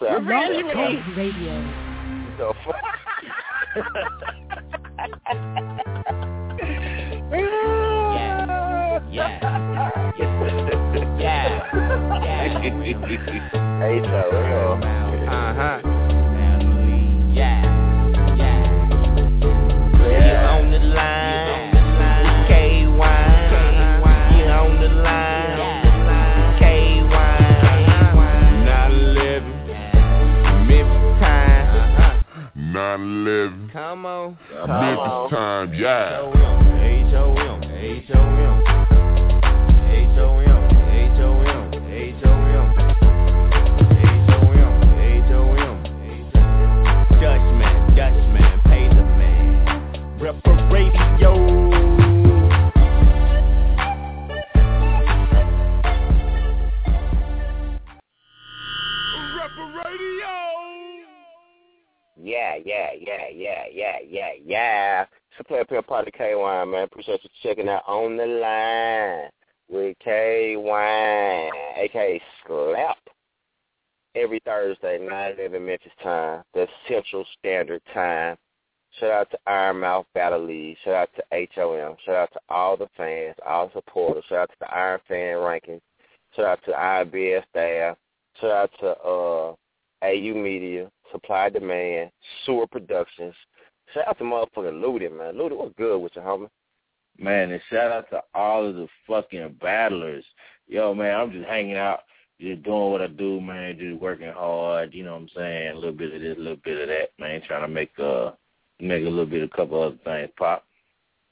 South. Talk Radio. The fuck? Yeah. Yeah. Yeah. Hey, so, Uh-huh. Yeah. On. Memphis time, yeah. H-O-M. H-O-M. H-O-M. H-O-M. H-O-M. H-O-M. H-O-M. Dutchman. Dutchman. Pay the man. Refer radio. Yeah, yeah, yeah. It's a Player Pill Party K-Wine, man. Appreciate you checking out On the Line with K-Wine, a.k.a. Slap. Every Thursday, 9 11 Memphis time. That's Central Standard Time. Shout out to Iron Mouth Battle League. Shout out to HOM. Shout out to all the fans, all supporters. Shout out to the Iron Fan Rankings. Shout out to IBS staff. Shout out to uh, AU Media, Supply Demand, Sewer Productions. Shout out to motherfucking Ludi, man. Ludi, what's good with you, homie? Man, and shout out to all of the fucking battlers. Yo, man, I'm just hanging out, just doing what I do, man, just working hard, you know what I'm saying? A little bit of this, a little bit of that, man, trying to make uh make a little bit of a couple other things pop.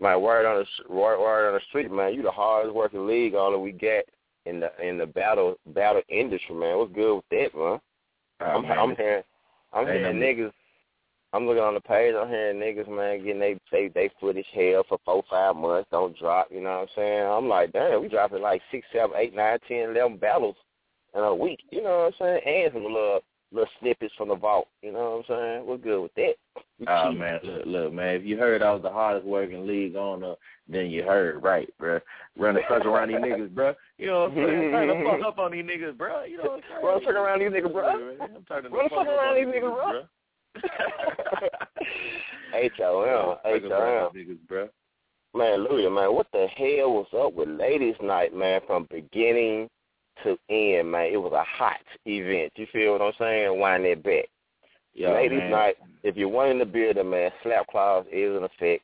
My word on the word, word on the street, man. You the hardest working league all that we get in the in the battle battle industry, man. What's good with that, man? Oh, I'm man, I'm hearing I'm hearing niggas. I'm looking on the page. I'm hearing niggas, man, getting they they they footage held for four five months. Don't drop. You know what I'm saying? I'm like, damn, we dropping like six, seven, eight, nine, ten, eleven battles in a week. You know what I'm saying? And some little little snippets from the vault. You know what I'm saying? We're good with that. We ah, Oh cheap. man, look, look, man. If you heard I was the hardest working league owner, then you heard right, bruh. Running fuck around these niggas, bro. You know what I'm saying? The fuck up on these niggas, bro. You know what I'm saying? Run the fuck around these niggas, bruh. I'm turning the Run the fuck fuck up around on these niggas, bruh. H-O-M, niggas, bruh. Man, Ludi, man, what the hell was up with Ladies Night, man, from beginning to end, man? It was a hot event. You feel what I'm saying? Wind that back. Yo, Ladies man. Night, if you're one in the building, man, slap clause is in effect.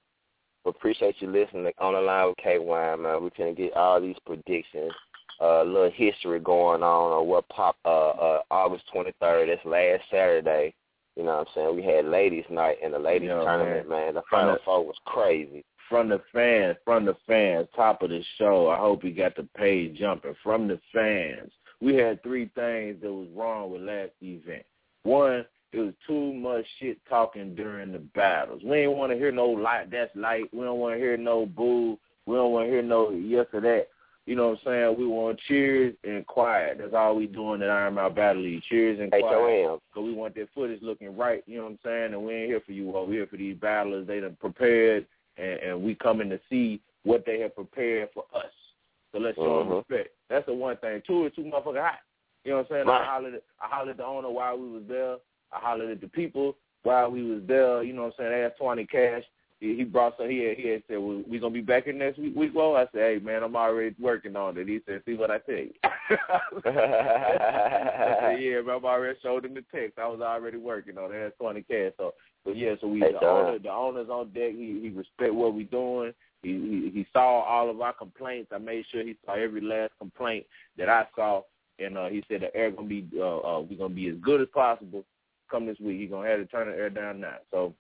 We appreciate you listening on the line with K-Wine, man. We're going to get all these predictions, uh, a little history going on on what popped uh, uh, August 23rd. That's last Saturday. You know what I'm saying? We had Ladies Night and the Ladies Yo, Tournament, man. The From Final the- Four was crazy. From the fans, from the fans, top of the show. I hope you got the page jumping. From the fans, we had three things that was wrong with last event. One, it was too much shit talking during the battles. We ain't want to hear no light. That's light. We don't want to hear no boo. We don't want to hear no yes or that. You know what I'm saying? We want cheers and quiet. That's all we doing at Iron Mouth Battle League. Cheers and quiet. Because we want that footage looking right, you know what I'm saying? And we ain't here for you all. we here for these battlers. They done prepared, and, and we coming to see what they have prepared for us. So let's show them Mhm. respect. That's the one thing. Two, it's too motherfucking hot. You know what I'm saying? Right. I hollered, at, I hollered at the owner while we was there. I hollered at the people while we was there. You know what I'm saying? Asked Twenty Cash. He, brought some. He had, he had said, well, "We gonna be back in next week." week well, I said, "Hey man, I'm already working on it." He said, "See what I tell you." I said, yeah, but I'm already showed him the text. I was already working on it. That's twenty cash. So, but yeah, so we Hey, the John. owner, the owner's on deck. He he respect what we doing. He, he he saw all of our complaints. I made sure he saw every last complaint that I saw, and uh, he said the air gonna be uh, uh we're gonna be as good as possible. Come this week, he gonna have to turn the air down now. So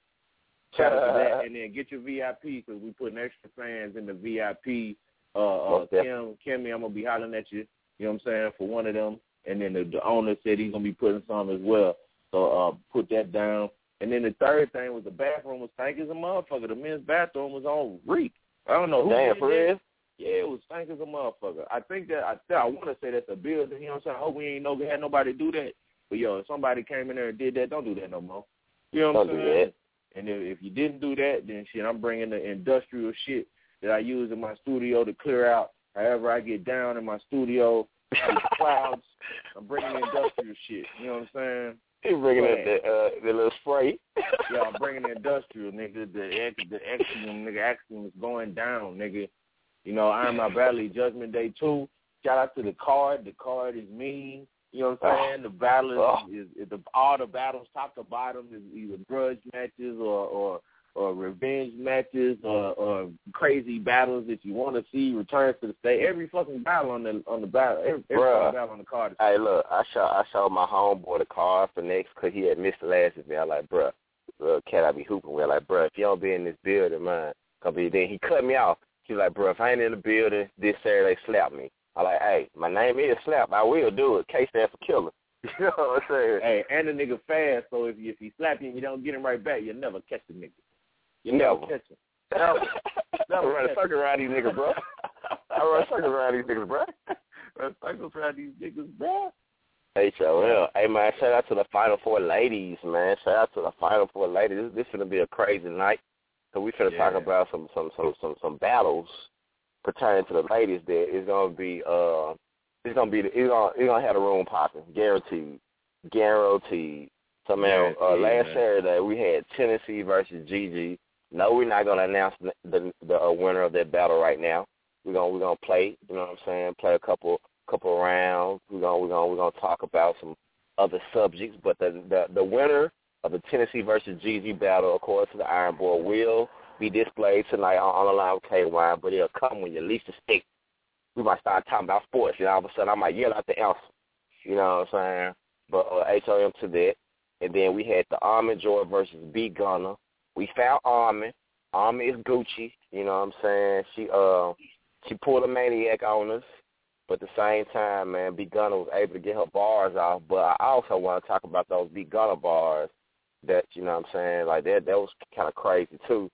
shout out to that, and then get your VIP because we putting extra fans in the VIP. Uh, uh Kim, Kimmy, I'm gonna be hollering at you. You know what I'm saying for one of them, and then the, the owner said he's gonna be putting some as well. So uh, put that down. And then the third thing was the bathroom was stank as a motherfucker. The men's bathroom was on reek. I don't know who Damn, did for that. real? Yeah, it was stank as a motherfucker. I think that I I want to say that's a building. You know what I'm saying? I hope we ain't no had nobody do that. But yo, if somebody came in there and did that, don't do that no more. You know what Don't I'm do saying? That. And if, if you didn't do that, then shit, I'm bringing the industrial shit that I use in my studio to clear out. However, I get down in my studio, clouds. I'm bringing the industrial shit. You know what I'm saying? He bringing up the uh, the little spray. yeah, I'm bringing the industrial, nigga. The ex, the Axiom, nigga. Axiom is going down, nigga. You know, Iron My Valley Judgment Day two. Shout out to the card. The card is mean. You know what I'm saying? The battle is, is, is the all the battles top to bottom is either grudge matches or or or revenge matches or, or crazy battles that you want to see returns to the state. Every fucking battle on the on the battle, every, every Bruh. fucking battle on the card Hey, look, I showed I showed my homeboy the card for next because he had missed the last event. I like, bruh, uh, cat I be hooping with. Like, bruh, if you don't be in this building, man, come be. Then he cut me off. He was like, bruh, if I ain't in the building this Saturday, slap me. I like, hey, my name is Slap. I will do it. Case stands for killer. You know what I'm saying? Hey, and the nigga fast, so if you, if he slap you and you don't get him right back, you'll never catch the nigga. You Never. never catch him. I run a circle around these niggas, bro. I run a circle around these niggas, bro. Run circles around these niggas, bro. H-O-L. Hey, man, shout out to the Final Four ladies, man. Shout out to the Final Four ladies. This, this going to be a crazy night. So we finna talk Yeah. about some, some, some, some, some battles pertaining to the ladies that is going to be, uh, it's going to be, it's going it's gonna have the room popping. Guaranteed. Guaranteed. So, man, uh, last man. Saturday we had Tennessee versus Gigi. No, we're not going to announce the, the, the uh, winner of that battle right now. We're gonna we're gonna play, you know what I'm saying? Play a couple couple rounds. We're gonna we're gonna we're gonna talk about some other subjects. But the the, the winner of the Tennessee versus GG battle, according to the Iron Board, will be displayed tonight on, on the line with K-Wine, but it'll come when you least expect. We might start talking about sports, and all of a sudden I might yell out the answer. You know what I'm saying? But uh, HOM to that. And then we had the Almond Joy versus B Gunner. We found Almond. Almond is Gucci. You know what I'm saying? She uh she pulled a maniac on us, but at the same time, man, B Gunner was able to get her bars off. But I also want to talk about those B Gunner bars that you know what I'm saying, like that that was kind of crazy too,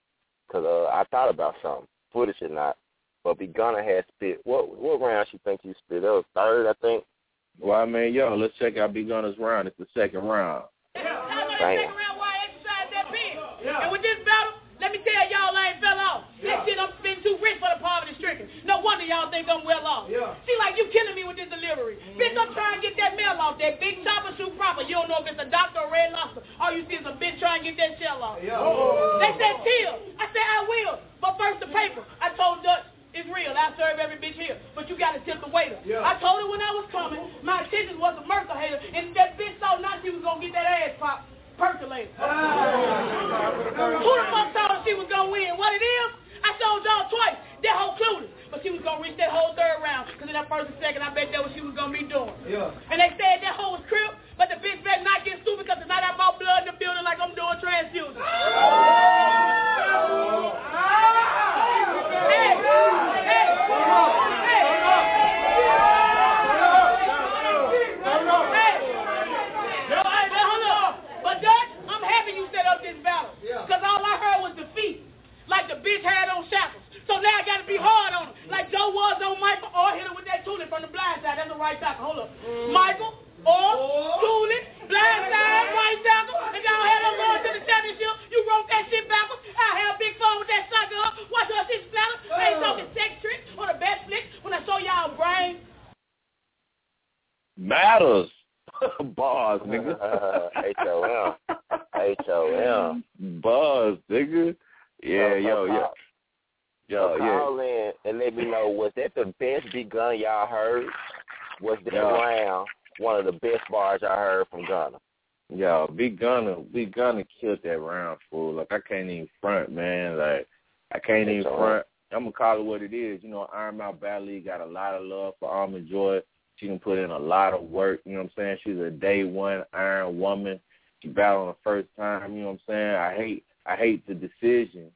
because uh, I thought about something, footage or not. But B Gunner had spit. What what round she think you spit? That was third, I think. Well, I mean, yo, let's check out B Gunner's round. It's the second round. Damn. And with this battle, let me tell y'all I ain't fell off. That shit I'm spending too rich for the poverty stricken. No wonder y'all think I'm well off. See like you killing me with this delivery. Mm-hmm. Bitch, I'm trying to get that mail off. That big chopper shoot proper. You don't know if it's a doctor or red lobster. All you see is a bitch trying to get that shell off. They said chill. I said I will. But first the paper. I told Dutch it's real. I serve every bitch here. But you gotta tip the waiter. I told her when I was coming, my intentions was a Mercer hater. And that bitch thought not she was gonna get that ass popped. Percolator. Ah. Who the fuck her she was gonna win? What it is? I told y'all twice. That whole clueless. But she was gonna reach that whole third round. Cause in that first and second, I bet that what she was gonna be doing. Yeah. And they said that hoe was crip, but the bitch better not get stupid because tonight I bought blood in the building like I'm doing transfusion. Hey, hey, hey. Hey, hey, now, hold on. But Dutch, I'm happy you set up this battle. Because all I heard was defeat. Like the bitch had on shackles. So now I got to be hard on him. Like Joe was on Michael or hit him with that tooling from the blind side. That's the right tackle. Hold up. Mm. Michael or tooling, blind side, right tackle. If y'all had them going to the championship, you wrote that shit backwards. I have big fun with that sucker. huh? Watch her shit splatter. I ain't talking sex tricks or the best flicks when I show y'all brain. Matters. Bars, nigga. H-O-M. H-O-M. Bars, nigga. Yeah, So- yo, so yo. Yo, so yeah. call in and let me know, was that the best big gun y'all heard? Was that round one of the best bars y'all heard from Ghana? Yo, Big Gunner, Big Gunner killed that round, fool. Like I can't even front, man. Like I can't even It's all front. I'm gonna call it what it is. You know, Iron Mouth Valley got a lot of love for Almond Joy. She can put in a lot of work. You know what I'm saying? She's a day one Iron woman. She battled the first time. You know what I'm saying? I hate, I hate the decision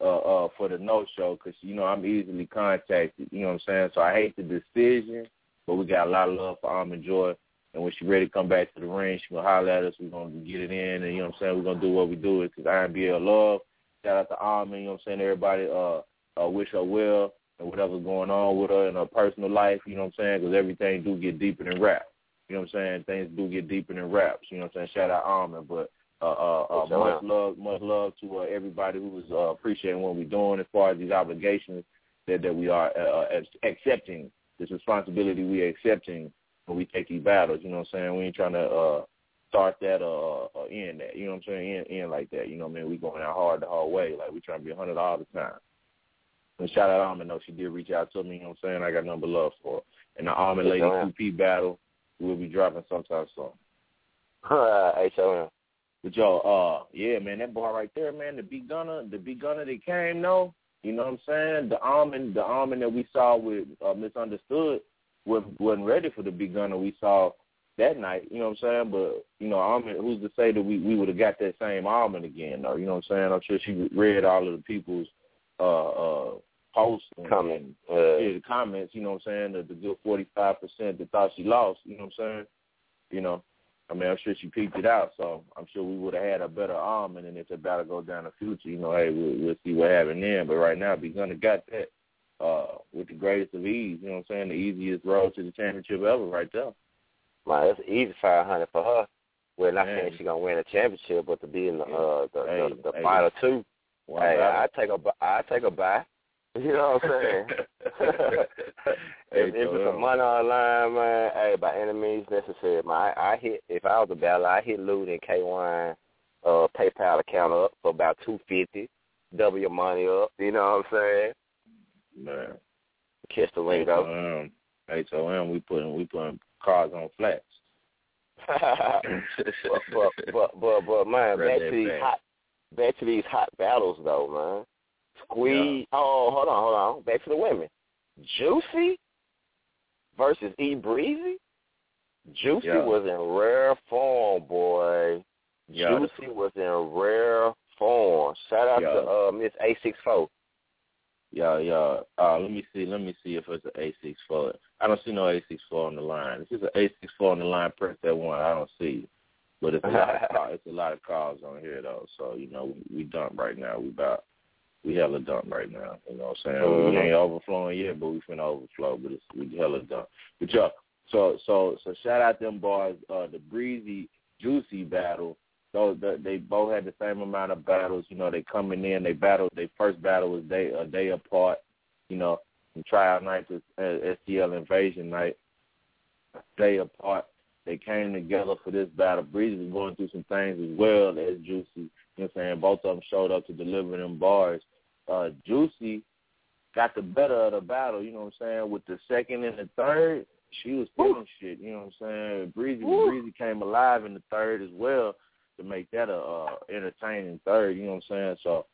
uh, uh, for the no show because you know I'm easily contacted. You know what I'm saying? So I hate the decision, but we got a lot of love for Almond Joy. And when she's ready to come back to the ring, she gonna holler at us. We're gonna get it in, and you know what I'm saying. We're gonna do what we do. It's because IMBL love. Shout out to Almond. You know what I'm saying. Everybody, uh, uh, wish her well and whatever's going on with her in her personal life. You know what I'm saying. Because everything do get deeper than rap. You know what I'm saying. Things do get deeper than raps. You know what I'm saying. Shout out Almond, but. Uh, uh, uh, much love, much love to uh, everybody who is uh, appreciating what we're doing as far as these obligations that that we are uh, uh, accepting. This responsibility we are accepting when we take these battles. You know what I'm saying? We ain't trying to uh, start that uh, or end that. You know what I'm saying? End, end like that. You know what I mean? We going out hard the whole way. Like we trying to be a hundred all the time. And shout out Almond though, she did reach out to me, you know what I'm saying? I got number love for her. And the Almond Lady H.O.M. 2P battle will be dropping sometime soon. H.O.M. But yo, uh, yeah, man, that boy right there, man, the big gunner, the big gunner that came, no, you know what I'm saying? The almond, the almond that we saw with uh, misunderstood wasn't, wasn't ready for the big gunner we saw that night. You know what I'm saying? But you know, almond, who's to say that we we would have got that same almond again? Though, you know what I'm saying? I'm sure she read all of the people's uh uh posts and, Comment. and Uh, yeah, the comments. You know what I'm saying? The, the good 45 percent that thought she lost. You know what I'm saying? You know. I mean, I'm sure she peeped it out, so I'm sure we would have had a better almond, and then if the battle go down the future, you know, hey, we'll, we'll see what happens then. But right now, B Gunner got that uh, with the greatest of ease. You know what I'm saying? The easiest road to the championship ever, right there. man, it's easy five hundred for her. Well, not Man. saying she's gonna win a championship, but to be in the uh the Hey, the, the hey. final two, One hey. I take a I take a buy. You know what I'm saying? Hey, if, if it's a money line, man, hey, by any means necessary, man, I, hit if I was a battle, I hit Ludi and K-Wine uh PayPal account up for about two fifty, double your money up. You know what I'm saying? Man, Kiss the lingo. HOM, HOM, we putting we putting cars on flats. but, but but but but man, back to these hot back to these hot battles though, man. Squeeze. Oh, hold on, hold on. Back to the women. Juicy versus E Breezy. Juicy Yeah. was in rare form, boy. Yeah, Juicy was in rare form. Shout out Yeah. to uh, Miss A six four. Yeah, yeah. Uh, let me see. Let me see if it's an A six four. I don't see no A six four on the line. If it's an A six four on the line, press that one. I don't see. But it's a lot of call, it's a lot of calls on here though. So you know we, we dump right now. We about we hella dump right now. You know what I'm saying? Mhm. We ain't overflowing yet, but we finna overflow. But it's we hella dump. But yo, so so so shout out them boys. Uh, the breezy juicy battle. Those the, they both had the same amount of battles. You know, they coming in. They battled. Their first battle was day a day apart. You know, from tryout night to uh, STL invasion night. Day apart. They came together for this battle. Breezy was going through some things as well as Juicy. You know what I'm saying? Both of them showed up to deliver them bars. Uh, Juicy got the better of the battle, you know what I'm saying? With the second and the third, she was feeling shit, you know what I'm saying? Breezy Breezy came alive in the third as well to make that a uh, entertaining third, you know what I'm saying? So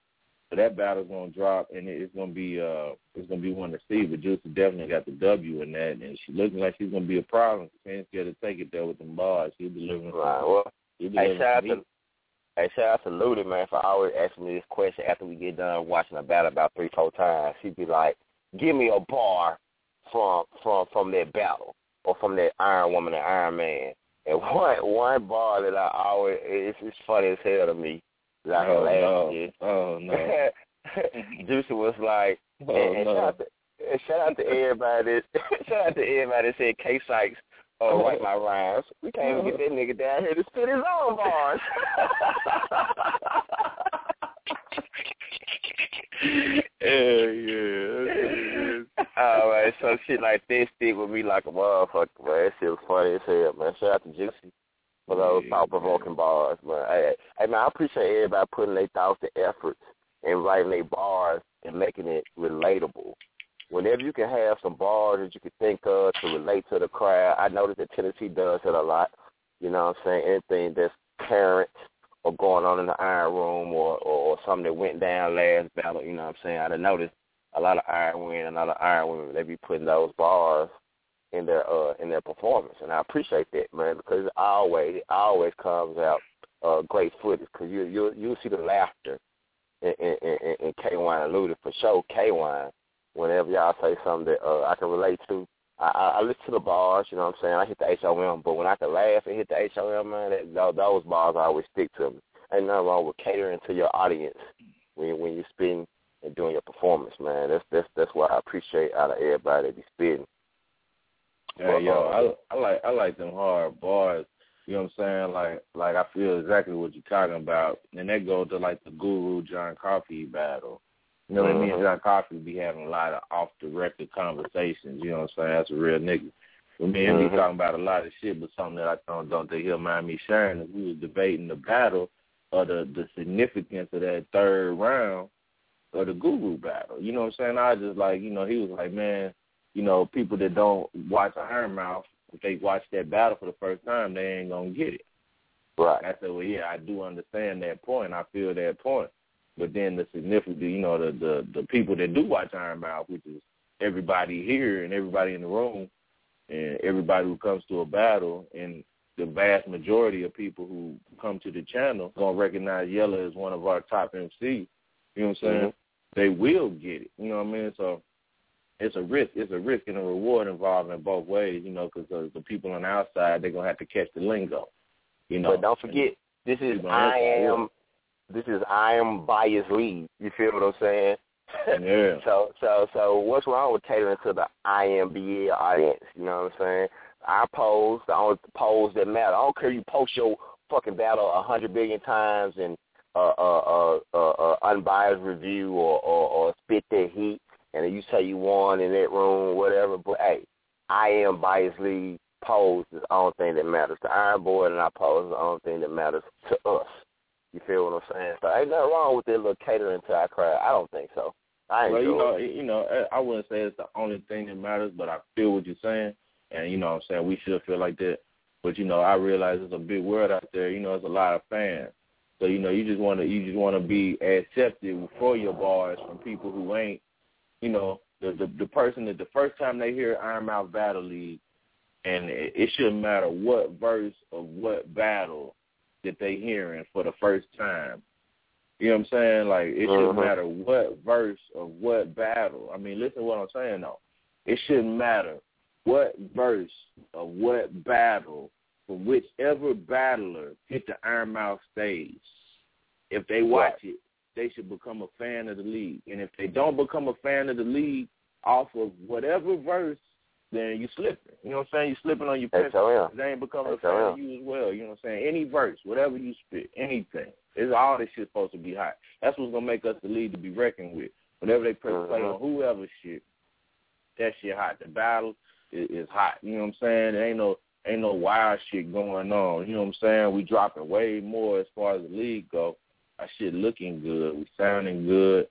so that battle's gonna drop and it's gonna be uh it's gonna be one to see. But Juicy definitely got the W in that and she looking like she's gonna be a problem. She ain't scared to take it there with them bars. She'll delivering Right. Well, she'll hey, shout out to Hey, shout out to Ludi, man, for always asking me this question after we get done watching a battle about three, four times. She'd be like, "Give me a bar from from from that battle or from that Iron Woman and Iron Man." And one one bar that I always it's, it's funny as hell to me. That I oh, laugh no. at. Oh no. Juicy was like, Oh, and, and no. shout, out to, and shout out to everybody. shout out to everybody that said K Sykes uh, write my rhymes. We can't even get that nigga down here to spit his own bars. yeah, yeah. All right, so shit like this stick with me like a motherfucker, man. That shit was funny as hell, man. Shout out to Juicy for those Yeah, thought provoking bars, man. Hey, hey, man, I appreciate everybody putting their thoughts and efforts and writing their bars and making it relatable. Whenever you can have some bars that you can think of to relate to the crowd, I notice that Tennessee does it a lot. You know what I'm saying? Anything that's current or going on in the iron room or, or, or something that went down last battle, you know what I'm saying? I done noticed a lot of Iron Men a lot of Iron Women, they be putting those bars in their uh in their performance, and I appreciate that, man, because it always it always comes out uh great footage because you you you see the laughter in in, in, in K Wine alluded for sure K Wine whenever y'all say something that uh I can relate to. I, I, I listen to the bars, you know what I'm saying. I hit the HOM, but when I can laugh and hit the HOM, man, that, those, those bars always stick to me. Ain't nothing wrong with catering to your audience when when you're spitting and doing your performance, man. That's that's that's what I appreciate out of everybody that be spitting. Yeah, yo, I I like I like them hard bars. You know what I'm saying? Like like I feel exactly what you're talking about. And that goes to like the Guru John Coffee battle. You know what I mean? Mhm. John Coffee be having a lot of off the record conversations, you know what I'm saying? That's a real nigga. I mean, mm-hmm. Mm-hmm. be talking about a lot of shit, but something that I don't don't think he'll mind me sharing is we was debating the battle or the the significance of that third round of the Guru battle. You know what I'm saying? I just like, you know, he was like, man, you know, people that don't watch Iron Mouth, if they watch that battle for the first time, they ain't gonna get it. Right. I said, well, yeah, I do understand that point. I feel that point. But then the significant, you know, the the the people that do watch Iron Mouth, which is everybody here and everybody in the room, and everybody who comes to a battle, and the vast majority of people who come to the channel gonna recognize Yella as one of our top MCs. You know what I'm saying? Mm-hmm. They will get it. You know what I mean? So it's a risk. It's a risk and a reward involved in both ways. You know, because the, the people on the outside they're gonna have to catch the lingo. You know, But don't forget, this is I am. This is I am bias lead. You feel what I'm saying? Yeah. So so so what's wrong with catering to the IMBA audience? You know what I'm saying? I pose the only pose that matter. I don't care if you post your fucking battle a hundred billion times and uh uh uh uh, uh unbiased review or, or or spit that heat and you say you won in that room or whatever. But hey, I am bias lead pose is the only thing that matters. The Iron Board and I pose is the only thing that matters to us. You feel what I'm saying? So ain't nothing wrong with that little catering to our crowd. I don't think so. I Well, you know, it. you know, I wouldn't say it's the only thing that matters, but I feel what you're saying, and you know, what I'm saying we should feel like that. But you know, I realize there's a big world out there. You know, there's a lot of fans. So you know, you just want to you just want to be accepted for your bars from people who ain't, you know, the the, the person that the first time they hear Iron Mouth Battle League, and it, it shouldn't matter what verse of what battle that they hearing for the first time. You know what I'm saying? Like it shouldn't Mhm. matter what verse or what battle. I mean, listen to what I'm saying though. It shouldn't matter what verse or what battle from whichever battler hit the Iron Mouth stage. If they watch it, they should become a fan of the league. And if they don't become a fan of the league off of whatever verse, then you slipping. You know what I'm saying? You slipping on your pencil. how They ain't becoming a fan of you as well. You know what I'm saying? Any verse, whatever you spit, anything. It's all this shit supposed to be hot. That's what's gonna make us the lead to be reckoned with. Whenever they press play Mhm. on whoever shit, that shit hot. The battle is, is hot. You know what I'm saying? There ain't no ain't no wild shit going on. You know what I'm saying? We dropping way more as far as the league go. Our shit looking good. We sounding good.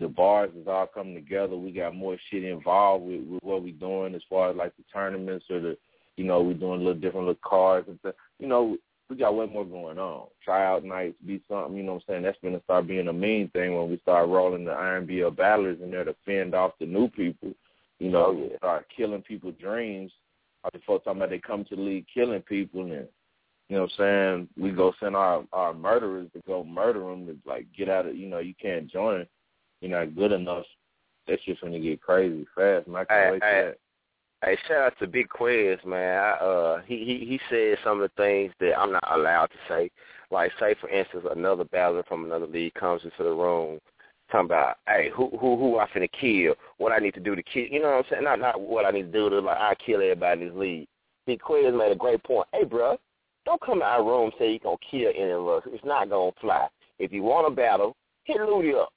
The bars is all coming together. We got more shit involved with, with what we're doing as far as like the tournaments or the, you know, we're doing a little different little cards and stuff. You know, we got way more going on. Tryout nights be something, you know what I'm saying? That's gonna start being a main thing when we start rolling the Iron BL battlers in there to fend off the new people. You know, Oh, yeah. start killing people's dreams. All the folks talking about they come to the league killing people and you know what I'm saying? We go send our our murderers to go murder them to like get out of you know you can't join. You're not good enough. That's just when you get crazy fast. Man, I can't Hey, wait for that. Hey, shout out to Big Quiz, man. I, uh, he he he said some of the things that I'm not allowed to say. Like, say for instance, another battler from another league comes into the room, talking about, hey, who who who I finna kill? What I need to do to kill? You know what I'm saying? Not not what I need to do to like I kill everybody in this league. Big Quiz made a great point. Hey, bro, don't come to our room and say you gonna kill any of us. It's not gonna fly. If you want a battle, hit Ludi up.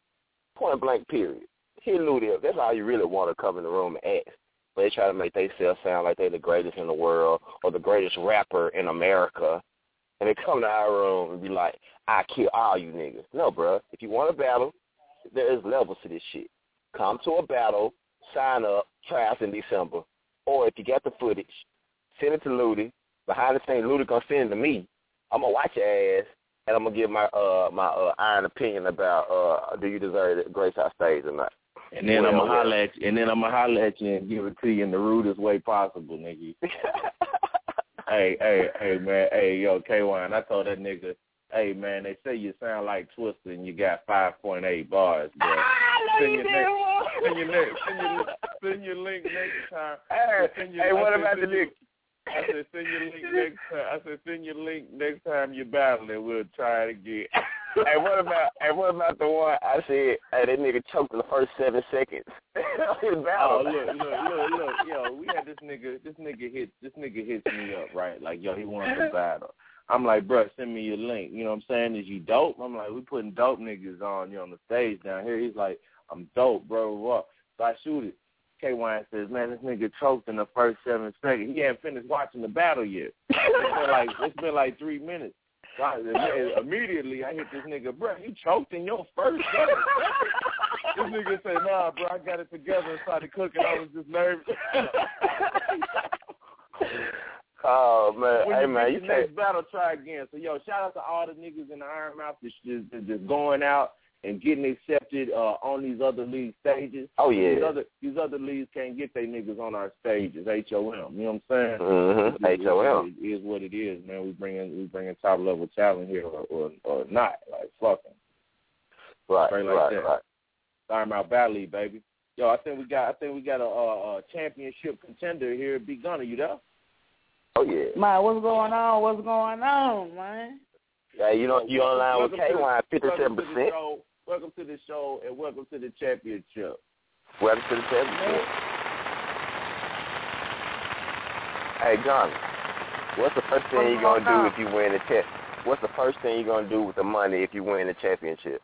Point blank. Period. Hit Ludi up. That's all you really want to come in the room and ask. But they try to make themselves sound like they're the greatest in the world or the greatest rapper in America. And they come to our room and be like, I kill all you niggas. No, bruh. If you want a battle, there is levels to this shit. Come to a battle, sign up, try in December. Or if you got the footage, send it to Ludi. Behind the scenes, Ludi gonna send it to me. I'm gonna watch your ass and I'm gonna give my uh my uh iron opinion about uh do you deserve the Grace House stage or not. And then Well, I'm gonna well. holler at you, and then I'm gonna holler at you and give it to you in the rudest way possible, nigga. hey, hey, hey, man, hey, yo, K-Wine, I told that nigga, hey, man, they say you sound like Twista and you got 5.8 bars, but I know send you your next, send your next, send your, send your link next time. Hey, hey, what about the nigga? I said send your link next time. I said send your link next time you battle and we'll try it again. hey, what about hey, what about the one I said? Hey, that nigga choked in the first seven seconds. His Oh look, look, look, look, yo, we had this nigga, this nigga hit, this nigga hits me up, right? Like, yo, he wants to battle. I'm like, bro, send me your link. You know what I'm saying? Is you dope? I'm like, we putting dope niggas on you on the stage down here. He's like, I'm dope, bro. What? So I shoot it. K Wine says, Man, this nigga choked in the first seven seconds. He hadn't finished watching the battle yet. It's been like it's been like three minutes. So I, immediately I hit this nigga, bro, you choked in your first seven seconds. This nigga say, Nah, bro, I got it together and started cooking. I was just nervous. Oh man, when hey you man, you next battle, try again. So yo, shout out to all the niggas in the Iron Mouth that's just, just, just going out and getting accepted uh, on these other league stages. Oh, yeah. These other these other leagues can't get their niggas on our stages. HOM, you know what I'm saying? Mm-hmm. It- it- HOM. It is what it is, man. We bringing we bringing top level talent here, or or, or not, like fucking Right, straight like right, that. right. Iron Mouth Battle League, baby. Yo, I think we got I think we got a, a, a championship contender here. B Gunner, you there? Oh yeah. Man, what's going on? What's going on, man? Yeah, you know you online with Welcome K to- Wine fifty seven welcome to the percent. Show. Welcome to the show and welcome to the championship. Welcome to the championship. Hey John, what's the first thing you're gonna do if you win the champ? What's the first thing you're gonna do with the money if you win the championship?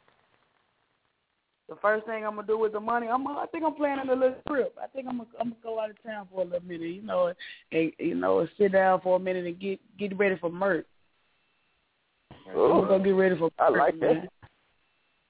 The first thing I'm gonna do with the money, I'm I think I'm planning a little trip. I think I'm gonna, I'm gonna go out of town for a little minute, you know, and you know, sit down for a minute and get get ready for Merc. I'm gonna get ready for. I like that. man.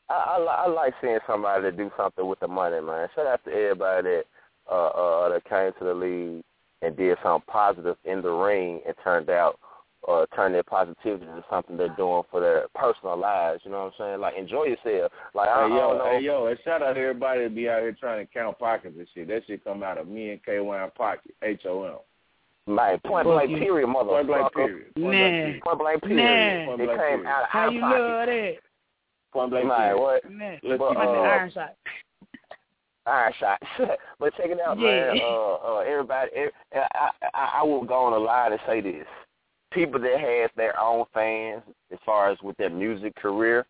I, I, I like seeing somebody that do something with the money, man. Shout out to everybody that uh, uh, that came to the league and did something positive in the ring and turned out uh, turn their positivity to something they're doing for their personal lives. You know what I'm saying? Like enjoy yourself. Like I, Hey I yo, don't know. hey yo, and shout out to everybody that be out here trying to count pockets and shit. That shit come out of me and K Wine pocket. H O M. Like point blank you. period, Point blank motherfucker. period. Point Nah. blank period. Point blank period. Nah. It came out of How our you pocket. love that? Point blank Like what? Man, Let's But, keep like it the uh, iron shot. Iron shot. but check it out, Yeah. man. Uh, uh, everybody, every, I, I, I will go on a line and say this: people that has their own fans, as far as with their music career,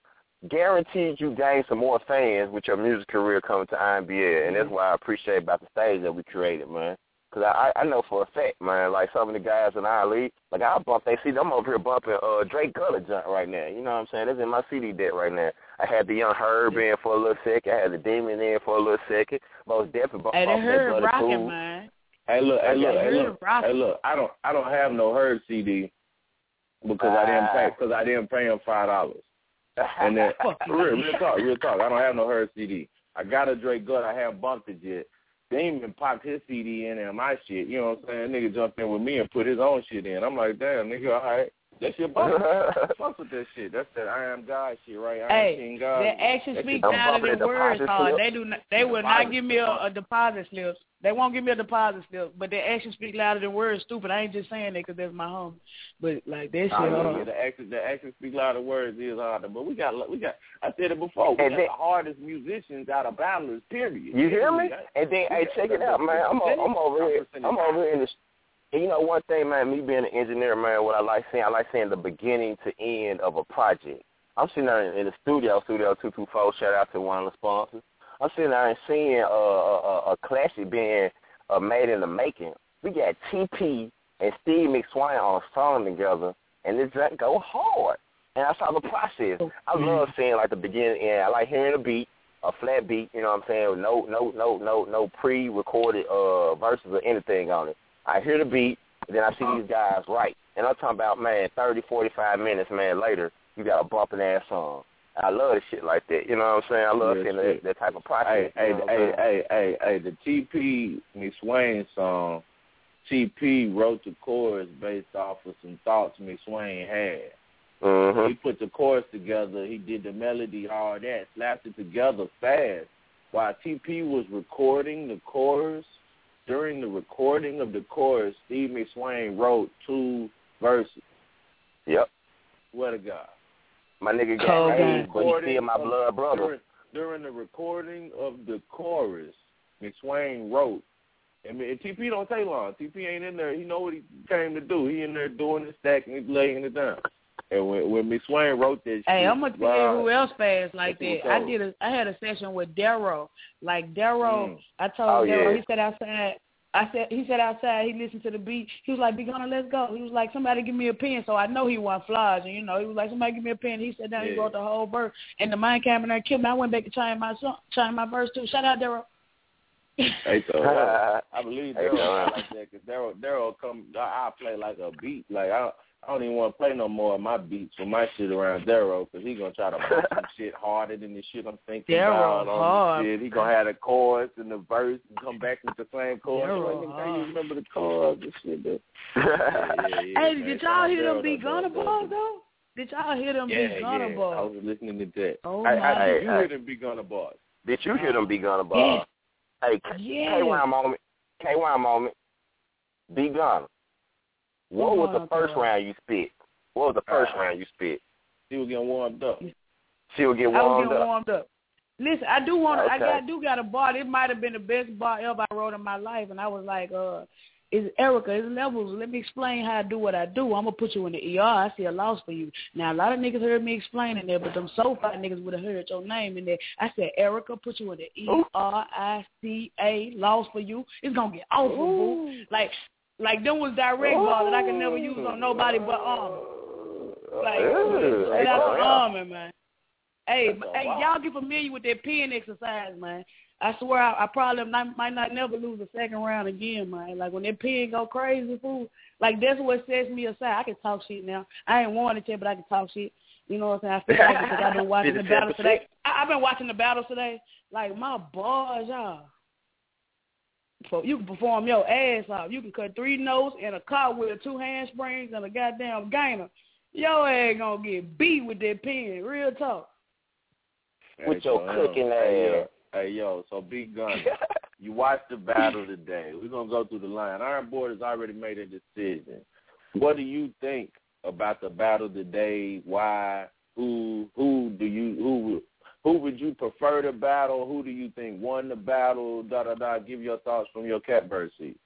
guaranteed you gain some more fans with your music career coming to IMBL, and that's why I appreciate about the stage that we created, man. Cause I I know for a fact, man, like some of the guys in our league, like I bump, they see them over here bumping uh Drake Gullah junk right now. You know what I'm saying? That's in my CD deck right now. I had the young Herb in for a little second. I had the Demon in for a little second. Most definitely bump Hey, off they that Bloody rocking, Cool. man. Hey look, hey look, hey look, hey look. I don't I don't have no Herb CD because I didn't pay because I didn't pay him five dollars. And then real, real talk, real talk. I don't have no Herb CD. I got a Drake Gut. I haven't bumped it yet. Damon popped his CD in and my shit. You know what I'm saying? Nigga jumped in with me and put his own shit in. I'm like, damn, nigga, all right. That shit bump. Fuck with that shit. That's that I am God shit, right? I am Hey, King God. their actions That speak shit I'm louder than words. deposit Uh, they do. Not, they will not give me a, a deposit slip. They won't give me a deposit still, but their actions speak louder than words. Stupid. I ain't just saying that because that's my home. But like that shit. Oh, hold yeah, the actions, the actions speak louder than words is harder. But we got, we got. I said it before. We And got then- the hardest musicians out of battlers. Period. You hear me? And then, hey, check it out, man. I'm, o- I'm over here. I'm over here in this. And you know, one thing, man. Me being an engineer, man. What I like seeing, I like seeing the beginning to end of a project. I'm sitting there in, in the studio, Studio Two Two Four. Shout out to one of the sponsors. I'm sitting there and seeing a, a, a classic being uh, made in the making. We got TP and Steve McSwain on a song together, and it just go hard. And I saw the process. I love seeing like the beginning and I like hearing the beat, a flat beat, you know what I'm saying, no no no no no pre recorded uh verses or anything on it. I hear the beat, then I see these guys write. And I'm talking about man, thirty, forty five minutes, man, later, you got a bumping ass song. I love the shit like that. You know what I'm saying? I love seeing that, that type of process. Hey, hey, you know what hey, hey, hey, hey, the TP Miss McSwain song, TP wrote the chorus based off of some thoughts Miss McSwain had. Mhm. He put the chorus together, he did the melody, all that, slapped it together fast. While TP was recording the chorus, during the recording of the chorus, Steve McSwain wrote two verses. Yep. Swear to God. My nigga got Cold AIDS, but he still my of- blood brother. During, during the recording of the chorus, McSwain wrote, and, and TP don't take long. TP ain't in there. He know what he came to do. He in there doing the stacking, he laying it down. And when when McSwain wrote that, Hey, I'm gonna tell you who else fast like That's that. I did a I had a session with Darrow. Like Darrow, Mm. I told Oh, Darrow, yeah. he said outside. I said he said outside. He listened to the beat. He was like, "Be gonna let's go." He was like, "Somebody give me a pen." So I know he want flies, and you know he was like, "Somebody give me a pen." He sat down. He wrote the whole verse, and the mind came in there and killed me. I went back to trying my song, trying my verse too. Shout out Darrow. Hey, so uh, I believe Hey, Daryl Daryl. like that because Daryl Daryl come. I, I play like a beat. Like I. I don't even want to play no more of my beats with my shit around Daryl because he gonna try to bump some shit harder than the shit I'm thinking Daryl about on hard. the shit. He gonna have the chorus and the verse and come back with the same chorus. Daryl Like, nigga, hard. you remember the chorus and shit? Though. Yeah, yeah, yeah, Hey, man. did Shout y'all hear them Daryl, beat though, Gunna though, balls though. though? Did y'all hear them Yeah, beat Gunna yeah. I was listening to that. Oh Hey, my! hey, Hey, did you hey. hear them beat Gunna bars? Did you hear them be Gunna ball? Hey, K- Yeah. KY moment. KY moment. Be Gunna. What was the first Gunna. round you spit? What was the first Uh, round you spit? He was getting warmed up. She would get warmed up. I was getting up. warmed up. Listen, I do want to. I Okay. got do got a bar. It might have been the best bar ever I wrote in my life, and I was like, uh, is Erica, it's levels. Let me explain how I do what I do. I'm gonna put you in the ER. I see a loss for you. Now a lot of niggas heard me explaining there, but them so far niggas would have heard your name in there. I said, Erica, put you in the E R I C A loss for you. It's gonna get awful, boo. Like, like them was direct ball that I can never use on nobody but Armor. Like, Ooh, hey, Armor, man. Hey, That's hey, lot. y'all get familiar with that pen exercise, man. I swear I, I probably not, might not never lose a second round again, man. Like when that pen go crazy, fool. Like that's what sets me aside. I can talk shit now. I ain't wanted to, but I can talk shit. You know what I'm saying? I feel like because I've been watching the 57%. battles today. I, I've been watching the battles today. Like my bars, y'all. So you can perform your ass off. You can cut three notes and a cartwheel, two handsprings, and a goddamn gainer. Your ass gonna get beat with that pen. Real talk. With Hey, your so, cooking hey, ass. yo, hey, yo, so Big Gun, you watch the battle today. We're going to go through the line. Iron Board has already made a decision. What do you think about the battle today? Why? Who? Who do you? Who? Who would you prefer to battle? Who do you think won the battle? Da da da. Give your thoughts from your catbird seat.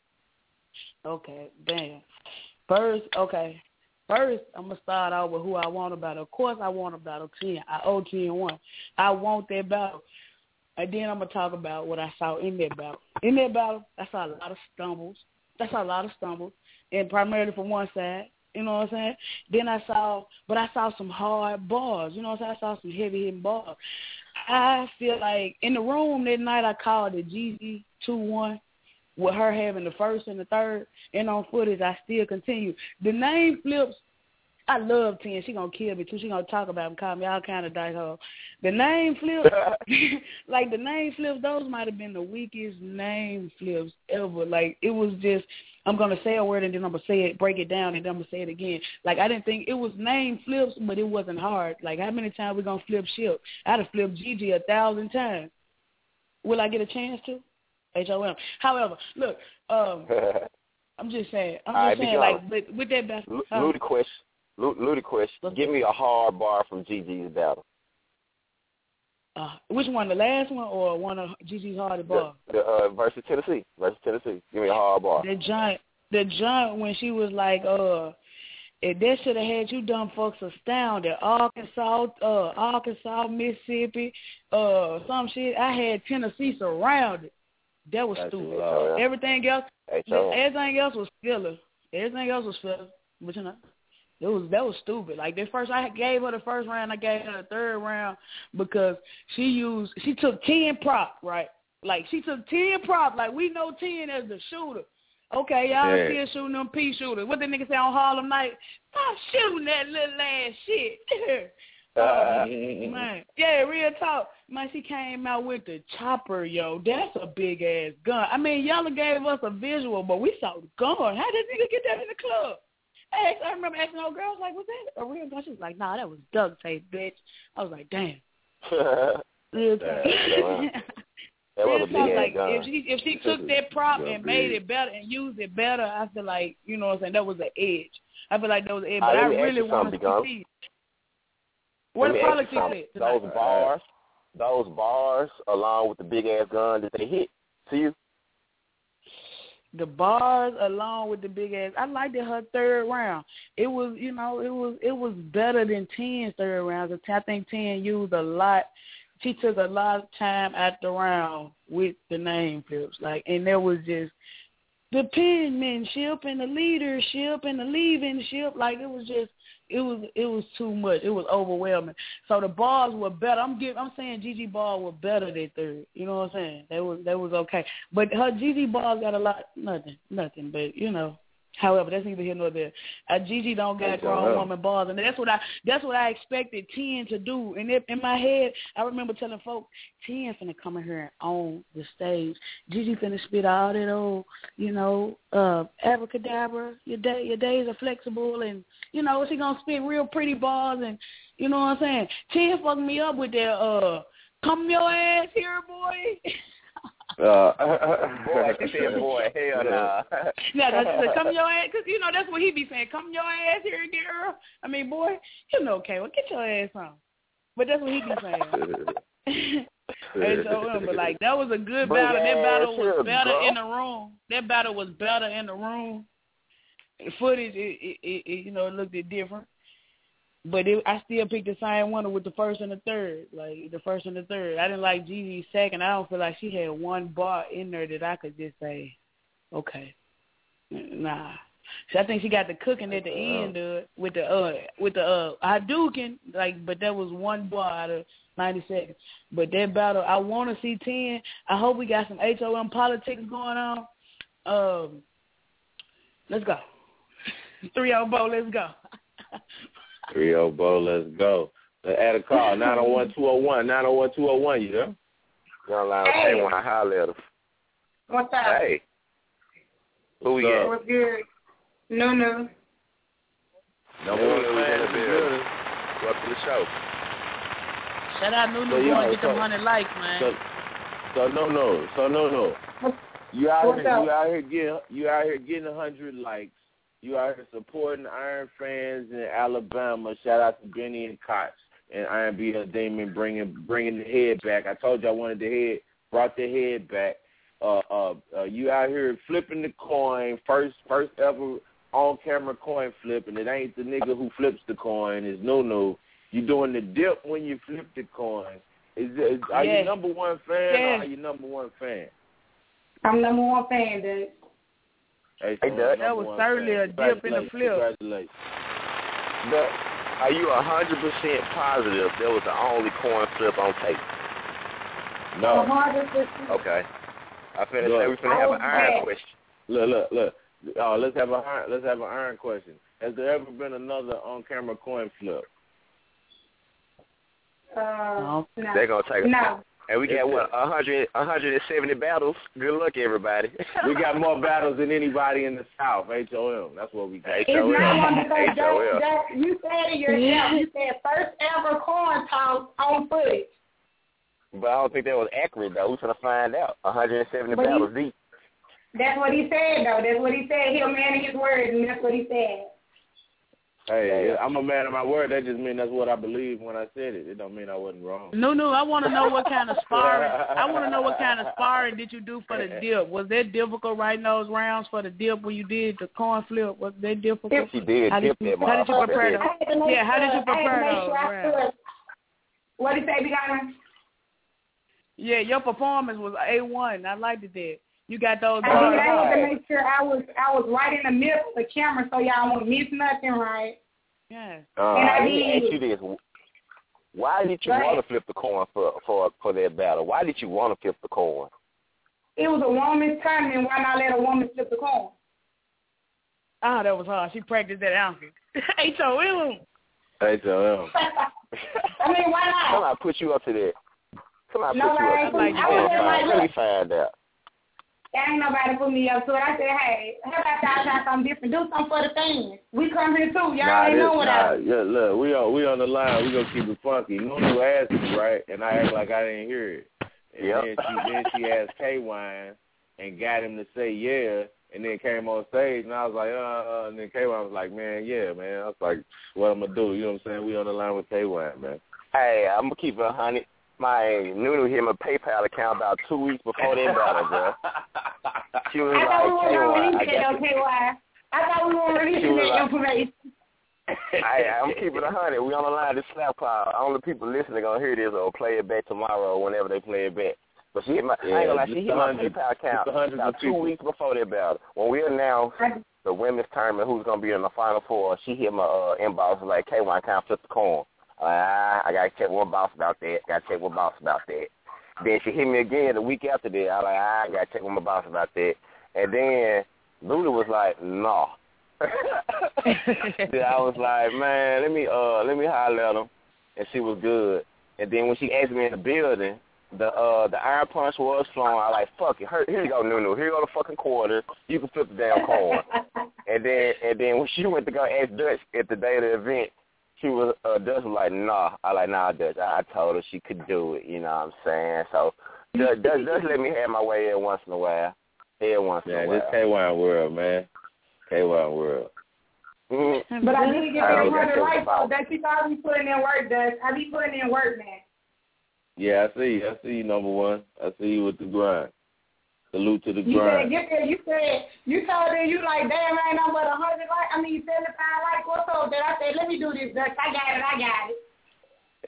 Okay, damn. First, okay. First, I'm gonna start out with who I want to battle. Of course, I want to battle ten. I owe ten one. I want that battle, and then I'm gonna talk about what I saw in that battle. In that battle, I saw a lot of stumbles. Saw a lot of stumbles, and primarily from one side. You know what I'm saying? Then I saw, but I saw some hard bars. You know what I'm saying? I saw some heavy hitting bars. I feel like in the room that night I called it GG two one with her having the first and the third, and on footage, I still continue. The name flips, I love Ten. She gonna kill me too. She gonna talk about me, call me all kind of dyke hoe. The name flips, like the name flips, those might have been the weakest name flips ever. Like it was just, I'm gonna say a word and then I'm gonna say it, break it down, and then I'm gonna say it again. Like I didn't think it was name flips, but it wasn't hard. Like how many times we gonna flip ship? I'd have flipped Gigi a thousand times. Will I get a chance to? H O M. However, look, um, I'm just saying. I'm right, just be saying, like, with, with that best. Lu- huh? Ludacris. Lu- Ludacris. Let's Give me a hard bar from GG's battle. Uh, which one, the last one or one of Gigi's hardest The, ball? the uh, versus Tennessee. Versus Tennessee. Give me a hard bar. The giant, the giant when she was like, uh, if that should have had you dumb folks astounded. Arkansas, uh, Arkansas, Mississippi, uh, some shit. I had Tennessee surrounded. That was That's stupid. Everything else, everything else was filler. Everything else was filler. But you know, it was that was stupid. Like the first, I gave her the first round. I gave her the third round because she used she took ten prop right. Like she took ten prop. Like we know ten as the shooter. Okay, y'all Yeah. still shooting them pea shooters. What the nigga say on Harlem Night? Stop shooting that little ass shit. Uh, man, yeah, real talk. Man, she came out with the chopper, yo. That's a big ass gun. I mean, y'all gave us a visual, but we saw the gun. How did nigga get that in the club? I, asked, I remember asking old girls like, "Was that a real gun?" She was like, "Nah, that was duct tape, bitch." I was like, "Damn." Real talk. That was a big like gun. if she if she took that prop and made it better and used it better, I feel like you know what I'm saying that was an edge. I feel like that was an edge, but I ask really want to see. Let the politics at? Those bars, those bars, along with the big ass gun that they hit to you. The bars along with the big ass. I liked it her third round. It was you know it was it was better than Ten's third rounds. I think Ten used a lot. She took a lot of time at the round with the name flips, like, and there was just the penmanship and the leadership and the leavingship. Like it was just it was it was too much. It was overwhelming. So the bars were better. I'm giving I'm saying Gigi ball were better than third. You know what I'm saying? They was they was okay. But her Gigi bars got a lot nothing nothing. But you know. However, that's neither here nor there. Uh, Gigi don't got grown woman bars, and that's what I that's what I expected Ten to do. And it, in my head, I remember telling folks, Ten finna come in here on the stage. Gigi finna spit all that old, you know, uh, abracadabra. Your day, your days are flexible, and you know she gonna spit real pretty bars, and you know what I'm saying. Ten fucked me up with that. Uh, come your ass here, boy. Uh, boy, she said, boy, hell nah. yeah, that's the come your ass, cause you know that's what he be saying. Come your ass here, girl. I mean, boy, you know, okay, well, get your ass on. But that's what he be saying. and so, um, but like that was a good But battle. That battle was sure, better bro. in the room. That battle was better in the room. The footage, it, it, it, it you know, it looked different. But it, I still picked the same one with the first and the third, like the first and the third. I didn't like Gigi's second. I don't feel like she had one bar in there that I could just say, okay, nah. So I think she got the cooking at the end uh, with the uh with the uh Hadouken, like, but that was one bar out of ninety seconds. But that battle, I want to see ten. I hope we got some HOM politics going on. Um, let's go. Three on bow, let's go. Three oh Bo, let's go. Add a call, 901-201, 901-201, you know? Young line, Hey. hey, want to holler at her. What's up? Hey. Who we What's got? What's good? No, no. Number one Who's in fan the the building? building. Welcome to the show. Shout out Nunu So, so, yo, going get them hundred likes, man. So, so no, no, so no, no. You out What's here, up? you out here getting, you out here getting a hundred likes. You out here supporting Iron fans in Alabama. Shout out to Benny and Cox and Iron B. Damon bringing bringing the head back. I told you I wanted the head, brought the head back. Uh, uh, uh, you out here flipping the coin, first first ever on camera coin flip, and it ain't the nigga who flips the coin. It's no no. You doing the dip when you flip the coin. Is, is are Yes. you number one fan Yes. or are you number one fan? I'm number one fan, dude. Hey, Hey, so Doug. That was certainly a dip in the flip. Congratulations. The, are you a hundred percent positive that was the only coin flip on tape? No. Hundred percent. Okay. I finna Look. say we finna have an iron was question. Look, look, look. Oh, let's have a iron, let's have an iron question. Has there ever been another on camera coin flip? Uh, no. They're gonna take No. And we got what, a hundred, a hundred and seventy battles. Good luck, everybody. We got more battles than anybody in the South. HOM. That's what we got. It's not one because that, that, you said it yourself. You said first ever corn toss on footage. But I don't think that was accurate though. We're gonna find out. A hundred and seventy But he- battles deep. That's what he said, though. That's what he said. He'll man his word, and that's what he said. Hey, I'm a man of my word. That just means that's what I believe when I said it. It don't mean I wasn't wrong. No, no. I want to know what kind of sparring. I want to know what kind of sparring did you do for the dip? Was that difficult writing those rounds for the dip when you did the coin flip? Was that difficult? She did How did tip you, how did you prepare I those? had to Yeah, how did you sure- I prepare make those rounds? What did he say, Bigana? Yeah, your performance was a one. I liked it there. You got those. I, did, bars I had to make sure I was I was right in the middle of the camera so y'all won't miss nothing, right? Yeah. Uh, And I let me did. ask you this: Why did you Go want to flip the coin for for for that battle? Why did you want to flip the coin? It was a woman's time, and why not let a woman flip the coin? Oh, that was hard. She practiced that answer. H-O-M. HOM. I mean, why not? Come on, put you up to that. Come on, No, put you I up ain't to put- that. I would've like, Let me look. find out. There ain't nobody put me up to it. I said, hey, how about y'all try something different? Do something for the fans. We come here too. Y'all Nah, ain't know what nah, I yeah, look, we on we on the line. We gonna keep it funky. Nunu asked me right, and I act like I didn't hear it. And Yep. then she then she asked K Wine and got him to say yeah, and then came on stage, and I was like, uh, uh and then K Wine was like, man, yeah, man. I was like, what I'm gonna do? You know what I'm saying? We on the line with K Wine, man. Hey, I'm gonna keep it a hundred. My Nunu hit my PayPal account about two weeks before that battle, bro. She was I thought we were "K-Y, I releasing got that, okay, why? I thought we were releasing was that like- information. Hey, I'm keeping a hundred. We on the line this slap call. Only people listening gonna hear this or play it back tomorrow or whenever they play it back. But she hit my, I ain't gonna lie, she hit my PayPal account just a hundred about two people. weeks before that battle. When we announced I, the women's tournament, who's gonna be in the final four. She hit my uh, inbox like, "K, why can't flip the coin?" Uh, I gotta check one boss about that. Gotta check one boss about that. Then she hit me again the week after that. I like, I gotta check with my boss about that. And then Luda was like, "No." then I was like, "Man, let me uh, let me holler at him," and she was good. And then when she asked me in the building, the uh the iron punch was flowing. I like fuck it. Here, here you go, Nunu. Here you go the fucking quarter. You can flip the damn coin. and then and then when she went to go ask Dutch at the day of the event, she was uh Dutch was like, nah. I like nah Dutch. I, I told her she could do it, you know what I'm saying? So Dutch Dutch, Dutch let me have my way every once in a while. Every once Yeah, in a while. this K Wine world, man. K Wine world. Mhm. But I did get that know hundred that's though. That you thought I be putting in work, Dutch. I be putting in work, man. Yeah, I see. I see you, number one. I see you with the grind. Salute to the You said grind. get there. You said you told her you like damn ain't no but a hundred like I mean seventy five like what's up? Then I said let me do this, Dutch. I got it. I got it.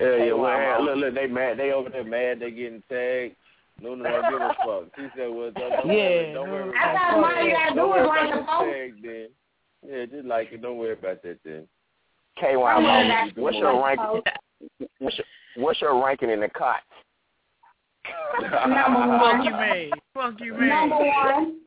Yeah, yeah. Well, hey, look, look, they mad. They over there mad. They getting tagged. No, no, don't give a fuck. She said, "Well, don't, don't Yeah, worry, don't worry." I thought the all tag. you gotta do Don't is worry like the post. then. Yeah, just like it. Don't worry about that then. KY Don't worry Mama, about it. what's your ranking? What's your, what's your ranking in the cots? Number one. Fuck you, man. Fuck you, man. Number one.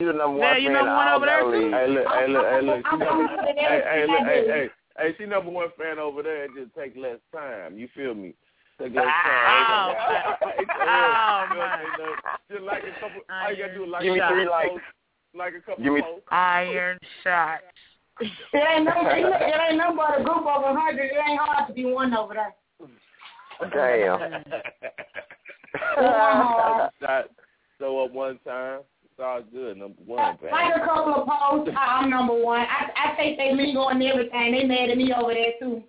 You the number Yeah, one you fan number one over there, too? Hey, look, hey, look, hey, look. She I'm number, coming to the hey, hey, look, hey, hey, hey, she number one fan over there. It just take less time. You feel me? Take less ah, Oh, time. man. It's Oh, real. man. You know, Just like a couple. All you gotta do is like Give me a three couple likes. posts, like a couple Give me- posts. Iron shot. It ain't no, it ain't no but a group of a hundred. It ain't hard to be one over there. Damn. Yeah. Shot, show up one time. It's all good. Number one, man. Like a couple of posts, I- I'm number one. I I think they mingle and everything. They mad at me over there too.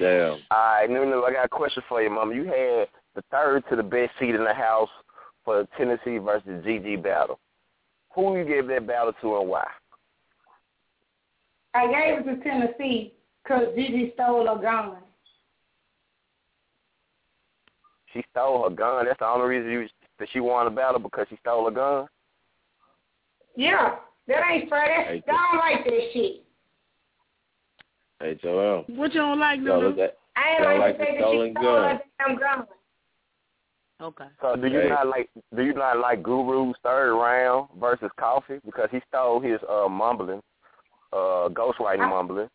Damn. All right, Nunu, I got a question for you, Mom. You had the third to the best seat in the house for the Tennessee versus GG battle. Who you gave that battle to and why? I gave it to Tennessee because Gigi stole a gun. She stole her gun. That's the only reason you that she won the battle because she stole a gun. Yeah, that ain't fair. Hey, That's, I don't like that shit. Hey, Joel. What you don't like, Yo, Lulu? look I ain't Don't like, like the the fact that stolen she stole gun. a damn gun. Okay. So do you Hey. not like do you not like Guru's third round versus Coffee because he stole his uh mumbling, uh ghostwriting I- mumbling.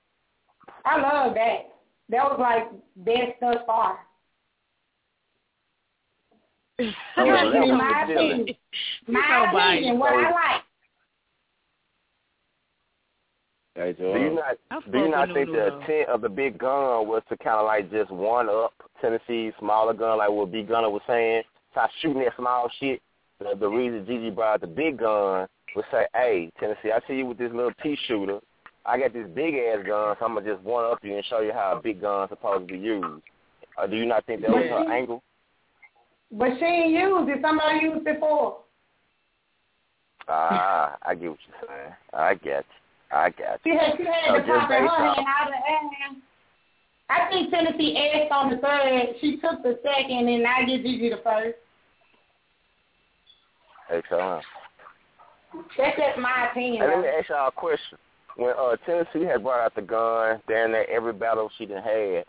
I love that. That was like best thus far. So That's that was my opinion. My biased. opinion. What I like. Hey, Do you not do you not think the though. intent of the big gun was to kind of like just one up Tennessee's smaller gun, like what Big Gunner was saying? Stop shooting that small shit. The, the reason Gigi brought the big gun was say, "Hey, Tennessee, I see you with this little pea shooter. I got this big ass gun, so I'm gonna just one up you and show you how a big gun's supposed to be used." Uh, do you not think that was her angle? But she ain't used it. Somebody used it for. Ah, I get what you're saying. I get you. I got She had, she had So to pop her hand out of hand. I think Tennessee asked on the third. She took the second, and I give Gigi the first. Hey, so. That's just my opinion. And let me ask y'all a question. When uh, Tennessee had brought out the gun, damn near every battle she done had,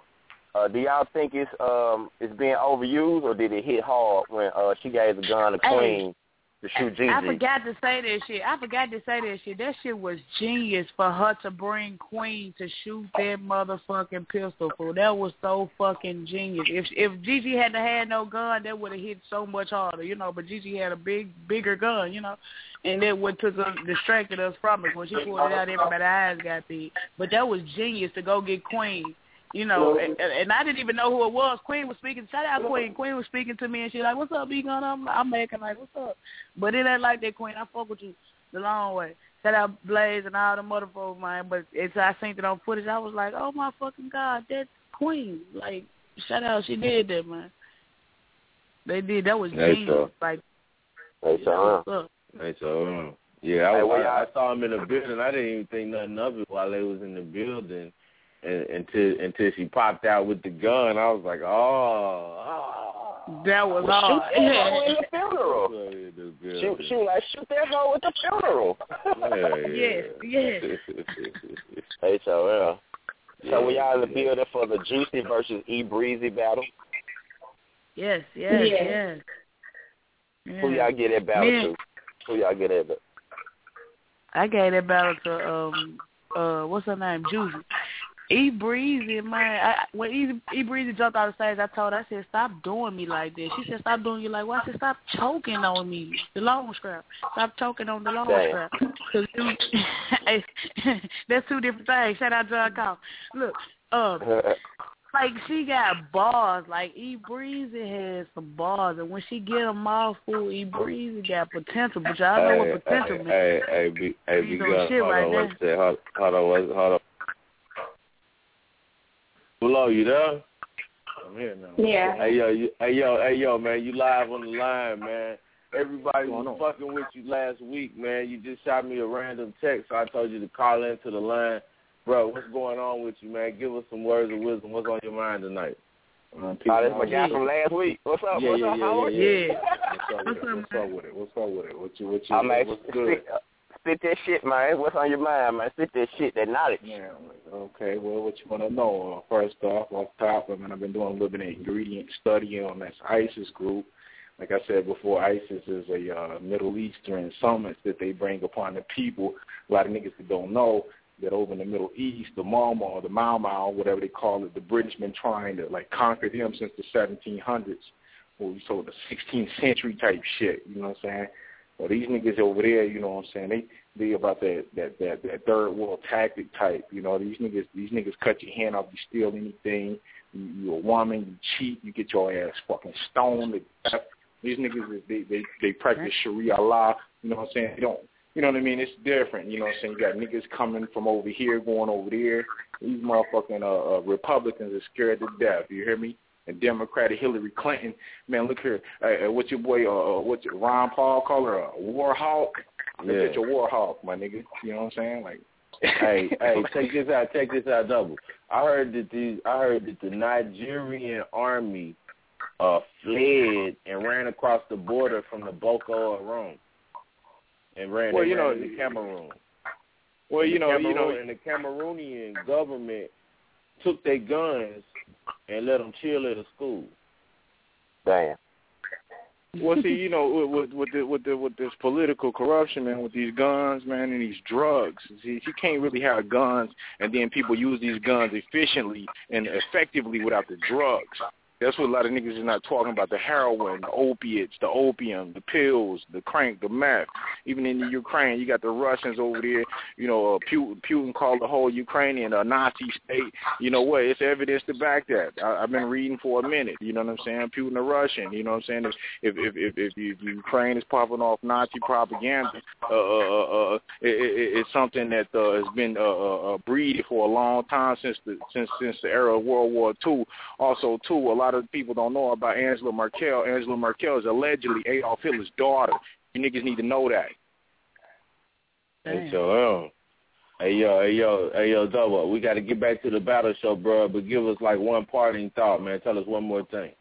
uh, do y'all think it's um it's being overused or did it hit hard when uh she gave the gun to Hey. Queen to shoot Gigi? I forgot to say that shit. I forgot to say that shit. That shit was genius for her to bring Queen to shoot that motherfucking pistol. Fool. That was so fucking genius. If if Gigi hadn't had no gun, that would have hit so much harder, you know. But Gigi had a big, bigger gun, you know, and that what took us, distracted us from it. When she pulled it out, everybody's eyes got big. But that was genius to go get Queen. You know, and, and I didn't even know who it was. Queen was speaking. Shout out Queen. Queen was speaking to me, and she like, "What's up, B Gun?" I'm, I'm making like, "What's up?" But it ain't like that, Queen. I fuck with you the long way. Shout out Blaze and all the motherfuckers, man. But it's I seen it on footage. I was like, "Oh my fucking god, that's Queen!" Like, shout out, she did that, man. They did. That was Hey, genius. so- Like, Hey, so, huh? what's up? Hey, so um, yeah, I, Hey, well, I, I saw him in the building. I didn't even think nothing of it while they was in the building, and, until until she popped out with the gun. I was like, oh, oh. That was Well, hard. shoot that hoe in the funeral. Yeah, Shoot, shoot, like shoot that hoe at the funeral. Yes, yes. H-O-L. So we y'all in the Yeah. building for the Juicy versus E Breezy battle. Yes, yes, Yeah. yes. Who y'all get that battle Me. to? Who y'all get that? I gave that battle to um uh what's her name Juicy. E Breezy man, I, when E, e Breezy jumped out the stage, I told her I said stop doing me like this. She said stop doing you like what? I said stop choking on me, the long strap. Stop choking on the long Damn. strap. Cause you, that's two different things. Shout out John Call. Look, um, like she got bars. Like E Breezy has some bars, and when she get all full, E Breezy got potential. But y'all know hey, what potential means. hey, hey, be, hey, be good. Hold right on, one second. Hold, hold on, hold on. Hello, you there? I'm here now. Yeah. Hey yo, you, hey yo, hey yo, man, you live on the line, man. Everybody was going fucking with you last week, man. You just shot me a random text, so I told you to call into the line. Bro, what's going on with you, man? Give us some words of wisdom. What's on your mind tonight? Uh, Oh, that's my guy from last week. What's up? Yeah, What's yeah, up, yeah, Howard? yeah, Yeah. What's up with it? What's up with it? What's up with it? What you, what you, I mean, what's good? spit, that shit, man. What's on your mind, man? Spit that shit, that knowledge. Yeah, okay. Well, what you want to know? Uh, first off, off top, I mean, I've been doing a little bit of ingredient study on this ISIS group. Like I said before, ISIS is a uh, Middle Eastern summit that they bring upon the people. A lot of niggas that don't know that over in the Middle East, the Mau, the Mau Mau, whatever they call it, the British been trying to like conquer them since the 1700s. Well, so the 16th century type shit. You know what I'm saying? Well, these niggas over there, you know what I'm saying? They they about that that that that third world tactic type. You know, these niggas these niggas cut your hand off, you steal anything. You, you a woman, you cheat, you get your ass fucking stoned. These niggas they they they practice Sharia law. You know what I'm saying? They don't. You know what I mean? It's different. You know what I'm saying? You got niggas coming from over here, going over there. These motherfucking uh, uh, Republicans are scared to death. You hear me? And Democratic Hillary Clinton, man, look here. Uh, uh, what's your boy? Uh, uh, what's your, Ron Paul call her a war hawk? Look Yeah. at your war hawk, my nigga. You know what I'm saying? Like, hey, hey, take this out, take this out, double. I heard that the I heard that the Nigerian army uh fled and ran across the border from the Boko Haram and ran, Well, you ran know, into Cameroon. well, you know, Cameroon, you know, and the Cameroonian government took their guns and let them chill at a school. Damn. well, see, you know, with with with, the, with, the, with this political corruption, man, with these guns, man, and these drugs, see, you can't really have guns and then people use these guns efficiently and effectively without the drugs. That's what a lot of niggas is not talking about: the heroin, the opiates, the opium, the pills, the crank, the meth. Even in the Ukraine, you got the Russians over there. You know, uh, Putin, Putin called the whole Ukrainian a Nazi state. You know what? It's evidence to back that. I, I've been reading for a minute. You know what I'm saying? Putin a Russian. You know what I'm saying? If if if, if, if Ukraine is popping off Nazi propaganda, uh, uh, uh, uh, it, it, it's something that uh, has been uh, uh, uh, breeded for a long time since the since since the era of World War II. Also, too, a lot of people don't know about Angela Merkel. Angela Merkel is allegedly Adolf Hitler's daughter. You niggas need to know that. Hey, so, um, hey yo, hey yo, hey yo, double. We got to get back to the battle show, bro. But give us like one parting thought, man. Tell us one more thing.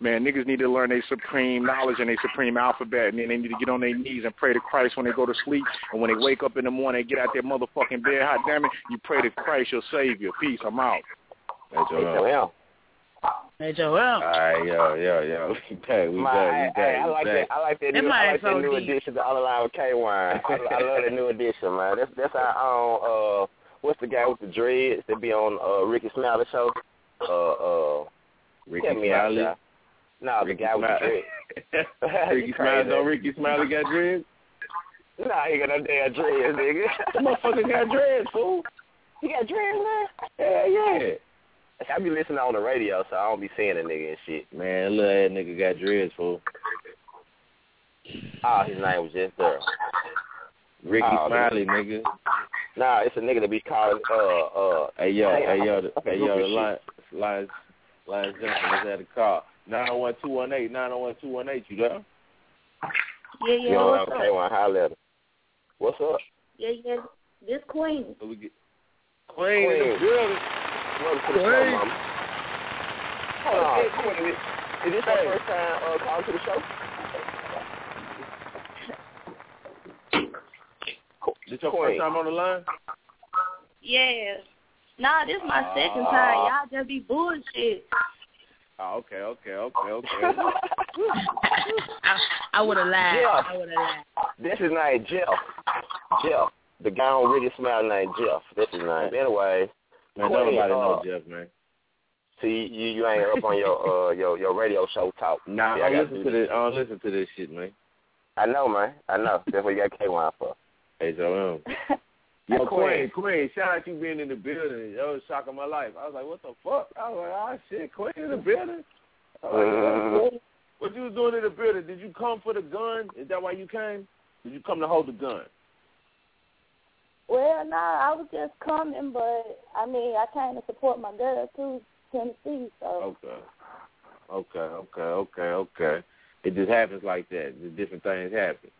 Man, niggas need to learn their supreme knowledge and their supreme alphabet, and then they need to get on their knees and pray to Christ when they go to sleep. And when they wake up in the morning, they get out their motherfucking bed. Hot damn it, you pray to Christ, your Savior. Peace. I'm out. Hey, so, H-O-M. Hey Joel. all right, yo, yo, yo. We back, we My, back, we hey, I like we that. back. I like that. That New, I like that new deep. addition to All Around with K Wine. I, I love that new addition, man. That's that's our own. Uh, what's the guy with the dreads that be on uh Rickey Smiley show? Uh, uh, Rickey help me out, Smiley. y'all. No, the Rickey guy with the Smiley. dreads. Rickey Smiley, crazy. don't Rickey Smiley got dreads? Nah, he got no damn dreads, nigga. That motherfucker got dreads, fool. he got dreads, man. Yeah, yeah. I be listening on the radio, so I don't be seeing a nigga and shit. Man, little that nigga got dreads, fool. Oh, his name was just there. Rickey Oh, Smiley, nigga. Nah, it's a nigga that be calling uh uh Hey yo, Hey, hey yo, the- hey yo, the Google line, lines, lines Johnson is at the call. Nine zero one two one eight, nine zero one two one eight. You there? Yeah, yeah, know what's okay, up? one holler at him. What's up? Yeah, yeah, this Queen. So we get Queen, in the building. Welcome to the show, Queen. mama. Hold on, Queen. Is this your first time uh, calling to the show? This your Queen. first time on the line? Yeah. Nah, this my second Ah. time. Y'all just be bullshit. Oh, okay, okay, okay, okay. I, I would have lied. Yeah. I would have lied. This is named Jeff. Jeff. The guy on really smell named Jeff. This is name. Anyway, man, Queen, nobody uh, know Jeff, man. see you you ain't up on your uh your your radio show talk. Nah, See, I I gotta listen to this. I don't listen to this shit, man. I know, man. I know. That's what you got K-Wine for. Hey, Joel. Yo, Queen. Queen, Queen, shout out you being in the building. That was a shock of my life. I was like, what the fuck? I was like, oh shit, Queen in the building. I was like, what you was doing in the building? Did you come for the gun? Is that why you came? Did you come to hold the gun? Well, nah, I was just coming, but I mean, I came to support my girl too, Tennessee. So Okay. Okay, okay, okay, okay. It just happens like that. The different things happen.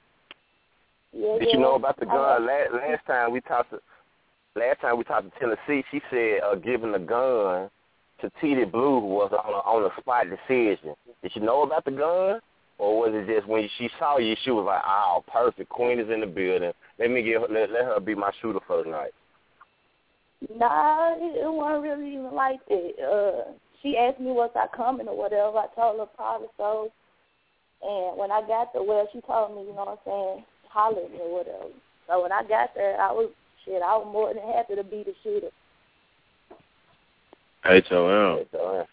yeah, Did yeah. you know about the I- gun? Last, last time we talked to last time we talked to Tennessee, she said uh, giving the gun to T.D. Blue was on a, on a spot decision. Did you know about the gun, or was it just when she saw you, she was like, "Oh, perfect, Queen is in the building. Let me get her, let, let her be my shooter for the night." Nah, it, it wasn't really even like that. Uh, she asked me was I coming or whatever. I told her probably so. And when I got there, well, she told me, you know what I'm saying, holler at me or whatever. So when I got there, I was shit. I was more than happy to be the shooter. H-O-M. So, uh,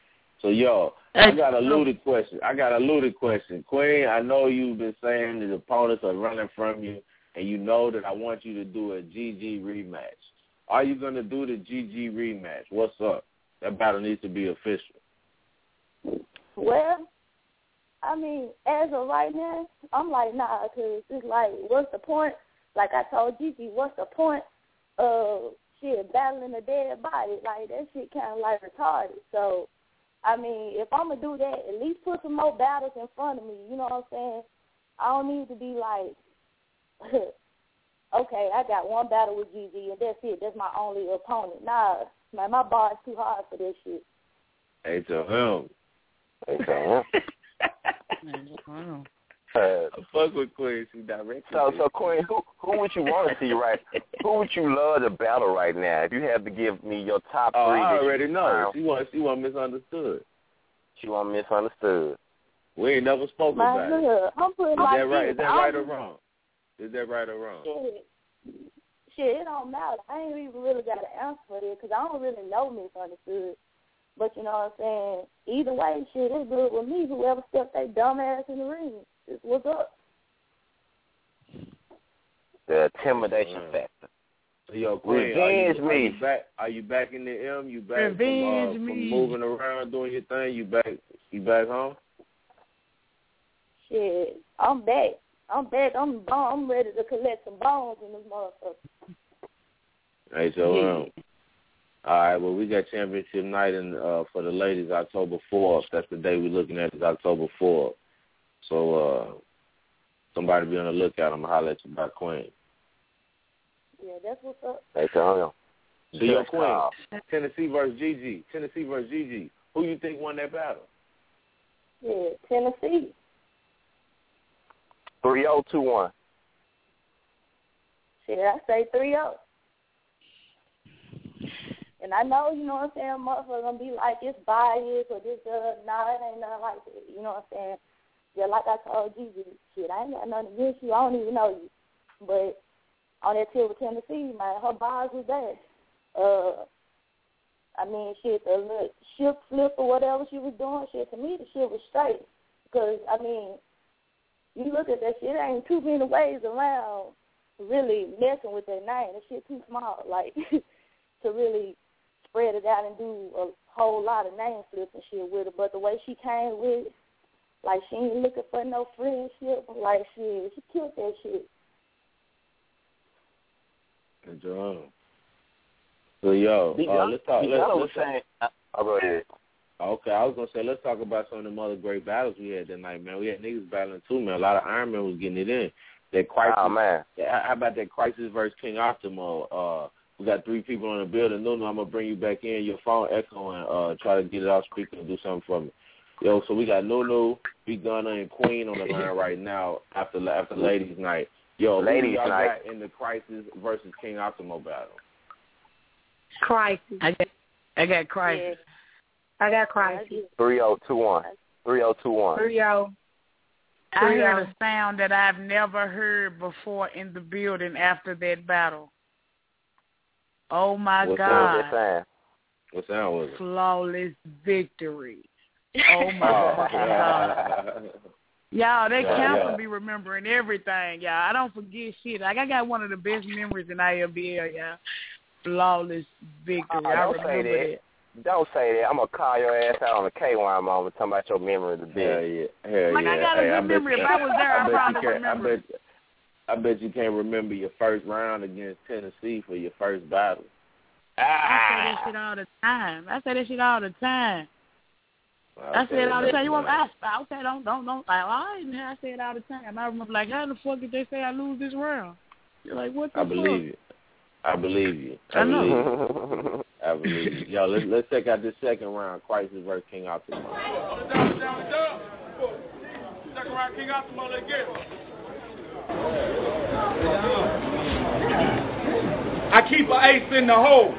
So, yo, I got a loaded question. I got a loaded question. Queen, I know you've been saying that opponents are running from you, and you know that I want you to do a GG rematch. Are you going to do the GG rematch? What's up? That battle needs to be official. Well, I mean, as of right now, I'm like, nah, because it's like, what's the point? Like I told Gigi, what's the point of shit battling a dead body? Like, that shit kind of like retarded. So, I mean, if I'm going to do that, at least put some more battles in front of me. You know what I'm saying? I don't need to be like, okay, I got one battle with Gigi, and that's it. That's my only opponent. Nah, man, my bar is too hard for this shit. H-O-M. okay, Wow. uh, I fuck with Queen. She directed so, so Queen, who who would you want to see right? Who would you love to battle right now? If you had to give me your top Oh, three, I that you already know. found, She want she want misunderstood. She want misunderstood. We ain't never spoke Man, about it. look, I'm putting Is like that right? Is that right or wrong? Is that right or wrong? Shit, shit, it don't matter. I ain't even really got an answer for this because I don't really know misunderstood. But you know what I'm saying? Either way, shit, it's good with me. Whoever steps their dumb ass in the ring, it's what's up. The intimidation Mm. factor. So, yo, Queen, Revenge are you, Are you back? Are you back in the M? You back Revenge from, uh, me. from moving around, doing your thing? You back? You back home? Shit, I'm back. I'm back. I'm I'm ready to collect some bones in this motherfucker. Hey, so Yeah. um, all right. Well, we got championship night, and uh, for the ladies, October fourth. That's the day we're looking at is October fourth. So uh, somebody be on the lookout. I'm gonna holler at you about Queen. Yeah, that's what's up. Hey, so, So your Queen, call. Tennessee versus Gigi. Tennessee versus Gigi. Who you think won that battle? Yeah, Tennessee. Three oh two one. Shit, I say three up. And I know, you know what I'm saying, motherfuckers gonna be like it's bias or this uh nah, it ain't nothing like that. You know what I'm saying? Yeah, like I told Gigi, shit, I ain't got nothing against you, I don't even know you. But on that tip with Tennessee, man, her bars was there. Uh I mean, shit, the little ship flip or whatever she was doing, shit, to me the shit was straight. Because, I mean, you look at that shit, ain't too many ways around really messing with that name. That shit too small, like to really spread it out and do a whole lot of name flips and shit with it. But the way she came with it, like she ain't looking for no friendship, like shit, she killed that shit. And Jerome. So yo, uh, let's talk. Let's, was let's talk. saying, oh, go ahead. Okay, I was gonna say let's talk about some of them other great battles we had that night, man. We had niggas battling too, man. A lot of Iron Man was getting it in. That crisis. Oh man, Yeah, How about that crisis versus King Optimo? Uh, we got three people in the building. No, no, I'm gonna bring you back in. Your phone echoing. Uh, try to get it off speaker and do something for me. Yo, so we got Lulu, Big Gunna, and Queen on the line right now after after Ladies Night. Yo, Ladies who y'all Night. got in the Crisis versus King Optimo battle? Crisis. I got, I got crisis. I got crisis. Three oh two one. Three oh two one. Three oh. I Three heard a sound that I've never heard before in the building after that battle. Oh my What God. sound was What sound was it? Flawless victory. Oh my Oh, God. Y'all, that Yeah, council yeah. be remembering everything, y'all. I don't forget shit. Like I got one of the best memories in IMBL, y'all. Flawless victory. Uh, I don't say remember that. that. Don't say that. I'm gonna call your ass out on the K-Wine moment talking about your memory of the Hell day. yeah, hell Like, yeah. I got a hey, good bet memory. You, If I was there, I bet probably can't, remember I bet, I bet you can't remember your first round against Tennessee for your first battle. Ah. I say that Ah, shit all the time. I say that shit all the time. I Okay, say it all the time. You want man. to ask? Okay, don't don't don't. Like, all right, man. I say it all the time. I remember like, how the fuck did they say I lose this round? You're like, what the I fuck? believe you. I believe you. I, I know. believe you. I believe you. Yo, let's let's check out this second round, Crisis versus King Optimo. Second round, King Optimo, let's get it. I keep an ace in the hole.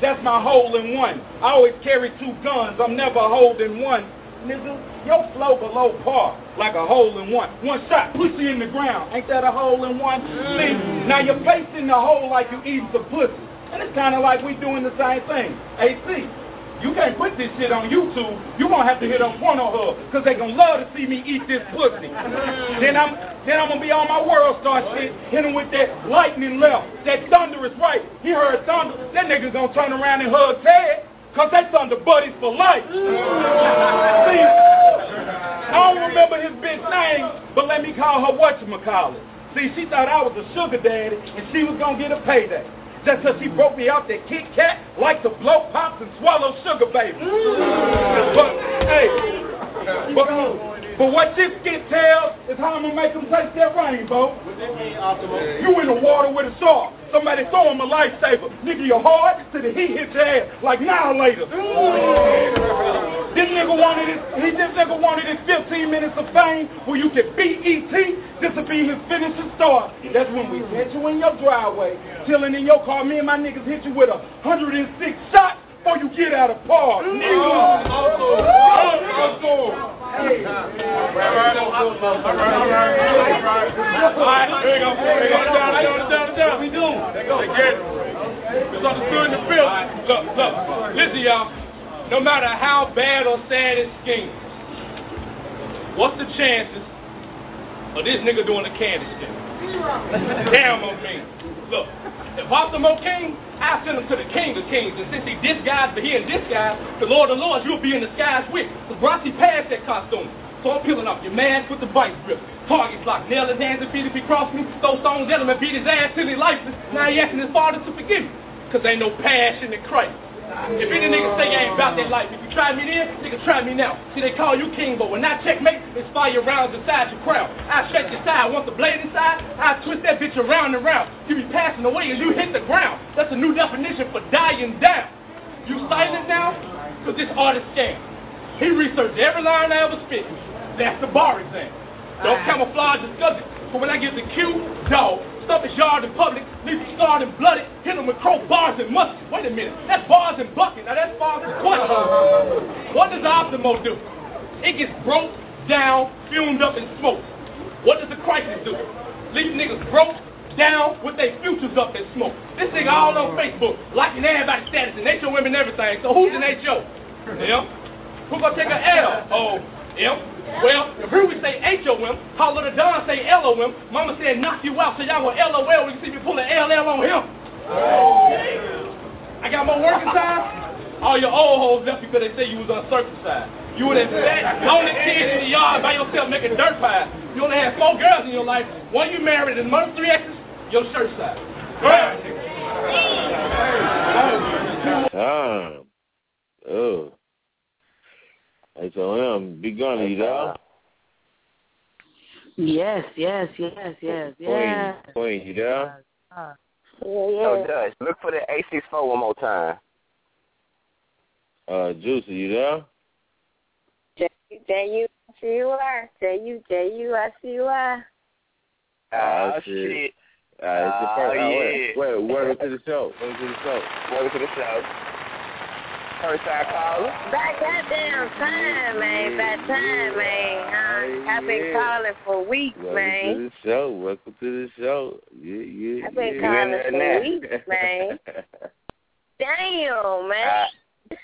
That's my hole in one. I always carry two guns. I'm never holding one. Nigga, your flow below par like a hole in one. One shot, pussy in the ground. Ain't that a hole in one? See, now you're facing the hole like you eating some pussy. And it's kind of like we doing the same thing. AC, you can't put this shit on YouTube. You gonna have to hit up Pornhub because they gonna love to see me eat this pussy. then I'm then I'm gonna be on my world star shit, hitting with that lightning left, that thunderous right. He heard thunder. That nigga gonna turn around and hug Ted. Cause they thunder buddies for life. See, I don't remember his bitch name, but let me call her whatchamacallit. See, she thought I was a sugar daddy and she was gonna get a payday. Just so she broke me out that Kit Kat, like to blow pops and swallow sugar baby. Mm. But hey, but, but what this skit tells is how I'm gonna make them taste that rainbow. You in the water with a shark. Somebody throw him a lifesaver. Nigga, you're hard till the heat hits your ass like now or later. This nigga wanted his, he, this nigga wanted his 15 minutes of fame where you could beat E.T. This will be his finishing start. That's when we hit you in your driveway, chilling in your car. Me and my niggas hit you with a 106 shots before you get out of park. Nigga. Look, look. Listen, y'all. No matter how bad or sad it schemes, what's the chances of this nigga doing a candy stick? Damn me. Look, if Optimo King, I send him to the King of Kings. And since he disguised, but he in disguise, the Lord of Lords, you'll be in skies with. Because Brossi passed that costume. So I'm peeling off your mask with the vice grip. Targets locked, nail his hands and feet if he cross me. Throw stones at him and beat his ass till he lifeless. Now he asking his father to forgive me. Because ain't no passion in Christ. If any nigga say you ain't about that life, if you try me then, nigga try me now. See, they call you king, but when I checkmate, it's fire rounds inside your crown. I stretch your side, want the blade inside, I twist that bitch around and round. You be passing away as you hit the ground. That's a new definition for dying down. You silent now? Cause this artist scam. He researched every line I ever spit. That's the bar exam. Don't camouflage the subject. But when I get the cue, dog, stuff his yard in public, leave him scarred and blooded, hit him with crowbars and musket. Wait a minute, that's bars and bucket. Now that's bars and. What does the Optimo do? It gets broke down, fumed up, and smoked. What does the crisis do? Leave niggas broke down with their futures up in smoke. This nigga all on Facebook, liking everybody's status and HO women and everything. So who's an HO? Him. Who gonna take a L? Oh, him. Well, if Ruby say H-O-M, Holler the Don say L-O-M, Mama said knock you out, so y'all want L-O-L, when you see me pull an L-L on him. I got more working time. All your old hoes left because they say you was uncircumcised. You were that fat, lonely kid in the yard by yourself making dirt pies. You only had four girls in your life. One you married and mother three exes, your shirt size. Time. Oh. H-O-M, Big Gunna, you there? Yes, yes, yes, yes, yes. Queen, Queen, you there? Uh, So, Dutch, look for the A64 one more time. Uh, Juicy, you there? J U C U R. J U J U I C U R. Oh, Oh, shit. shit. All right, it's your first. Oh, yeah. wait, welcome to the show. Welcome to the show. Welcome to the show. First time caller. Back goddamn time, man. Back time, man. Uh, I've been calling for weeks, Welcome man. to the show. Welcome to the show. Yeah, yeah, I've been yeah. calling there for now. weeks, man. Damn, man. Uh,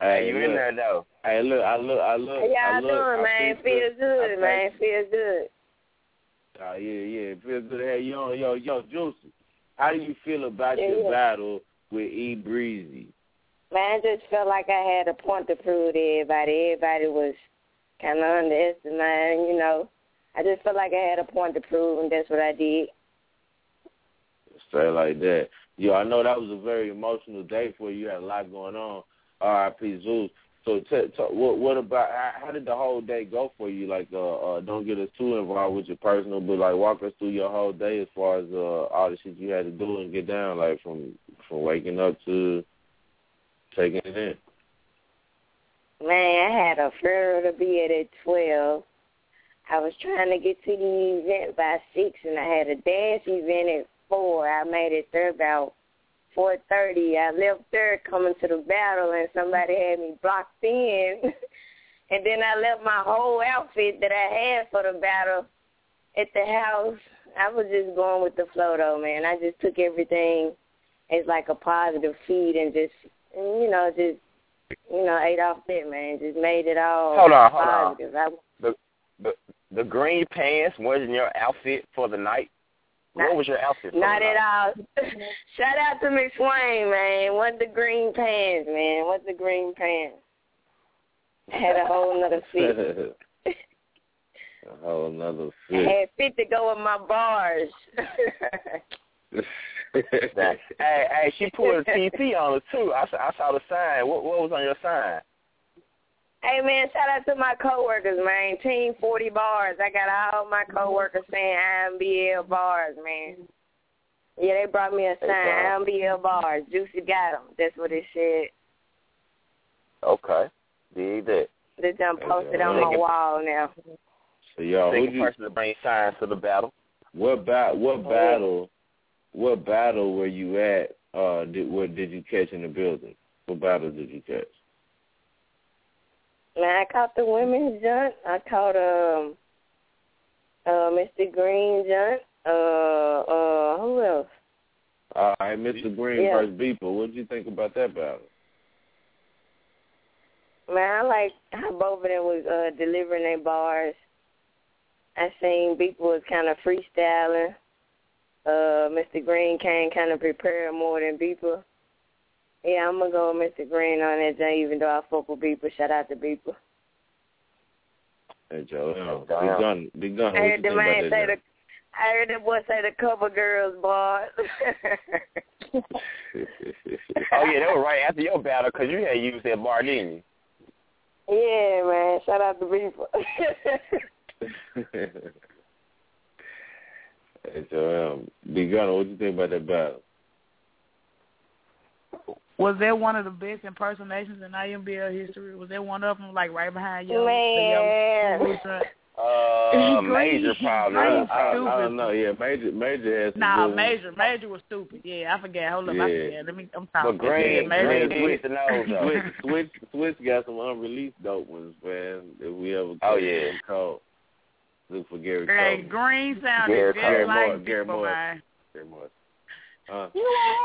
Hey, you look, in there though? Hey, look, I look, I look, How y'all I look. doing, I man? think Feels that- I good, think- man. Feels good. Oh yeah, yeah. It feels good to have you on. Yo, yo, Juicy. How do you feel about Yeah, your yeah. battle with E Breezy? Man, I just felt like I had a point to prove to everybody. Everybody was kind of underestimating, you know. I just felt like I had a point to prove, and that's what I did. Straight like that. Yo, I know that was a very emotional day for you. You had a lot going on. R.I.P. Zeus. So, t- t- what what about how, how did the whole day go for you? Like, uh, uh, don't get us too involved with your personal, but like walk us through your whole day as far as uh, all the shit you had to do and get down, like from from waking up to taking it in. Man, I had a funeral to be at at 12. I was trying to get to the event by 6, and I had a dance event at 4. I made it there about 4.30. I left there coming to the battle, and somebody had me blocked in. and then I left my whole outfit that I had for the battle at the house. I was just going with the flow, though, man. I just took everything as like a positive feed and just, you know, just you know, ate off that man. Just made it all Hold on, hold on. I, The the the green pants wasn't your outfit for the night. What was your outfit for not the at night? all. Shout out to McSwain, man. What the green pants, man. What the green pants. Had a whole nother fit. a whole nother I fit. had fit to go with my bars. That- hey, hey, she pulled a TP on her too. I, saw- I saw the sign. What what was on your sign? hey man, shout out to my coworkers, man. Team Forty Bars. I got all my coworkers saying IMBL bars, man. Yeah, they brought me a sign. IMBL bars. Juicy got 'em. That's what it said. Okay, dig that. They done posted on my Second- wall now. So y'all, who Second you, person to bring signs to the battle. what ba- what Oh. battle, what battle were you at? Uh, did what did you catch in the building? What battle did you catch? Man, I caught the women's junk. I caught um uh Mr. Green junk. Uh uh who else? All right, Mr. Green Yeah. versus Beeper. What did you think about that battle? Man, I like how both of them was uh delivering their bars. I seen people was kinda freestyling. Uh Mr. Green came kinda prepared more than Beeper. Yeah, I'm gonna go with Mr. Green on that junk even though I fuck with Beeper. Shout out to Beeper. Hey Joe, Damn. Big Gun, Big Gun. I heard the think man about say that? the I heard the boy say the cover girls bars. Oh yeah, that was right after your battle because you had used that bar, didn't you? Yeah, man. Shout out to people. hey Joe, um, Big Gun. What you think about that battle? Was that one of the best impersonations in IMBL history? Was that one of them, like right behind you? Man. Uh, major problem. I, I. I don't know. Yeah, Major, Major has some Nah, good. Major, Major was stupid. Yeah, I forget. Hold up, I forget. Let me. I'm talking. But Green, yeah, Major. Green Major- did hit the. Switch, Switch, Switch got some unreleased dope ones, man. If we ever Oh, yeah. them Cole. Look for Gary Hey, Cole. Green sounded Gary just Gary like Moore, Gary Moore. man. Gary Moore. Uh,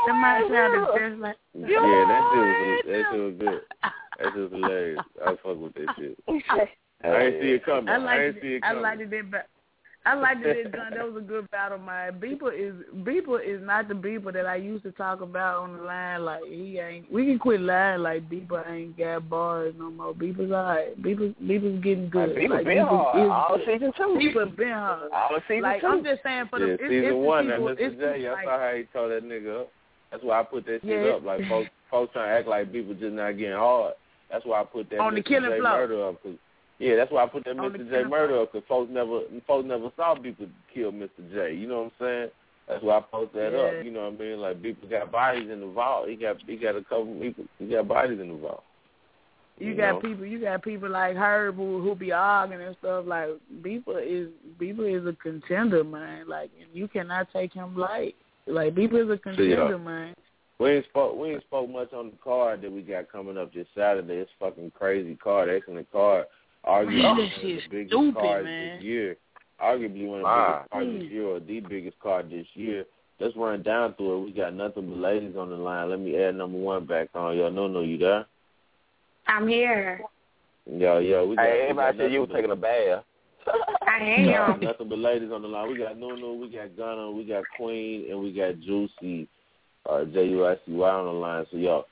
Somebody sounded just like. yeah, that shit was that shit was good. That shit was hilarious. I fuck with that shit. I ain't see it coming. I I, liked ain't it. see it I coming. liked it. That ba- I liked it. That gun. That was a good battle, man. Beeper is Beeper is not the Beeper that I used to talk about on the line. Like he ain't. We can quit lying. Like Beeper ain't got bars no more. Beeper's alright. Beeper Beeper's getting good. People like, been hard. is All good. season two. Beeper been hard. All season Like two. I'm just saying for the yeah, it's, season it's the one, that people, Mr. it's J, I saw how he tore that nigga up. That's why I put that shit Yeah, up. Like folks, folks trying to act like people just not getting hard. That's why I put that On the killing J floor. murder up. Cause, yeah, that's why I put that Mr. J murder up because folks never, folks never saw people kill Mr. J. You know what I'm saying? That's why I posted that Yeah. up. You know what I mean? Like people got bodies in the vault. He got, he got a couple people. He got bodies in the vault. You, You got know? people. You got people like Herb who who be arguing and stuff. Like Beeper is Beeper is a contender, man. Like you cannot take him light. Like Beeper is a contender, man. We ain't spoke we ain't spoke much on the card that we got coming up this Saturday. It's fucking crazy card, excellent card. Arguably Man, one of the biggest stupid, cards man. this year. Arguably one of the Wow. biggest cards this year or the biggest card this year. Let's run down through it. We got nothing but ladies on the line. Let me add number one back on. Y'all know no you there? I'm here. Yo, yo, we got, Hey, we got everybody said you was nothing taking a bath. I but, am. nothing but ladies on the line. We got Nunu, we got Gunna, we got Queen, and we got Juicy, uh, J U I C Y on the line. So y'all,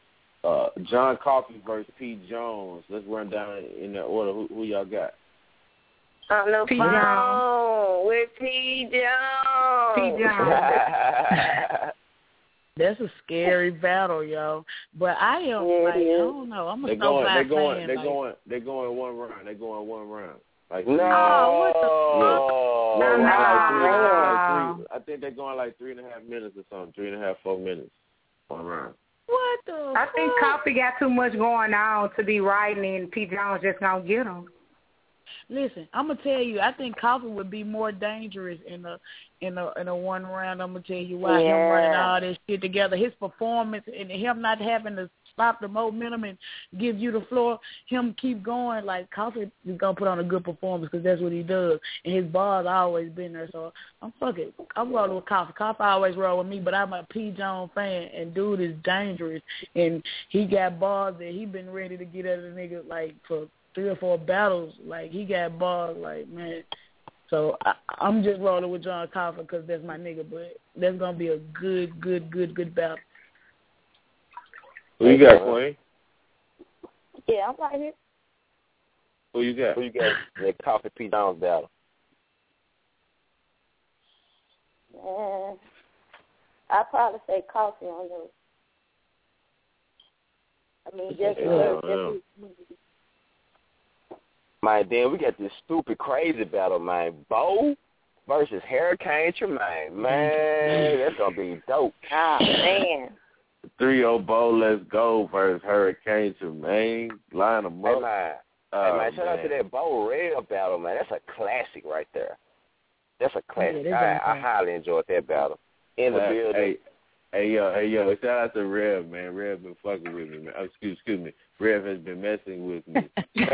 uh, John Coffey versus Pete Jones. Let's run down in that order. Who, who y'all got? On the P. phone with P. Jones. P. Jones. That's a scary battle, yo. But I am Yeah, it like I is. don't know. I'm a they're going, they're going, fan. they like, going, they're going one round. They're going one round. Like No. three- Oh, what the Yeah, No, like no. three, like no. three, I think they're going like three and a half minutes or something. Three and a half, four minutes. One round. What the? I think fuck? Coffee got too much going on to be riding, and P. Jones just gonna get him. Listen, I'm gonna tell you. I think Coffee would be more dangerous in a in a in a one round. I'm gonna tell you why. Him running all this shit together, his performance, and him not having to stop the momentum and give you the floor. Him keep going like Coffee is gonna put on a good performance because that's what he does, and his bars always been there. So I'm fuck it. I'm rolling with Coffee. Coffee always roll with me, but I'm a P. Jones fan, and dude is dangerous, and he got bars that he been ready to get at a nigga like for three or four battles. Like he got bars, like man. So I, I'm just rolling with John Coffin because that's my nigga. But that's gonna be a good, good, good, good battle. Who you got, Queen? Yeah, I'm right here. Who you got? Who you got? That Coffee P. Jones battle. Man, I'd probably say coffee on those. I mean, just Yeah, because just Man, then we got this stupid crazy battle, man. Bo versus Hurricane Tremaine. Man, that's gonna be dope. Ah, man. Three O Bo, let's go versus Hurricane Tremaine. Line them Hey up. man, Oh, hey man, shout out to that Bo Red battle, man. That's a classic right there. That's a classic. that's I, I highly enjoyed that battle. In the Uh, building. Hey, hey, yo, hey, yo! Shout out to Rev, man. Rev been fucking with me, man. Oh, excuse, excuse me. Rev has been messing with me.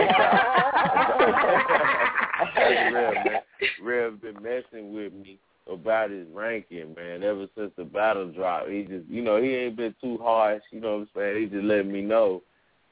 Rev, man. Rev been messing with me about his ranking, man. Ever since the battle drop, he just, you know, he ain't been too harsh. You know what I'm saying? He just letting me know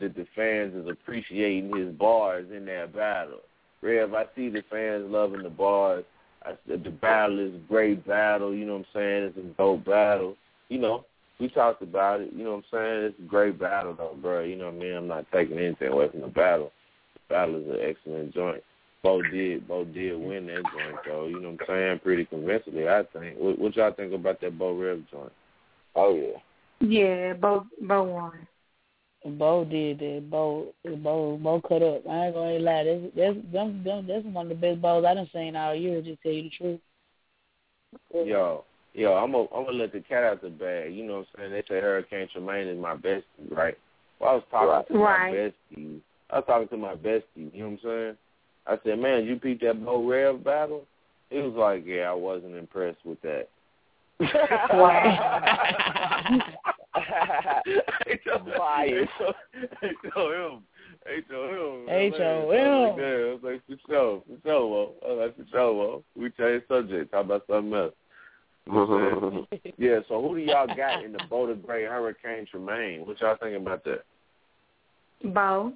that the fans is appreciating his bars in that battle. Rev, I see the fans loving the bars. I said the battle is a great battle. You know what I'm saying? It's a dope battle. You know, we talked about it. You know what I'm saying? It's a great battle, though, bro. You know what I mean? I'm not taking anything away from the battle. The battle is an excellent joint. Bo did, Bo did win that joint, though. You know what I'm saying? Pretty convincingly, I think. What, what y'all think about that Bo Rev joint? Oh yeah. Yeah, Bo Bo won. Bo did that. Bo, Bo, Bo cut up. I ain't gonna lie. That's that's them, them, that's one of the best balls I done seen all year. Just tell you the truth. Yo, yo, I'm gonna I'm gonna let the cat out the bag. You know what I'm saying? They say Hurricane Tremaine is my bestie, right? Well, I was talking to Right. my bestie. I was talking to my bestie. You know what I'm saying? I said, man, you beat that Bo Rev battle? He was like, yeah, I wasn't impressed with that. H O M. H O M. H O M. We change subject. Talk about something else. Yeah, so who do y'all got in the Boulder Gray Hurricane Tremaine? What y'all thinking about that? Bo.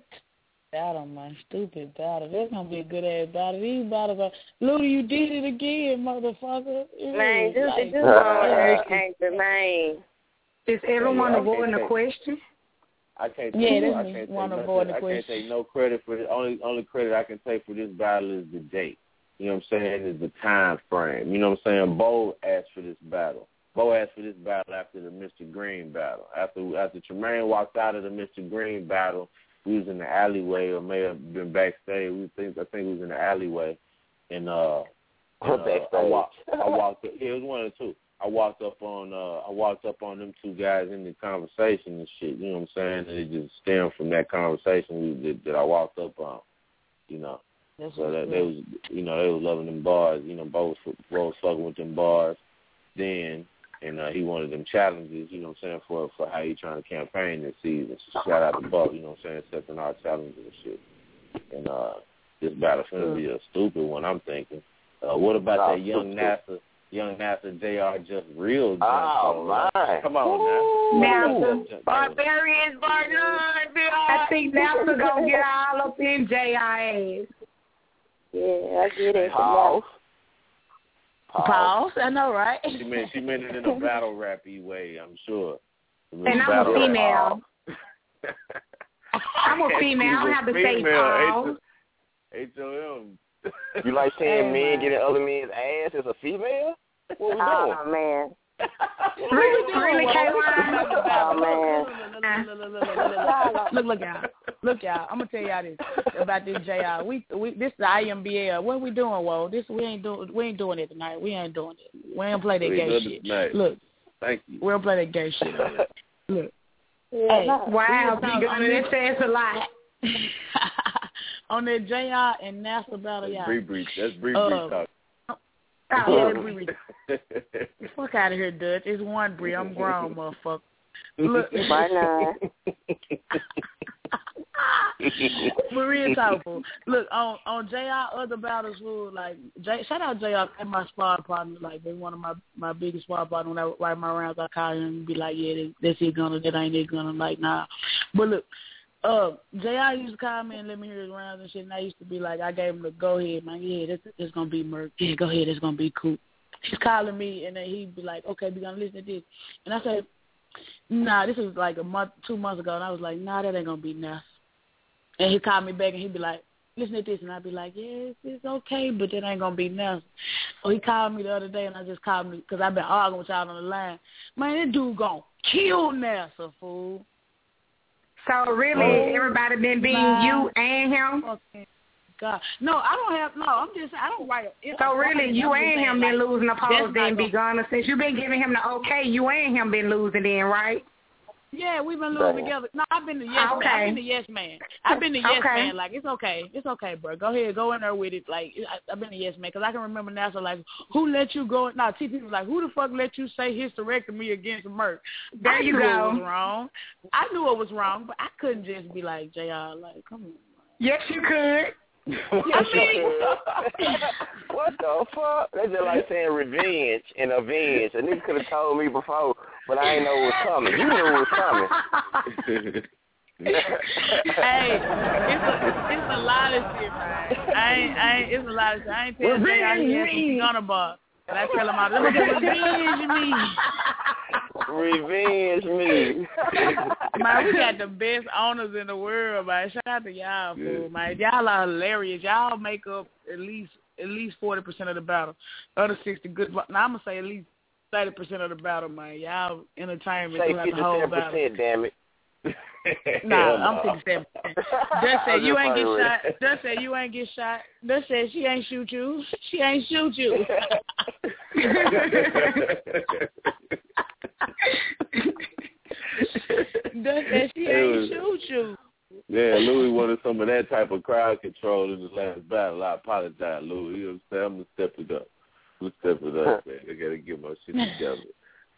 Battle, man. Stupid battle. That's gonna be a good ass battle. These battles are Lou, you did it again, motherfucker. It Man, is just like- just on Hurricane Tremaine. Is everyone Yeah, avoiding the question? I can't Yeah, take, I can't take Wanna nothing- avoid the I can't take no credit for the only only credit I can take for this battle is the date. You know what I'm saying? Is the time frame. You know what I'm saying? Bo asked for this battle. Bo asked for this battle after the Mr. Green battle. After after Tremaine walked out of the Mr. Green battle, we was in the alleyway or may have been backstage. We think I think we was in the alleyway and uh, and, uh I walked I walked yeah, it was one of the two. I walked up on uh I walked up on them two guys in the conversation and shit. You know what I'm saying? And it just stemmed from that conversation we, that, that I walked up on. You know. That's So that they was, you know, they was loving them bars. You know, both both fucking with them bars. Then, and uh, he wanted them challenges. You know what I'm saying for for how he trying to campaign this season. So shout out to Bo. You know what I'm saying, accepting our challenges and shit. And uh, this battle's gonna be a stupid one. I'm thinking. Uh, what about Nah, that young. NASA? Young NASA Jr. just real. Oh, though, my. Come on now. NASA. Barbarians, Barbarians, I think NASA gonna get all up in JIS. Yeah, I get it. Pause. Pause. I know, right? She meant she meant it in a battle rappy way. I'm sure. And I'm a female. I'm a female. I don't have to say Female, pause. H O M. You like seeing Hey, men man. getting other men's ass as a female? What we uh, doing? Oh man. Really, really, K-Wine? Man. Look, look, y'all. Look, y'all. I'm gonna tell y'all this about this JR. We, we, this is the IMBL. What we doing, Whoa? This we ain't doing. We ain't doing it tonight. We ain't doing it. We ain't play that We gay shit. tonight. Look, Thank you. we don't play that gay shit. Look, Yeah, Hey. Wow, We be was that says a lot. on that JR and NASA battle, That's y'all. Bree Bree. That's Bree Uh, Bree talk. Yeah, Oh, that Bree Bree. Fuck out of here, Dutch. It's one Bree. I'm grown, motherfucker. Look, Why not? Maria Topol. Look on on Jr. Other battles who like J, shout out Jr. and my sparring partner. Like been one of my my biggest sparring partner. When I write my rounds, I call him and be like, yeah, that's it gonna, that ain't it gonna. Like nah, but look. Uh, Jr. used to call me and let me hear his rounds and shit, and I used to be like, I gave him the go ahead, man. Yeah, this it's gonna be Merc. Yeah, go ahead, it's gonna be cool. He's calling me, and then he'd be like, okay, we gonna listen to this, and I said, nah, this was like a month, two months ago, and I was like, nah, that ain't gonna be enough. And he called me back and he'd be like, listen to this. And I'd be like, yes, it's okay, but that ain't to be nothing. So he called me the other day and I just called me because I've been arguing with y'all on the line. Man, that dude to kill NASA, fool. So really, Oh, everybody been being my you and him. God. No, I don't have, no, I'm just, I don't write. it- So really, you and him saying, been losing the polls, then be gone. Since you been giving him the okay, you and him been losing then, right? Yeah, we've been living Damn. together. No, I've been the yes ah, man. I've been the yes man. I've been the yes Okay. man. Like it's okay, it's okay, bro. Go ahead, go in there with it. Like I, I've been the yes man because I can remember now. So like, who let you go? No, TP was like, who the fuck let you say hysterectomy against Merck? There I you knew go. it was wrong. I knew it was wrong, but I couldn't just be like Jr. Like, come on. Yes, you could. I mean, what the fuck? That's just like saying revenge and avenge. A nigga could have told me before, but I ain't know it was coming. You knew it was coming. hey, it's a it's a lot of shit, man. I ain't I ain't it's a lot of shit. I ain't tell Jr. he has some gunner bar. But I tell him all let me get revenge me. Revenge me. Man, we got the best owners in the world, man. Shout out to y'all, fool, man. Y'all are hilarious. Y'all make up at least at least forty percent of the battle. Other sixty good. Now I'm gonna say at least thirty percent of the battle, man. Y'all entertainment Say throughout the whole battle. percent, damn it. Nah, I'm no. fifty-seven. Dust said you ain't get shot. Dust said you ain't get shot. Dust said she ain't shoot you. She ain't shoot you. Dust said she It ain't shoot you. Yeah, Louis wanted some of that type of crowd control in the last battle. I apologize, Louis. You know what I'm saying? I'm gonna step it up. I'm gonna step it up, man. I gotta get my shit together.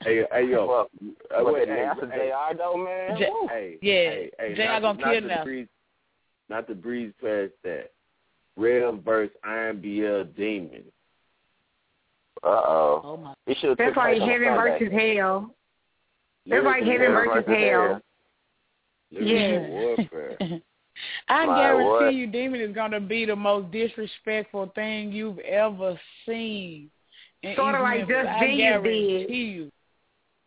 Hey, hey, yo. Well, uh, But wait, that hey, NASA hey, JR though, man. J- woo. hey, Yeah, hey, hey, Jay, I not, gonna not kill to now. breeze, not to breeze past that. Rev versus Iron BL Demon. Uh oh. Oh my. It should That's like heaven versus hell. That's like Lyrical heaven warfare. versus hell. Yeah. I My guarantee what? you, Demon is gonna be the most disrespectful thing you've ever seen. in Sorta like Memphis. Just I Genius guarantee did. you.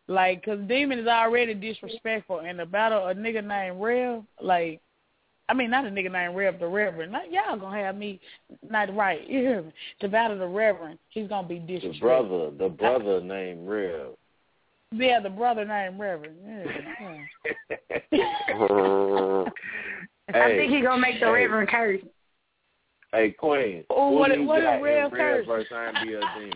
Like, cause Demon is already disrespectful, and the battle a nigga named Rev, like, I mean, not a nigga named Rev, the Reverend. Not, y'all gonna have me not right. You hear me? To battle the Reverend, he's gonna be disrespectful. The brother, the brother named Rev. Yeah, the brother named Reverend. Yeah, yeah. I think he gonna make the hey. Reverend curse. Hey, Queen. Oh, who what do a- what a real Rev curse. versus Iron BL Demon?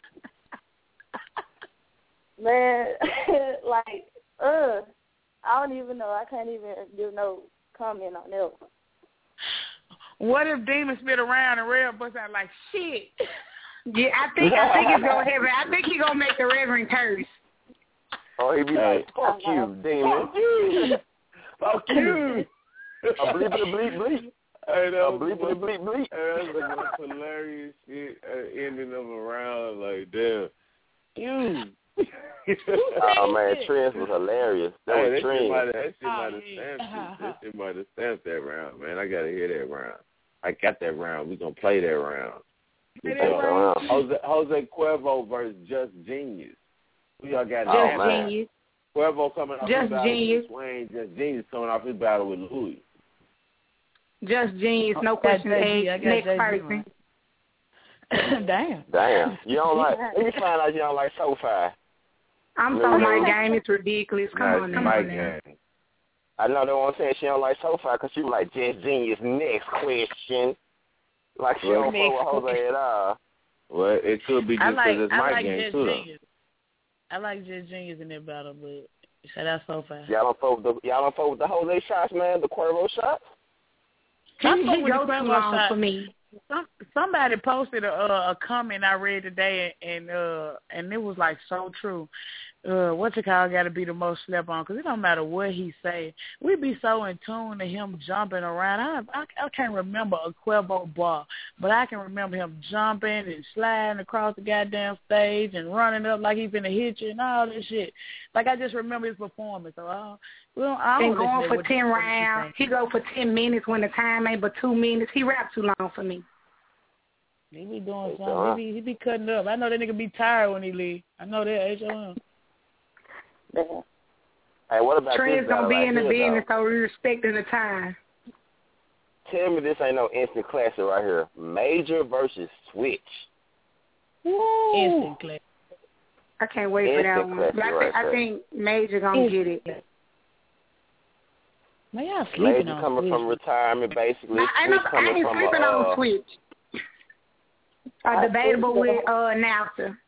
Man, like, uh, I don't even know. I can't even do no comment on that. What if Demon spit around and Red bust out like shit? Yeah, I think I think he's gonna have it. I think he's gonna make the Reverend curse. Oh, he'd be like, fuck you, demon. Fuck you. A bleep, a bleep, bleep. Hey, that A was bleep, a bleep, bleep. Hey, that was the most hilarious shit. Uh, ending them around like, damn, you. Oh man, Trends was hilarious. That Hey, was that shit Trends. that shit Oh, might have yeah. stamped it. That shit might have stamped that round, man. I gotta hear that round. I got that round. We gonna play that round. Play that round. Jose Jose Cuervo versus Just Genius. Who y'all got? Oh, Just man. genius. Cuervo coming off Just his battle Genius. with Swain. Just Genius coming off his battle with Louis. Just genius. No got question JG. I asked. got Next person. Damn. Damn. You don't like, let me find out you don't like SoFi. I'm so my no. game. It's ridiculous. Come Nice on now. mic game. I know they won't say she don't like SoFi because she was like, Just Genius, next question. Like she Well, don't fuck with Jose at all. Well, it could be I just like because it's I my like game Just too. Genius. I like Just Genius in that battle, but shout out so fast. Y'all don't fuck with the, y'all don't fuck with the Jose shots, man, the Cuervo shots? He, I fuck he with go the too Cuervo long shot. for me. Some somebody posted a, a comment I read today, and uh, and it was like so true. Uh, what's it called? Got to be the most slept on because it don't matter what he say. We be so in tune to him jumping around. I I, I can't remember a Cuervo bar, but I can remember him jumping and sliding across the goddamn stage and running up like he finna hit you and all this shit. Like I just remember his performance. So I, well, I don't Been going for ten rounds. He go for ten minutes when the time ain't but two minutes. He rap too long for me. He be doing something. John. He be he be cutting up. I know that nigga be tired when he leave. I know that. H O M. Yeah. Hey, what about Trey's this gonna be right in the here, business, so we respecting the time. Tell me this ain't no instant classic right here. Major versus Switch. Instant clap. I can't wait for that one. But I, right think I think Major gonna get it. Man, y'all sleeping Major on coming Switch. from retirement, basically. I, I, know, I coming ain't from sleeping a, on uh, Switch. I Uh, debatable with uh Nelson.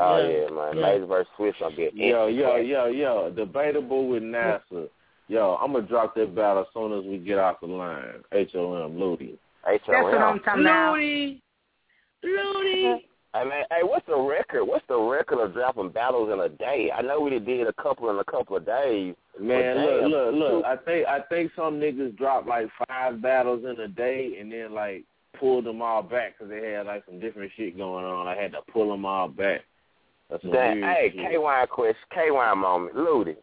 Oh Yeah. yeah, man. Yeah. Major versus Switch gonna be an Yo, yo, yo, yo. Debatable with NASA. Yo, I'm gonna drop that battle as soon as we get off the line. H O M, Ludi. H That's what O I'm talking about. Looney. Looney. Hey man, hey, what's the record? What's the record of dropping battles in a day? I know we did a couple in a couple of days. Man, look, damn. look, look. I think I think some niggas dropped like five battles in a day and then like pulled them all back because they had like some different shit going on. I had to pull them all back. That's some Damn, weird hey, shit. KY question, KY moment, Ludi.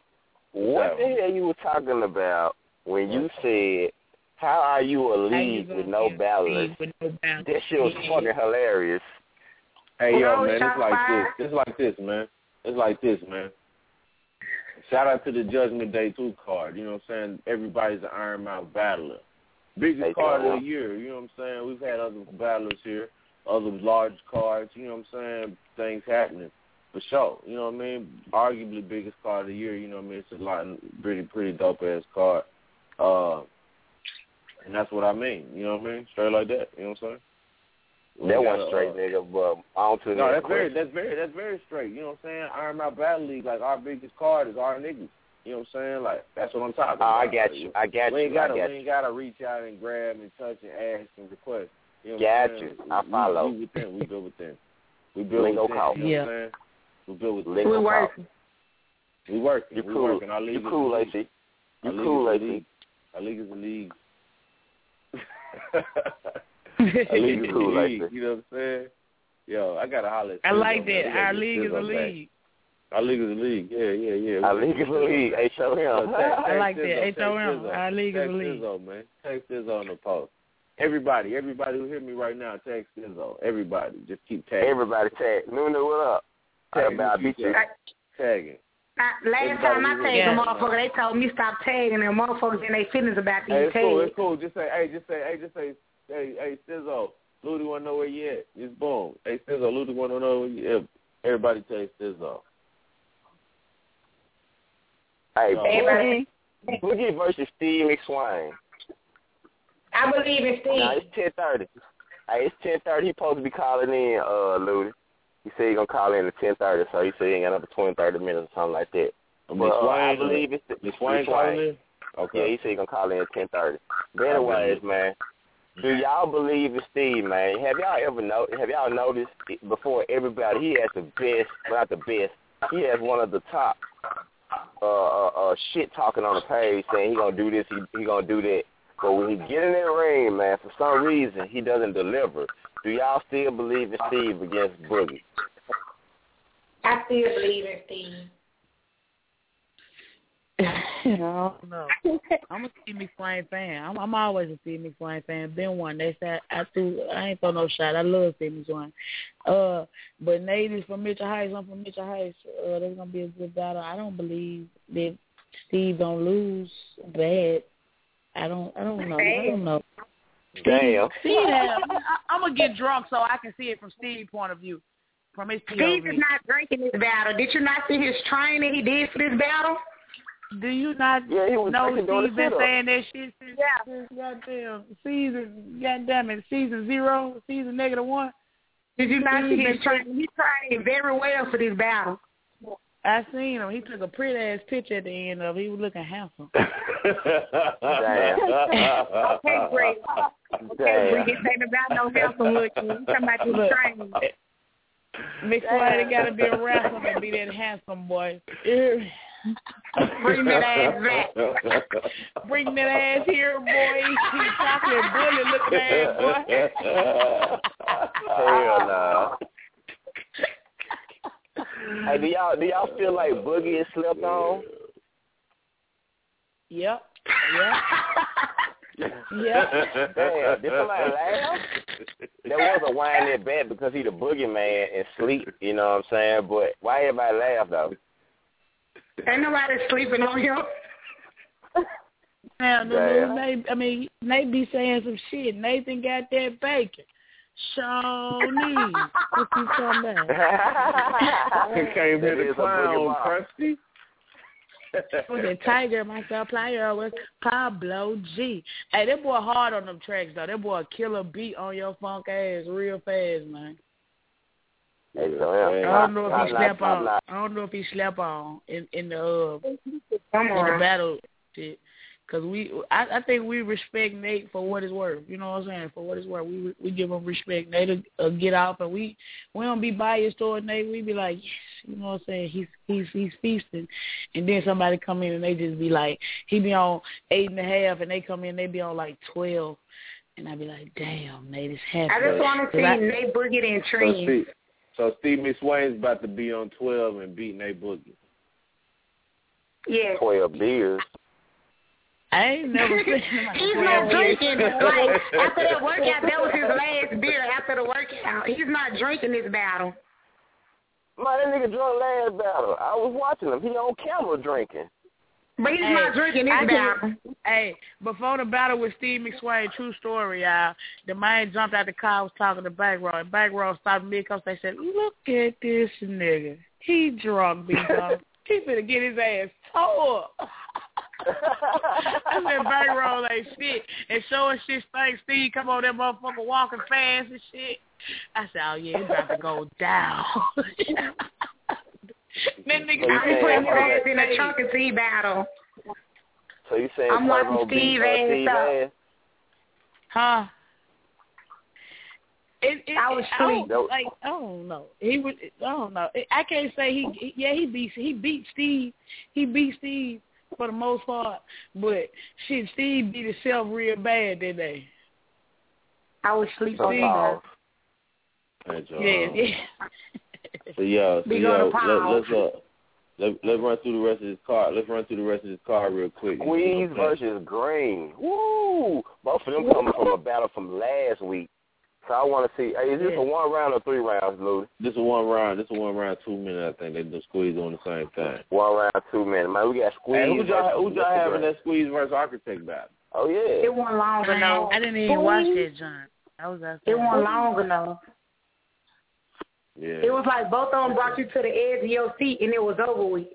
What What's the hell you were talking about when you said, "How are you a lead you with no be a battlers?" league With no balance. That shit was fucking hilarious. Hey yo, Hello, man, it's like fired. this. It's like this, man. It's like this, man. Shout out to the Judgment Day two card. You know what I'm saying? Everybody's an Iron Mouth battler. Biggest Hey, card of the year. You know what I'm saying? We've had other battlers here, other large cards. You know what I'm saying? Things happening for sure. You know what I mean? Arguably biggest card of the year. You know what I mean? It's a lot, pretty pretty dope ass card. Uh, and that's what I mean. You know what I mean? Straight like that. You know what I'm saying? We That gotta, straight, uh, nigga. But on to the no, next that's very, that's very, that's very straight. You know what I'm saying? Iron Mouth Battle League, like our biggest card is our niggas. You know what I'm saying? Like that's what I'm talking Oh, about. I got you. I got we ain't you. Gotta, got we ain't gotta reach out and grab and touch and ask and request. You know what Got I'm saying? you. I We- follow. We, within, we build within. We build Lingo within. call. You know Yeah. what I'm saying? We build within. Lingo We call. working. We working. You cool. working. Our league You cool, the league. Lacey. Our You league cool, is the league. Our league is the league. Our league is cool, the league. You know what I'm saying? Yo, I gotta holler. at like Sizzo, man. We that. Our league is Sizzo a back. league. Our league is a league. Yeah, yeah, yeah. Our league is a league. H O M. I like that. H O M. Our league is a league. Sizzo, man. Text Sizzo on the post. Everybody, everybody who hear me right now, text Sizzo. Everybody, just keep tagging. Everybody tag. Nunu, what up? I Tag about me, beat you. tagging. I, last Everybody time I tagged Yeah. a motherfucker, they told me stop tagging them motherfuckers in their feelings about Hey, these it's cool. It's cool. Just say, hey, just say, hey, just say, hey, hey, Sizzo. Ludi wanna know where you at? Just boom. Hey, Sizzo, Ludi wanna know where you at? Everybody tag Sizzo. Hey, Everybody. Boogie versus Steve McSwain. I believe in Steve. Now it's ten thirty. Hey, it's ten thirty. He supposed to be calling in, uh, Ludi. He said he gonna call in at ten thirty, so he said he ain't got another twenty, thirty minutes or something like that. But, uh, I believe it's McSwain calling in? Okay. Yeah, he said he gonna call in at ten thirty. But anyways, man, do y'all believe in Steve, man? Have y'all ever know? Have y'all noticed before everybody? He has the best, not the best. He has one of the top uh, uh, uh shit talking on the page, saying he gonna do this, he he gonna do that. But when he get in that ring, man, for some reason he doesn't deliver. Do y'all still believe in Steve against Boogie? I still believe in Steve. I don't know. I'm a Steve McSwain fan. I'm, I'm always a Steve McSwain fan. Been one. They said I threw. I ain't throw no shot. I love Steve McSwain. Uh, but Nate is from Mitchell Heights. I'm from Mitchell Heights. Uh, there's gonna be a good battle. I don't believe that Steve don't lose bad. I don't. I don't know. I don't know. Damn. See that? I, I'm gonna get drunk so I can see it from Steve's point of view. From his Steve POV. is not drinking this battle. Did you not see his training he did for this battle? Do you not Yeah, he was know Steve's been saying that shit since, Yeah. since goddamn season, goddamn it, season zero, season negative one? Did you not see his training? He trained very well for this battle. I seen him. He took a pretty ass picture at the end of it. He was looking handsome. Okay, great. Okay, we get taken about no handsome looking. You talking about this Look. training. McFly ain't got to be a wrestler to be that handsome boy. Bring that ass back. Bring that ass here, boy. You chocolate bullet looking ass boy. Hell no. Hey, do y'all do y'all feel like Boogie is slept on? Yep. Yep. Yep. Damn, did somebody laugh? There was a whine that bad because he the boogeyman and sleep, you know what I'm saying? But why everybody laugh though? Ain't nobody sleeping on him. Now, the Damn. little Nate, I mean, Nate be saying some shit. Nathan got that bacon. Shawnee. what you talking about? He came here to clown. Krusty. was a tiger, my supplier was Pablo G. Hey, that boy hard on them tracks though. That boy killer beat on your funk ass real fast, man. Hey, so, yeah. I don't know if he notch, slept on. I don't know if he slept on in in the uh, Come in the battle shit. Cause we, I, I think we respect Nate for what it's worth. You know what I'm saying? For what it's worth, we we give him respect. Nate uh, get off, and we we don't be biased toward Nate. We be like, yes, you know what I'm saying? He's he's he's feasting, and then somebody come in and they just be like, he be on eight and a half, and they come in they be on like twelve, and I be like, damn, Nate is happy. I just want to see Nate Boogie and So Tree. Steve, so Steve McSwain's about to be on twelve and beat Nate Boogie. Yeah. Twelve beers. I ain't never seen him. He's not drinking. Like after that workout, that was his last beer. After the workout, he's not drinking this battle. Man, that nigga drunk last battle. I was watching him. He on camera drinking. But he's Hey, not drinking I this can- battle. Hey, before the battle with Steve McSwain, true story, y'all. The man jumped out the car, was talking to Back Row, and Back Row stopped me because They said, "Look at this nigga. He drunk, big dog. he finna get his ass tore up." I said, Back Row ain't shit, and showing shit stank. Steve come on that motherfucker walking fast and shit. I said, "Oh yeah, it's about to go down." that nigga, So you I'm saying- putting his ass in a chunk and tea battle. So you saying I'm watching Steve ass ass? Huh? It, it, I was I like I don't know. He would. I don't know. I can't say he. he- Yeah, he beat. He beat Steve. He beat Steve for the most part. But shit, Steve beat herself real bad that day. I was sleep So on That's all. Yeah, yeah. So yeah, so yeah, Let, let's uh, let let's run through the rest of this card. Let's run through the rest of this card real quick. Squeeze Okay. versus Green. Woo! Both of them coming from a battle from last week. So I want to see. Hey, is this Yeah. a one round or three rounds, Lou? This is one round. This is one round, two minutes. I think they do squeeze on the same thing. One round, two minutes. Man, we got Squeeze. Hey, who y'all who versus y'all Mr. having Green. that squeeze versus architect battle? Oh yeah. It wasn't long I, enough. I didn't even watch that, John. I was outside. It wasn't long enough. Yeah. It was like both of them brought you to the edge of your seat and it was over with.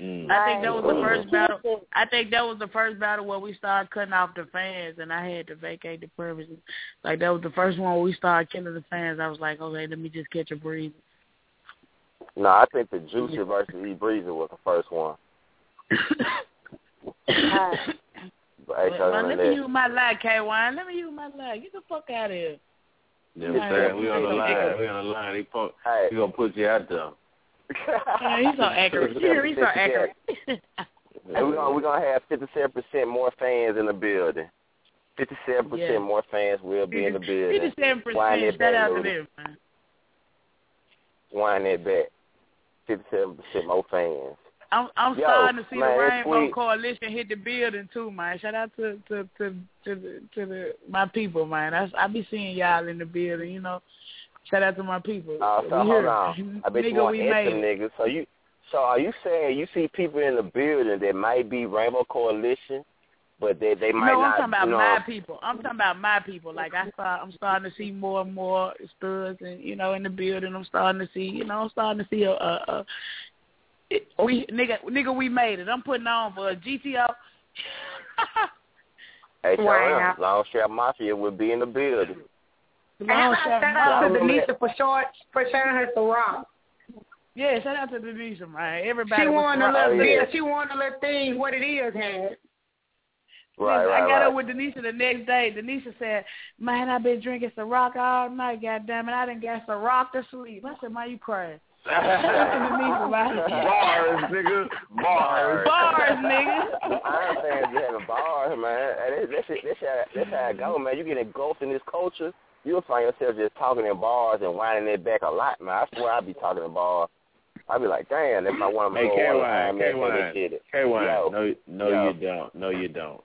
Mm. I think that was the first battle. I think that was the first battle where we started cutting off the fans, and I had to vacate the premises. Like that was the first one where we started killing the fans. I was like, okay, let me just catch a breathe. No, I think the Juicy versus E Breezy was the first one. But hey, Well, so let me use my lie, K Wine. Let me use my lie. Get the fuck out of here. You know what I'm saying? We on the line. We on the line. He punk. Hey. He gonna put you out there. Yeah, he's so accurate. Yeah, he's so accurate. And we're gonna we're gonna have fifty seven percent more fans in the building. Fifty seven percent more fans will be in the building. Fifty-seven Wind percent. that Shout back, out to them, man. Wind that back. Fifty seven percent more fans. I'm I'm Yo, starting to see man, the Rainbow. Coalition hit the building too, man. Shout out to to to to the, to the my people, man. I I be seeing y'all in the building, you know. Shout out to my people. Uh, so we hold here. on. I bet Nigga, you want we to made them it. niggas. So you so are you saying you see people in the building that might be Rainbow Coalition, but they they might no, I'm talking about you know, my people. I'm talking about my people. Like I start, I'm starting to see more and more studs, and you know, in the building. I'm starting to see, you know, I'm starting to see a, a, a it, we nigga, nigga, we made it. I'm putting on for a GTO. Hey, so Wow. yeah, Long Strap Mafia would be in the building. And how about shout out to Denisha Strap- Denisa for short for showing her the rock. Yeah, shout out to Denisha, man. Everybody. She was won a rock- little Oh, yeah. She won a little thing. What it is had. Right, Listen, right, I got right. up with Denisha the next day. Denisha said, "Man, I've been drinking Ciroc all night. God damn it, I didn't get Ciroc to sleep." I said, "Man, you crazy." Shout out to Denisha, man. Bars, nigga. Bars. Bars, nigga. I understand you having bars, man. And That's that's that's how that's how it go, man. You get engulfed in this culture, you'll find yourself just talking in bars and winding it back a lot, man. I swear I'd be talking in bars. I'd be like, damn, that's my one of my Hey, little K one Wine, man. K They Wine, did it. K Wine. No, no, Yo. you don't. No, you don't.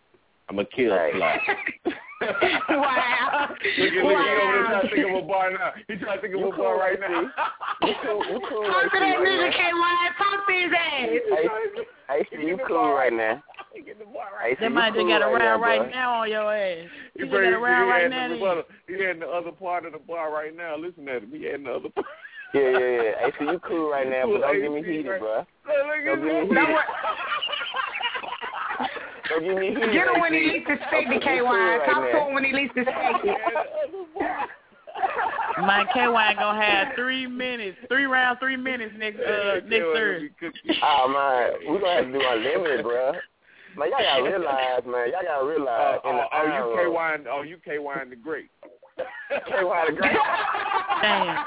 I'm a kill Hey. slap. wow. Look at look, he over there trying to think of a bar now. He trying to think of You a bar cool, right AC? now. You cool, you cool Talk right to that now, nigga, man. K-Y. Talk to his ass. Hey, AC, you cool right now. AC, They you might just cool got a right round right bro. now on your ass. He You just got a round he right now. the He had the other part of the bar right now. Listen at him. He had the other part. Yeah, yeah, yeah. AC, you cool right now, but don't get me heated, right. bro. Look, look at Don't get me heated. Don't get me heated. Get him when he AC. least expected, You K-Y. right Talk now. to him when he least expected. My KY gonna have three minutes, three round, three minutes next uh next Thursday. Oh man, we gonna have to do unlimited, bro. Man, y'all gotta realize, man. Y'all gotta Oh, realize in the oh, oh, you iron K Wine. Oh, you K Wine the Great. KY the great. Damn.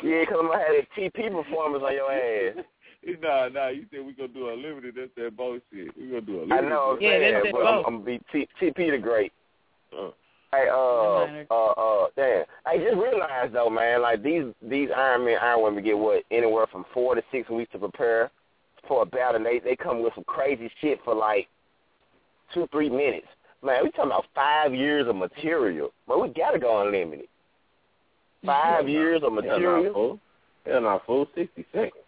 Yeah, 'cause I'm gonna have that TP performance on your ass. Nah, nah. You said we gonna do unlimited. That's that bullshit. We gonna do a limited. I know, Yeah, saying, that's it, but I'm. I'm gonna be T- TP the great. Uh. Hey, uh, That uh, uh, damn. I just realized though, man, like these these Iron Men, Iron Women get what anywhere from four to six weeks to prepare for a battle. And they they come with some crazy shit for like two three minutes. Man, we talking about five years of material, but we gotta go unlimited. Five years of Hell not material. full. Not full. Sixty seconds.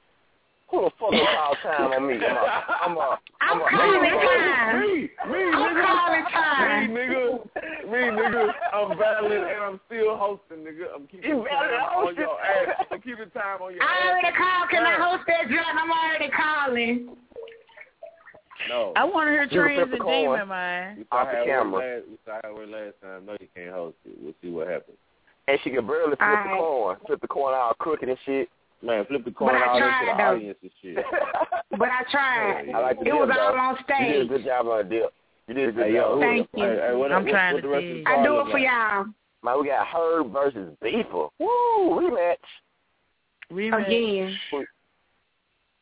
Who the fuck will call time on me? I'm a, I'm a, I'm I'm a, calling time. Me, me, I'm nigga. calling time. Me, nigga. Me, nigga. I'm battling and I'm still hosting, nigga. I'm keeping You time battling on hosting? your ass. I'm keeping time on your I ass. already called. Can I host that joint? I'm already calling. No. I want to hear You can Trends flip and the coin. Demon, man. We saw Off the camera. went last, we saw how it last time. No, you can't host it. We'll see what happens. and she can barely flip the Alright. coin, flip the coin all crooked and shit. Man, flip the coin But I all into tried, the though. audience and shit. But I tried. I like the It dip, was though. all on You did a good job on the dip. You did a good Hey, job. yo, Thank you. Hey, hey, what, I'm what, trying what to the rest of see. the I do it for like? y'all. Man, we got Herb versus Beeper. Woo, rematch. Rematch. Again.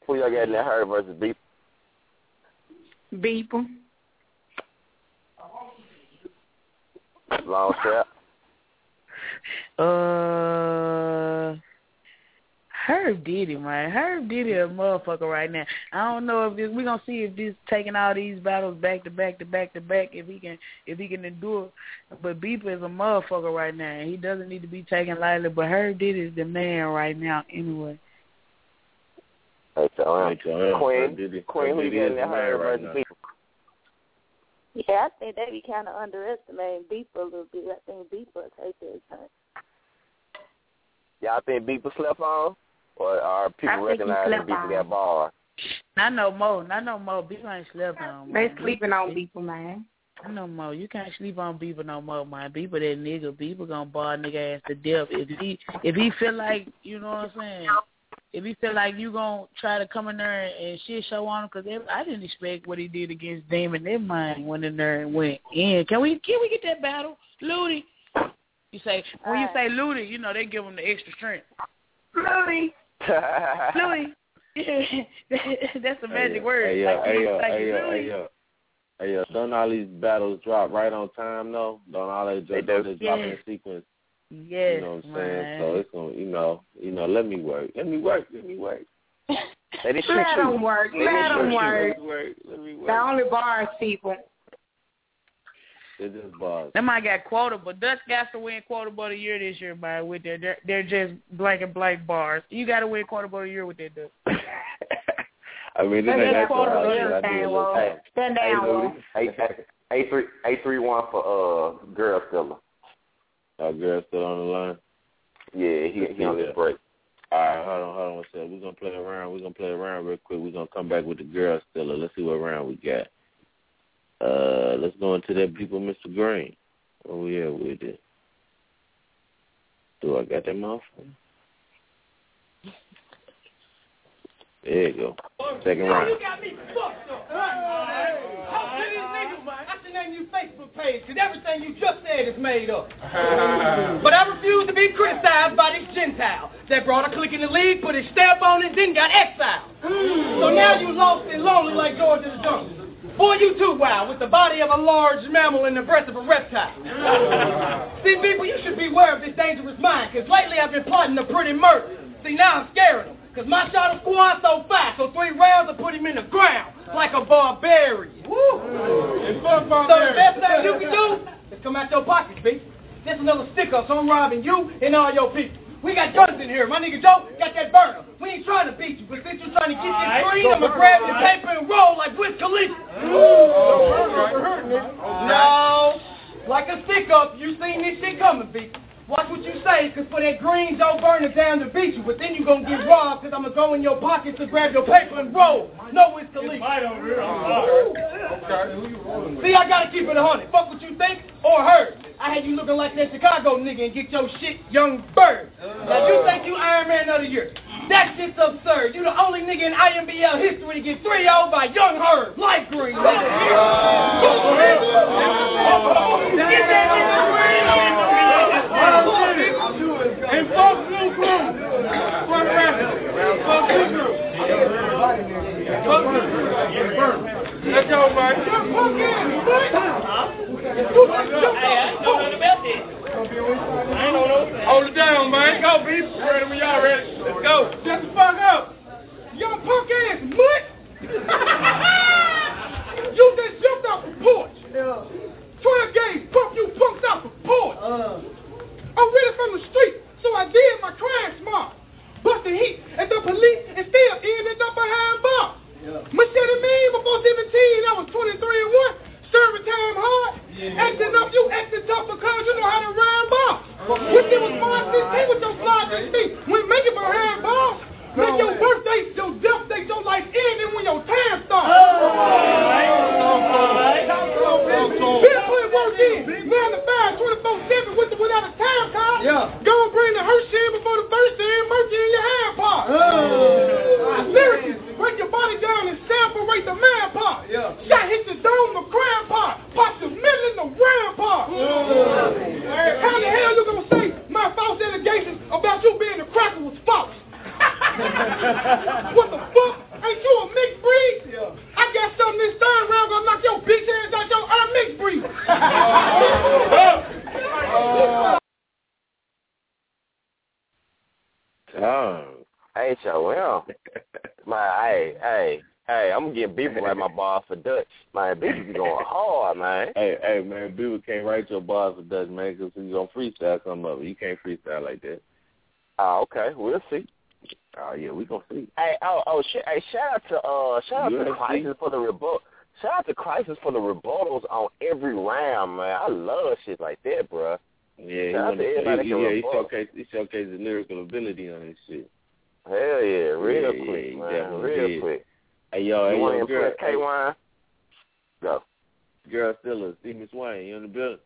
Who y'all got in that Herb versus Beeper? Beep 'em. Long strap. Uh, Herb did it, man. Herb did it, a motherfucker right now. I don't know if this. We gonna see if this taking all these battles back to back to back to back. If he can, if he can endure. But Beeper is a motherfucker right now. He doesn't need to be taken lightly. But Herb did is the man right now. Anyway, Hey, so, uh, Hey, so, yeah, Queen, Diddy- Queen, who you got the that Herb right versus. Beeper? Yeah, I think they be kind of underestimating Beeper a little bit. I think Beeper will take his time. Y'all think Beeper slept on? Or are people think recognizing people Beeper on. got bars? Not no more. Not no more. People ain't sleeping on. They man. sleeping on people, man. No more. You can't sleep on Bieber no more, man. Bieber that nigga. Bieber gonna bar a nigga ass to death. If he if he feel like you know what I'm saying. If he feel like you gonna try to come in there and shit show on him, cause they, I didn't expect what he did against Damon. Their mind went in there and went in. Can we can we get that battle, Ludi? You say when you say Ludi, you know they give him the extra strength. Ludi. Louis. That's a magic hey, word. Hey, Like, yo, hey, yo, like, hey, yo, Louis. hey, yo. Hey, yo, don't all these battles drop right on time, though? Don't all they just, do. just drop in Yes. sequence? Yes, you know what I'm man. saying? So it's going to, you know, you know, let me work. Let me work. Let me work. Let it Let them work. Let Let them shoot work. Let me work. The work. only bars people. It just bars. They might got quota, but Dutch got to win quotable of the year this year by with their they're, they're just blank and blank bars. You got to win quotable of the year with that Dutch. I mean, this Let ain't that that quota hard. be I do a everything, little Wall. time. Stand Hey, down, Wall. Ludi. Eight, eight three eight three one for uh girl Stella. Our girl still on the line. Yeah, he he on his break. All right, hold on, hold on one second. We're going to play around. We're going to play around real quick. We're going to come back with the girl still. Let's see what round we got. Uh, let's go into that people, Mr. Green. Oh, yeah, we did. Do I got that motherfucker? There you go. Second round. You got me fucked up. Talk to these niggas, man. I should name you Facebook page, because everything you just said is made up. but I refuse to be criticized by this Gentile that brought a clique in the league, put his stamp on it, then got exiled. So now you lost and lonely like George of the Jungle. Boy, you too wild, with the body of a large mammal and the breast of a reptile. See, people, you should beware of this dangerous mind, because lately I've been plotting a pretty murder. See, now I'm scaring him, because my shot of squad so fast, so three rounds will put him in the ground like a barbarian. Woo! So the best thing you can do is come out your pockets, bitch. This another stick-up, so I'm robbing you and all your people. We got guns in here. My nigga Joe got that burner. We ain't trying to beat you, but since you're trying to get this green, I'ma grab your paper and roll like Wiz Khalifa. No, like a stick-up, you seen this shit coming, bitch. Watch what you say, cause for that green Joe burner down to beat you, but then you gonna get robbed, cause I'ma go in your pockets to grab your paper and roll. No Wiz Khalifa. See, I gotta keep it a hundred. Fuck what you think or her. I had you looking like that Chicago nigga and get your shit, young bird. Now you uh. think you Iron Man of the year. That shit's absurd. You the only nigga in IMBL history to get 3-0 by Young Herb, light green. Get that nigga green. And fuck Blue Crew. Fuck rapping. Fuck Blue Crew. Fuck Blue Crew. Let's go, man. Fuck in, Hey, I ain't know nothing about this. I ain't know no. Hold it down, man. Go, B. Ready when y'all ready. Let's go. Shut the fuck up. Young punk ass mutt. you just jumped off the porch. Twelve gauge pump you punked off the porch. Uh. I'm really from the street, so I did my crime smart. Busting heat at the police and still ended up behind bars. Machete mean before 17, I was 23 and 1. Serving time hard. Acting up, you acting tough because you know how to rhyme bars. Wish it was Mars 16 with your fly feet. When make it behind bars. Make your birthday, your death date, your life ending when your time starts. Bill put work in. 9 to 5, 24 7 with the, without a time card. Yeah. Go and bring the Hershey in before the first in, mercy in your hand part. Lyrically, break your body down and separate the man part. Yeah. Shot hit the dome, the crown part. Pop the middle and the round part. How the hell you gonna say my false allegations about you being a cracker was false? what the fuck? Ain't you a mixed breed? Yeah. I got something this third round gonna knock your bitch ass out your uh, mixed breed. Oh. Hey, Joel. My, hey, hey, hey, I'm getting beef like my boss for Dutch. My bitch be going hard, man. Hey, hey, man, people can't write your bars for Dutch, man, because you going to freestyle some of it. You can't freestyle like that. Oh, okay, we'll see. Oh, yeah, we going to see. Hey, oh, oh, shit. Hey, shout out to uh, shout out to. Crisis for the rebuttal. Shout out to Crisis for the rebuttals on every round, man. I love shit like that, bruh. Yeah, he, Shout out wanna, to everybody he, yeah, he showcased, he showcased his lyrical ability on this shit. Hell yeah, real Yeah, quick, yeah, man, definitely real did. quick. Hey yo, hey you want yo, to girl, impress K Wine? Go. girl, still a Stevie Swain. You in the building?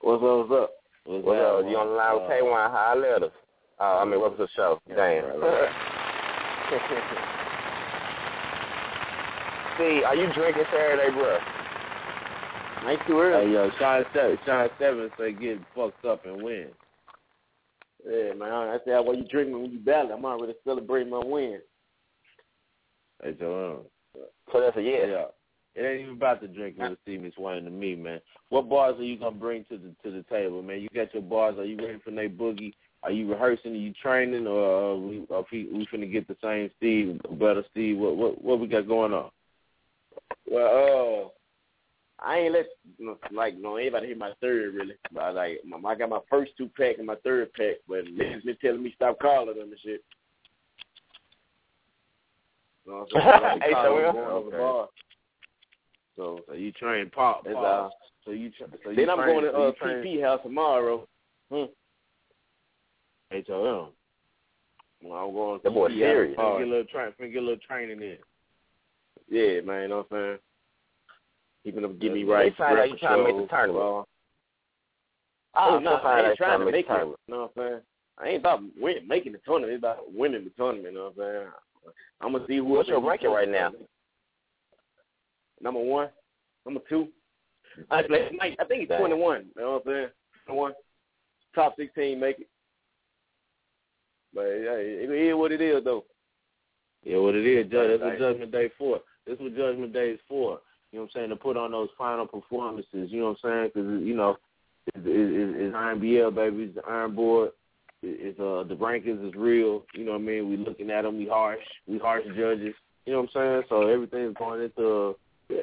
What's up? What's up? What's What's up? up? You on the line with Uh, K Wine? Holla at us. Oh, I mean, what's the show? Damn. See, are you drinking Saturday, bro? Ain't too early. Hey yo, Sean Seven, Sean Seven say get fucked up and win. Yeah, man. That's how well you drinking when you battle. I'm already celebrating my win. Hey Joe. So that's a yes. Yeah. It ain't even about the drinking with Stevie Swain to me, man. What bars are you gonna bring to the to the table, man? You got your bars. Are you ready for Nate Boogie? Are you rehearsing? Are you training, or uh, we are we, we finna get the same Steve, better Steve? What what what we got going on? Well, uh, I ain't let like no anybody hear my third really. But I like my, I got my first two pack and my third pack, but Liz been telling me stop calling them and shit. You know I'm? Hey, so we- going over the okay. bar. So so you train pop. Pop. all. So you tra- so you Then I'm train, going to so uh, train PP house tomorrow. Hmm. HOM. Well, I'm going to That boy serious. Get a little train. Get a little training in. Yeah, man, you know what I'm saying? He gonna get me Yeah, right. they out you trying to make the tournament. uh, Oh, Oh, no, I ain't trying to make it. tournament. You know what I'm saying? I ain't about win, making the tournament. It's about winning the tournament. You know what I'm saying? I'm gonna see who. What's your ranking right now? Number one, number two. I, I think it's Dang. 21. You know what I'm saying? 21. Top 16 make it. But yeah, it is what it is though. Yeah, what it is, Judge. That's what Judgment Day for. That's what Judgment Day is for. You know what I'm saying? To put on those final performances. You know what I'm saying? Because you know, it's, it's, it's Iron BL baby. It's the Iron Board. It- It's uh the rankings is real. You know what I mean? We looking at them. We harsh. We harsh judges. You know what I'm saying? So everything's going into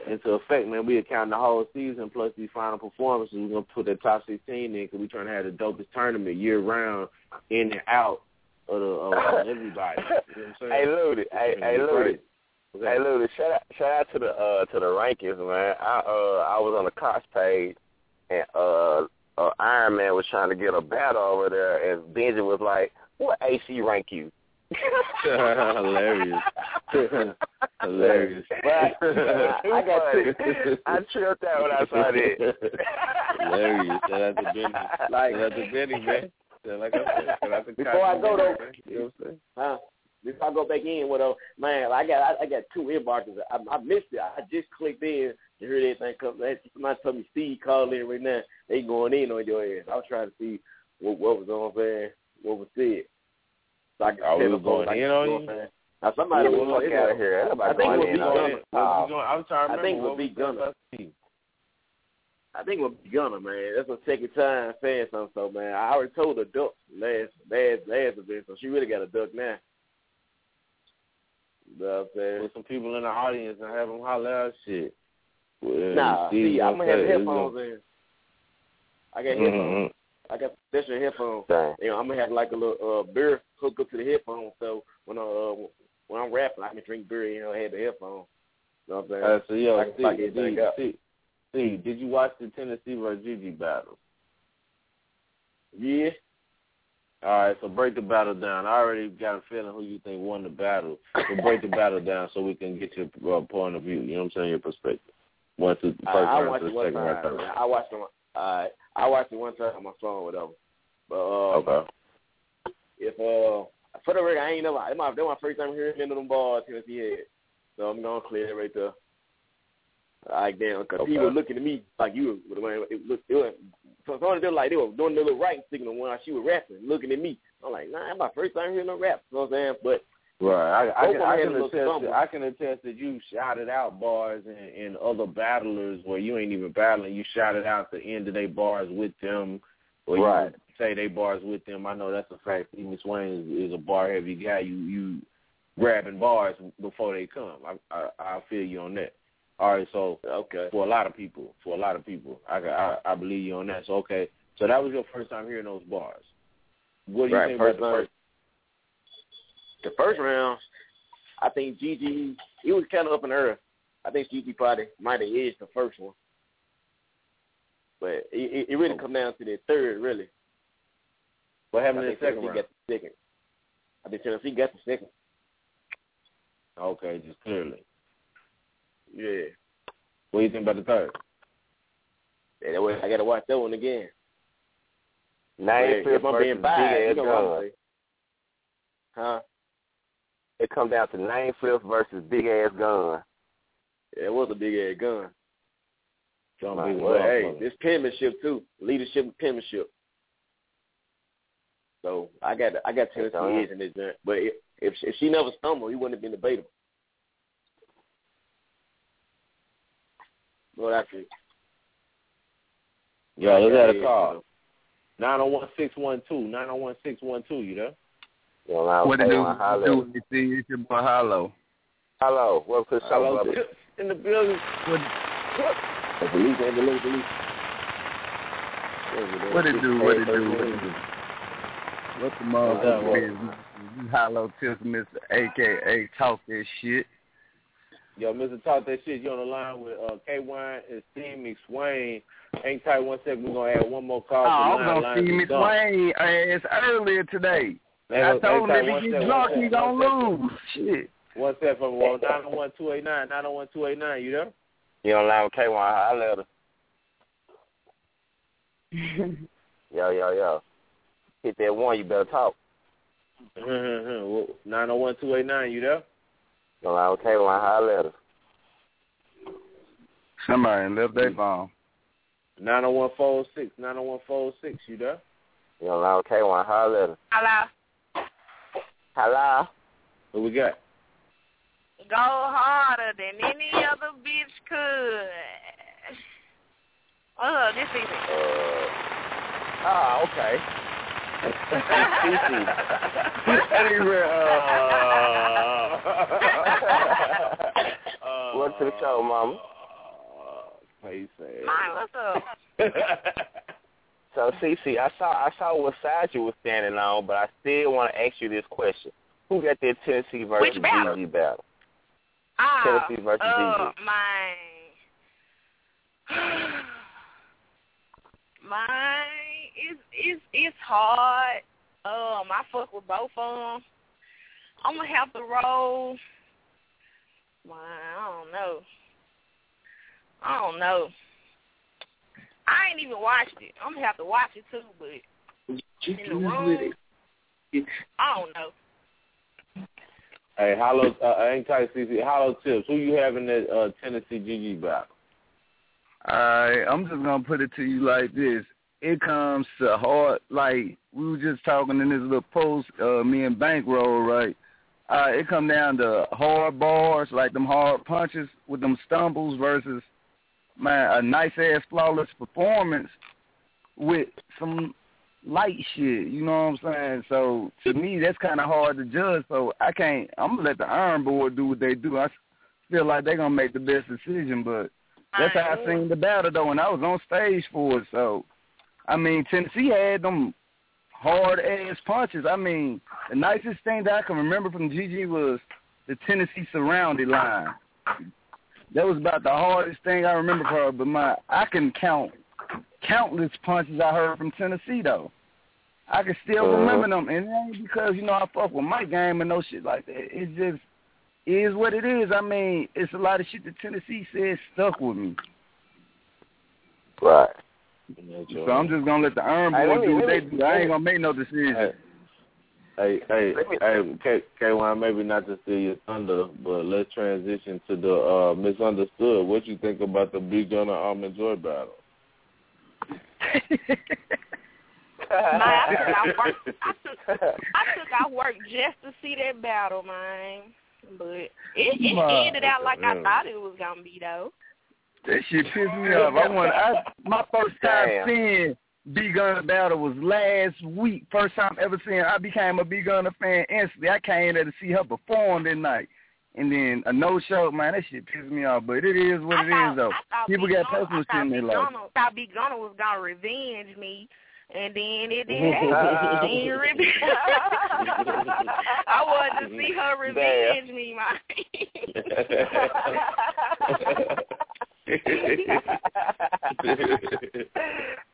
into effect, man. We account the whole season plus these final performances. We're gonna put that top 16 in because we're trying to have the dopest tournament year round, in and out of, the, of, everybody. You know what I'm saying? Hey, Ludi. Hey, hey, be Ludi. crazy. What's Hey? Ludi. Shout out, shout out to the uh to the rankings, man. I uh I was on the Cox page, and uh, uh Iron Man was trying to get a battle over there, and Benji was like, "What AC rank you?" Hilarious. Hilarious. But I, I got two. I tripped out when I saw that. Hilarious. Shout out to Benny. Like- Shout out to Benny, man. Like I said, shout out to Before I go, though- You know what I'm saying? Huh? Before I go back in, what else? Man, I got I, I got two inboxes. I, I missed it. I just clicked in to hear everything come. Somebody told me Steve called in right now. They going in on your ass. I was trying to see what what was on there, what was said. So I got Oh, we going in on you? what? Now somebody was fuck out of here. I think it would be Gunner. Uh, going, I'm trying to I think it what would be Gunner. I think it would be Gunner, man. That's a second time saying something. So man, I already told her duck last last last event, so she really got a duck now. You know what I'm saying? With some people in the audience and have them holler out shit. Well, Nah, see, I'm gonna have headphones in. I got headphones. Mhm. I got special headphones. Dang. You know, I'm gonna have like a little uh, beer hooked up to the headphones, so when I uh when I'm rapping, I can drink beer. You know, I have the headphones. You know what I'm saying? Uh, so yo, I can fuck Steve, everything Steve, up. Steve, Steve, did you watch the Tennessee versus Gigi battle? Yeah. All right, so break the battle down. I already got a feeling who you think won the battle. So break the battle down so we can get your uh, point of view. You know what I'm saying? Your perspective. One to the first I, I watched it the one second time. third I watched it. One, uh, I watched it one time on my phone, whatever. But uh, Okay. if uh, for the record, I ain't never. It's my, that's my first time hearing any of them bars Tennessee had. So I'm gonna clear it right there. Like damn, because Okay. he was looking at me like you were. It looked. It was, so some of them like they were doing the little right signal when she was rapping, looking at me. I'm like, nah, that's my first time hearing no rap. You know what I'm saying? But Right. I, I, can, I, can attest stumble. that, I can attest that you shouted out bars and, and other battlers where you ain't even battling. You shouted out the end of their bars with them, or Right. would say they bars with them. I know that's a fact. Steve McSwain is, is a bar heavy guy. You you grabbing bars before they come. I, I I feel you on that. All right, so okay, for a lot of people, for a lot of people, I I, I believe you on that. So okay, so that was your first time hearing those bars. What do you Right, think first about the first? the first round, I think Gigi, he was kind of up in the air. I think Gigi probably might have edged the first one. But it, it, it really oh. come down to the third, really. What happened in the second Tennessee round? got the second. I think Tennessee got the second. Okay, just clearly. Yeah. What do you think about the third? Yeah, that way I gotta watch that one again. Nine if I'm being big biased, ass you know what. Huh? It come down to nine fifth versus big ass gun. Yeah, it was a big ass gun. But big hey, this penmanship too, leadership and penmanship. So I got I got Tennessee all right. edge in this joint. But if if she, if she never stumbled, he wouldn't have been debatable. What I think. Yeah, let's have a call. Nine zero one six one two. Nine zero one six one two. You there? You know, I What it do? well, holla. do you see? It's your boy Hollow. Hello, welcome to the show, Hello, brother. in the building. What, Police the police. what it do? What it do? What it do? What the motherfucker What's is? You Hollow Tips, Mr. AKA Talk That Shit. Yo, Mr. Talk that shit. You on the line with uh, K-Wine and Steve McSwain. Hang tight one second. We're gonna add one more call. Oh, to I the was line. gonna Line see is Miss done. Wayne ass earlier today. Hang I told him hang if tight he one get second, drunk, one he second, gonna one lose. Shit. One second from well, nine one two eight nine, nine one two eight nine. You there? You on line with K1, holla at her. Yo, yo, yo. Hit that one, you better talk. Nine zero one two eight nine. You there? You on line with K1, holla at her. Somebody left their phone. Nine zero one four six. Nine zero one four six. You there? You on line with K1, holla at her. Hello. Hello? Who we got? Go harder than any other bitch could. Oh, this is it. Ah, okay. uh, Welcome to the show, mama. Face ass. Mine, what's up? So, Cece, I saw I saw what side you were standing on, but I still want to ask you this question: Who got that Tennessee versus Which battle? GG battle? Ah, Tennessee versus uh, GG. mine. mine is is it's hard. Um, I fuck with both of them. I'm gonna have to roll. Mine, I don't know. I don't know. I ain't even watched it. I'm gonna have to watch it too, but in the room, I don't know. Hey, hollow, uh, ain't tight, CC. Hollow tips. Who you having that uh, Tennessee GG battle? Alright, I'm just gonna put it to you like this. It comes to hard like we were just talking in this little post, uh me and Bankroll, right? Uh it come down to hard bars, like them hard punches with them stumbles versus man, a nice ass flawless performance with some light shit, you know what I'm saying? So to me that's kinda hard to judge, so I can't I'm gonna let the iron board do what they do. I feel like they're gonna make the best decision, but that's how I seen the battle though, and I was on stage for it. So, I mean, Tennessee had them hard ass punches. I mean, the nicest thing that I can remember from GG was the Tennessee surrounded line. That was about the hardest thing I remember for her. But my, I can count countless punches I heard from Tennessee though. I can still Uh-huh. remember them, and it ain't because you know I fuck with my game and no shit like that. It's just is what it is. I mean, it's a lot of shit that Tennessee said stuck with me. Right. So I'm just gonna let the Iron Board let me- do what they do. I ain't gonna make no decision. Hey, hey, hey, hey K, K1, maybe not to steal your thunder, but let's transition to the uh, misunderstood. What you think about the B Gunner Almond Joy battle? Man, I took out work. I took I took out work just to see that battle, man. But it, it ended out like I thought it was gonna be though. That shit pissed me off. I want I my first time Damn. seeing B Gunner battle was last week. First time ever seeing I became a B Gunner fan instantly. I came there to see her perform that night. And then a no show, man, that shit pissed me off. But it is what I it thought- is though. People Big got Gunna- personal I shit thought in their Big life. Gunna- thought B Gunner was gonna revenge me, and then it didn't happen. He didn't revenge. I wanted to see her revenge me,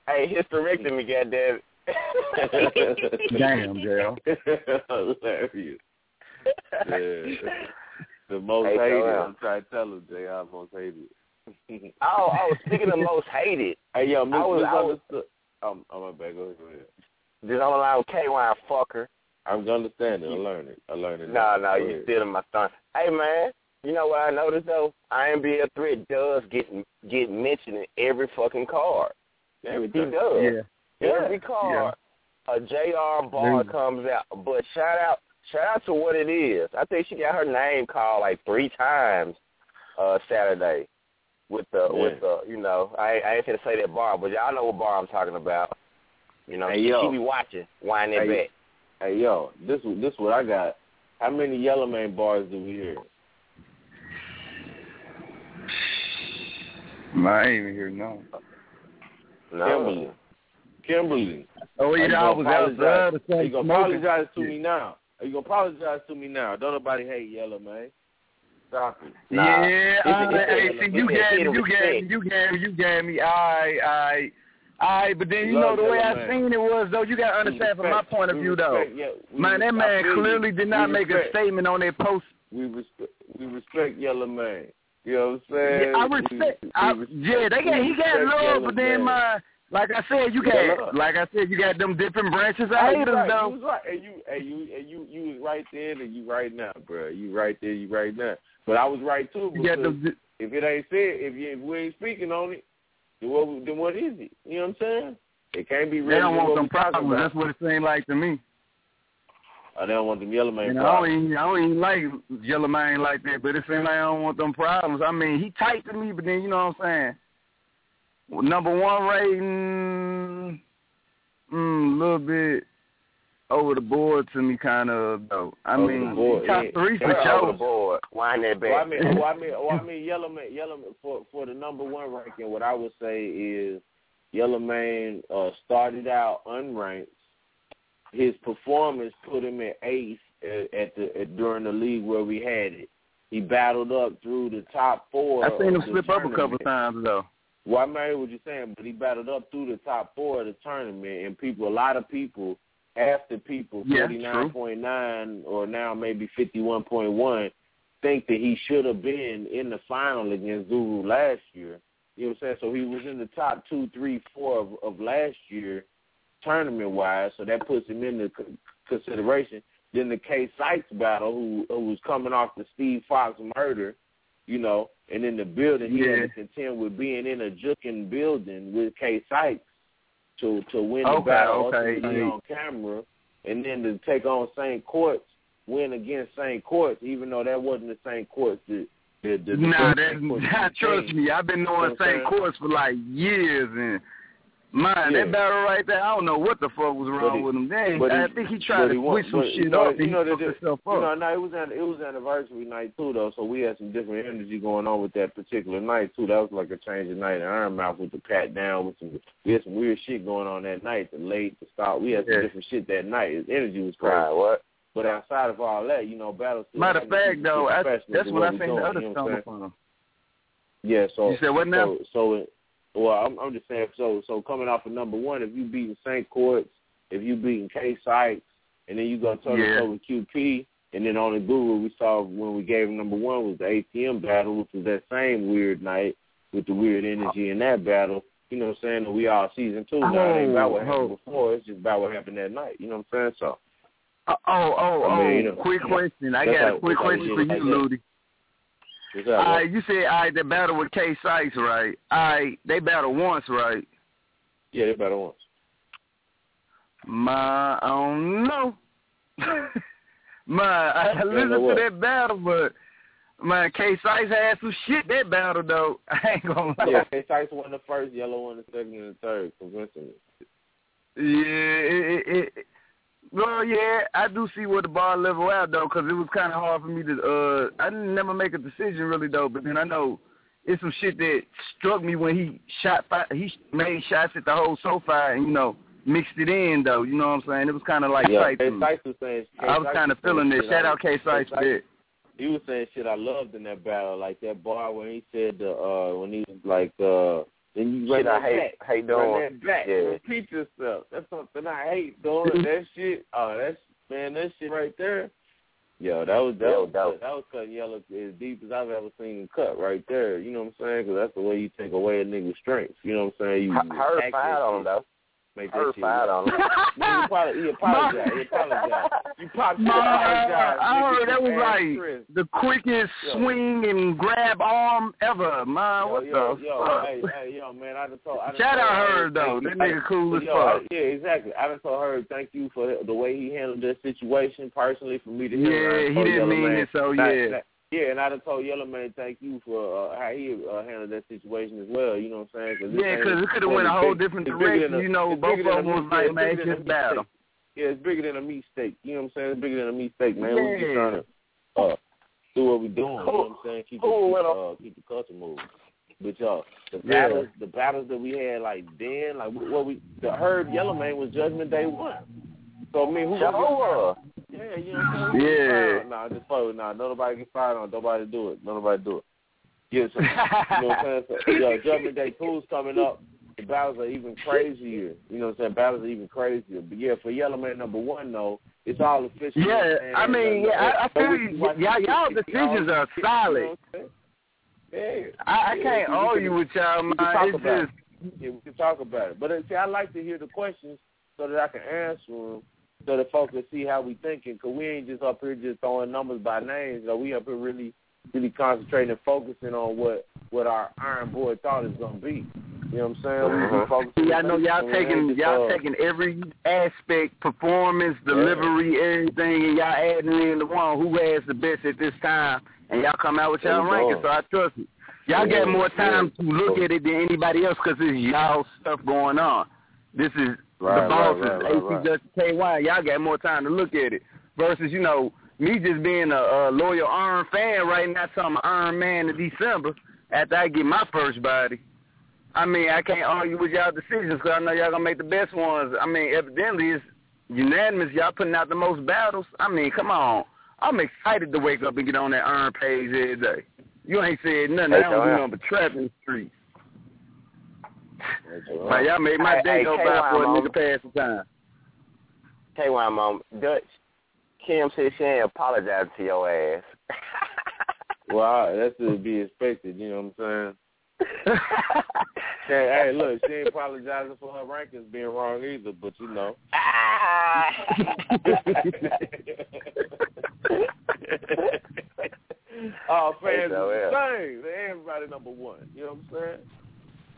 hey, hysterectomy, goddamn it. Damn, girl. Hilarious. Yeah. The most H O hated. M. I'm trying to tell him, J.R. most hated. Oh, oh, speaking of most hated, Hey, yo, I was- I was- Misunderstood. Um, I'm my bad. Go ahead. Go ahead. this on the line KY fucker. I'm understanding. I learned it. I learned it. No, no, Go you ahead. still in my thumb. Hey man, you know what I noticed though? IMBL threat does get get mentioned in every fucking card. Everything. He does. Yeah. Every card, a JR bar comes out. But shout out, shout out to what it is. I think she got her name called like three times uh Saturday with the Yeah. with the you know I ain't- I ain't gonna say that bar, but y'all know what bar I'm talking about. You know, Hey, she, yo. she be watching, wind that Hey, back. Hey, yo, this this what I got. How many Yellow Man bars do we hear? I ain't even hear no. No. Kimberly. Kimberly. Oh Are yeah, I was outside. Are you gonna apologize to me now? Are you gonna apologize to me now? Don't nobody hate Yellow Man. Stop it. Nah. Yeah, It's a- uh, it's hey, see, you it's gave me, you gave me, you gave me, you gave me. I, I, I. But then you Love know the way Yellow I Man. seen it was though. You got to understand from my point of view though. yeah, Man, that man clearly did not make a statement on that post. We respect we respect Yellow Man. You know what I'm saying? Yeah, I respect. we I, yeah, they got he got love, but then my uh, like I said, you got like I said, you got them different branches of haters right. though. You was right. And you, and you, and you, you was right then, and you right now, bro. You right there, you right now. But I was right too. Because them. if it ain't said, if, you, if we ain't speaking on it, then what, then what is it? You know what I'm saying? It can't be real. They don't want what them we talking problems. That's what it seemed like to me. They don't want them yellow man And I don't, even, I don't even like Yellow Man like that, but it seems like I don't want them problems. I mean, he tight to me, but then you know what I'm saying. Well, number one rating, mm, a little bit over the board to me, kind of though. I Over the mean, board, top yeah. three for Yeah, over the sure. board. Wind that back. Well, I mean, oh, I mean, oh, I mean, Yellow Man, Yellow Man, for for the number one ranking, what I would say is Yellow Man uh, started out unranked. His performance put him at eighth at, the at, during the league where we had it. He battled up through the top four. I've seen him of slip up a couple tournament. times though. Well, I mean what you're saying, but he battled up through the top four of the tournament, and people, a lot of people, after people, forty nine point nine or now maybe fifty one point one, think that he should have been in the final against Zuru last year. You know what I'm saying? So he was in the top two, three, four of, of last year, tournament wise. So that puts him in the c- consideration. Then the K Sykes battle, who who was coming off the Steve Fox murder, you know, and in the building he Yeah. had to contend with being in a juking building with K Sykes to to win the Okay, battle okay. ultimately on camera, and then to take on St. Courts, win against St. Courts, even though that wasn't the St. Courts that the, the, the Nah, that, Courts trust me, I've been knowing You know St. Courts for like years, and man, Yeah. that battle right there, I don't know what the fuck was wrong he- with him. Dang, I he- think he tried to switch some shit you know, up. You know, he that fucked it, himself you up. know, no, it was an, it was anniversary night too, though. So we had some different energy going on with that particular night too. That was like a change of night. And Ironmouth with the pat down with some, we had some weird shit going on that night. The late, the start, we had some Yeah. different shit that night. His energy was crazy. Right, what? But outside of all that, you know, battle. Matter of fact, though, I, that's to what I seen the other you know song from. Yeah, so You said what now? So, so it, well, I'm, I'm just saying. So, so coming off of number one, if you beating St. Courts, if you beating K Sykes, and then you go toe to toe with QP, and then on the Google we saw when we gave him number one was the ATM battle, which was that same weird night with the weird energy in that battle. You know what I'm saying? And we all season two now. It ain't about what happened Oh, before. It's just about what happened that night. You know what I'm saying? So, Oh, oh, oh, I mean, you oh, know, quick question. I got how- a quick that's how we question did for you, like. Ludi. What's that? All bro? right, you said all right, they battle with K Sykes, right? All right, they battle once, right? yeah, they battle once. My, I don't know. my, I listened to what? that battle, but my K Sykes had some shit that battle though. I ain't gonna lie. Yeah, K Sykes won the first, Yellow won the second, and the third convincingly. Yeah, it, it, it, well, yeah, I do see where the bar level out though, because it was kind of hard for me to. uh I didn't never make a decision really though, but then I know it's some shit that struck me when he shot. Fi- he made shots at the whole SoFi and you know mixed it in though. You know what I'm saying? It was kind of like yeah, K to was saying. K I was kind of feeling it. shit Shout out K for that. He was saying shit I loved in that battle, like that bar when he said the uh when he was like uh then you run Shit I that hate- back, hate run doing. that back, Yeah. repeat yourself. That's something I hate doing. that shit, oh that's man, that shit right there. Yo, that was that Yo, was dope. that was cutting yellow as deep as I've ever seen him cut right there. You know what I'm saying? Because that's the way you take away a nigga's strength. You know what I'm saying? You I heard act fired on him though. Make Heard that shit. fired on him. Man, he, apologized. he apologized. He apologized. You popped Man, your apologize. I heard that was like Chris. the quickest Yo. swing and grab arm ever, man. Yo, what yo, the yo, fuck? hey, hey, yo, man, I just told. I done Shout told out Herb, Herb, though. That nigga cool as fuck. Yeah, exactly. I done told her thank you for the, the way he handled that situation personally for me to hear. Yeah, I he told didn't mean Man, it, so not- yeah. not- yeah, and I done told Yellow Man thank you for uh, how he uh, handled that situation as well. You know what I'm saying? Cause Yeah, 'cause it coulda went a big- whole different direction, a- you know, both of them was like, man, just battle. Yeah, it's bigger than a meat steak. You know what I'm saying? It's bigger than a meat steak, man. We just trying to uh, do what we're doing. You know what I'm saying? Keep, the, keep, uh, keep the culture moving. But y'all, the Yeah. battles, the battles that we had like then, like what we, the Herb Yellow Man was Judgment Day one. So I mean, who Sure gonna get was. Yeah, you know what I'm saying? Yeah. Nah, just fuck. Nah, nobody get fired on. Nobody do it. Nobody do it. Yeah, so, you know what I'm saying? So, yo, Judgment Day two's coming up. The battles are even crazier. You know what I'm saying? Battles are even crazier. But yeah, for Yellow Man number one though, it's all official. Yeah, And, I mean, uh, yeah, I, I feel you. Y'all, the- y'all decisions are you solid. know what I'm? Yeah. I, I Yeah, can't argue with y'all, we can man. talk It's about just it. Yeah, we can talk about it. But uh, see, I like to hear the questions so that I can answer them, so the folks can see how we thinking. Cause we ain't just up here just throwing numbers by names. So we up here really, really concentrating and focusing on what what our Iron Board thought is gonna be. You know what I'm saying? We Mhm. be focusing. See, I know y'all and we ain't taking just, y'all uh, taking every aspect, performance, delivery, everything, and y'all adding in the one who has the best at this time, and y'all come out with y'all we rankings. go. So I trust it. Y'all Yeah, got more time yeah. to look at it than anybody else because it's y'all stuff going on. This is Right, the boss right, right, is right, AC right. Just KY. Y'all got more time to look at it versus you know me just being a, a loyal Iron fan right now. So I'm an Iron Man in December after I get my first body. I mean, I can't argue with y'all decisions because I know y'all gonna make the best ones. I mean, evidently it's unanimous. Y'all putting out the most battles. I mean, come on. I'm excited to wake up and get on that Iron page every day. You ain't said nothing. I don't do nothing but trap in the street. Man, y'all made my day go by for a nigga pass the time. Tell you why, Mom. Dutch, Kim said she ain't apologizing to your ass. Well, I- that's to be expected. You know what I'm saying? hey, hey, look, she ain't apologizing for her rankings being wrong either, but you know. oh, fans yeah. the same. Everybody number one. You know what I'm saying?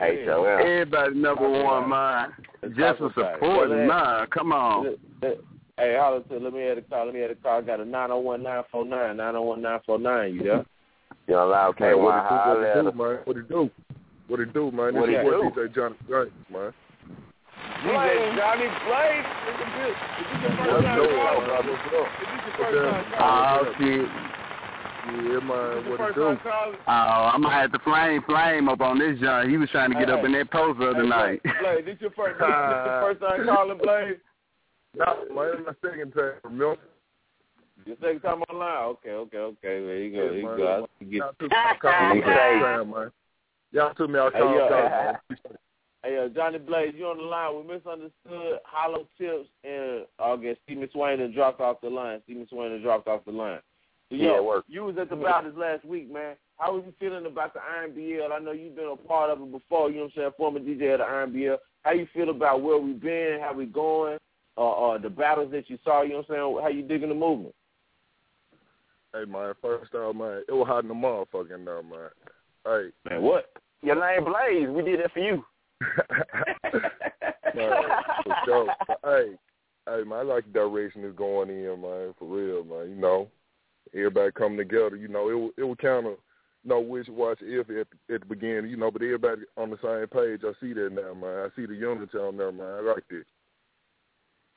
Hey, so, yeah. Everybody number Talk one, about man. Just talk for about it. supporting, Let- man. Come on. let- Hey, holler to let me add a call. Let me add a call. I got a nine zero one nine four nine nine zero one nine four nine. You there? You allow KY Man, what it do, holler what at it do, man? What it do? What it do, man? What This it is boy do? DJ Johnny Strike, man. DJ Johnny Blake. Is this your first What's time up, brother? What's up? Is this your first time Oh, shit. Yeah, man. What your it do? Oh, I'm gonna have to flame flame up on this John. He was trying to get Hey, up in that post the other Hey, night. Blake, Blake, this your first, this, this your first time calling, Blake? Nah, man, my second time. Remember? Your second time online? Okay, okay, okay. There you go. There you man. go. I get Y'all took me out calling He all say- time, man. Y'all took me out Hey, calling yo, all. Hey, uh, Johnny Blaze, you on the line. We misunderstood hollow tips and I guess Steve McSwain and dropped off the line. Steve McSwain and dropped off the line. Yeah, yo, work. you was at the Baptist last week, man. How was you feeling about the IMBL? I know you've been a part of it before. You know what I'm saying? Former DJ of the IMBL. How you feel about where we been? How we going? Uh, uh, the battles that you saw. You know what I'm saying? How you digging the movement? Hey, man, first off, man, it was hot in the motherfucking there, man. Hey. Man, what? Your name Blaze. We did that for you. man, for sure. But, hey, hey, man, I like the direction it's going in, man, for real, man. You know, everybody coming together. You know, it it was kind of, you know, wish watch if at, at the beginning, you know, but everybody on the same page. I see that now, man. I see the unity on there, man. I like it.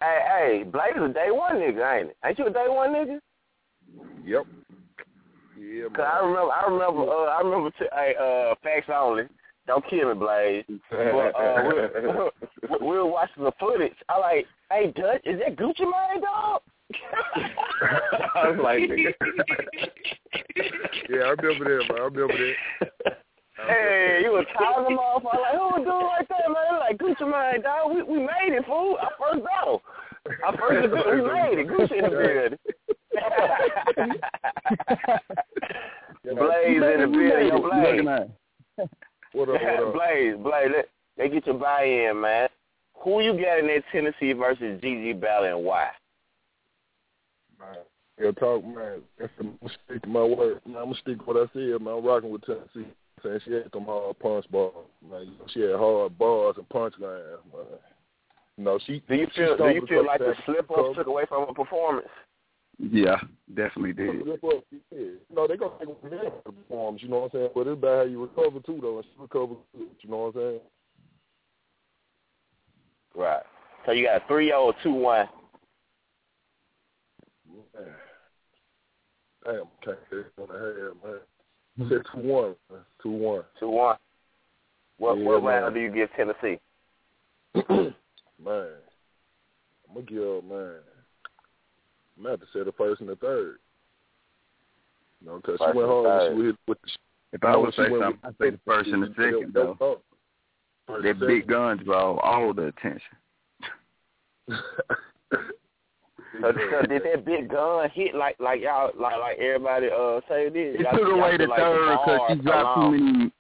Hey, hey, Blaze a day one nigga, ain't it? Ain't you a day one nigga? Yep. Yeah, man. Cause I remember, I remember, uh, I remember, t- hey, uh, facts only. Don't kill me, Blaze. But uh, we, we were watching the footage. I like, hey, Dutch, is that Gucci Mane, dog? I was like, nigga. yeah, I remember that, man. I remember that. Hey, you was calling them off. I like, who was doing like that, man? Like Gucci Mane, dog. We we made it, fool. Our first battle. Our first battle, we made it. Gucci in the building. Blaze in the building, yo, Blaze. What up, what up? Blaze, Blaze, let, let get your buy-in, man. Who you got in that Tennessee versus GG battle and why? Man, real talk, man. If I'm gonna stick to my word, man, I'm gonna stick to what I said, man. I'm rocking with Tennessee. Saying she had them hard punch balls, man. She had hard bars and punch lines, man. No, she. Do you feel do you feel like the slip up took away from her performance? Yeah, definitely did. Slip up, yeah. No, they gonna take a minute for the performance, you know what I'm saying? But it's about how you recover too, though. And she recovered, good, you know what I'm saying? Right. So you got a three oh two one. Man. Damn, can't get it on the head, man. I said two one, man. Two one. Two one. What Yeah, what man. round do you give Tennessee? man, I'm gonna give man. I'm gonna have to say the first and the third. You know, because First she went and hard she hit with the. If I would say something, I'd say the first and the they- they- second, they- though. first That and big guns draw all the attention. So, so did that big gun hit like like y'all like like everybody uh say this? It Y'all- took away the like third because she dropped too many.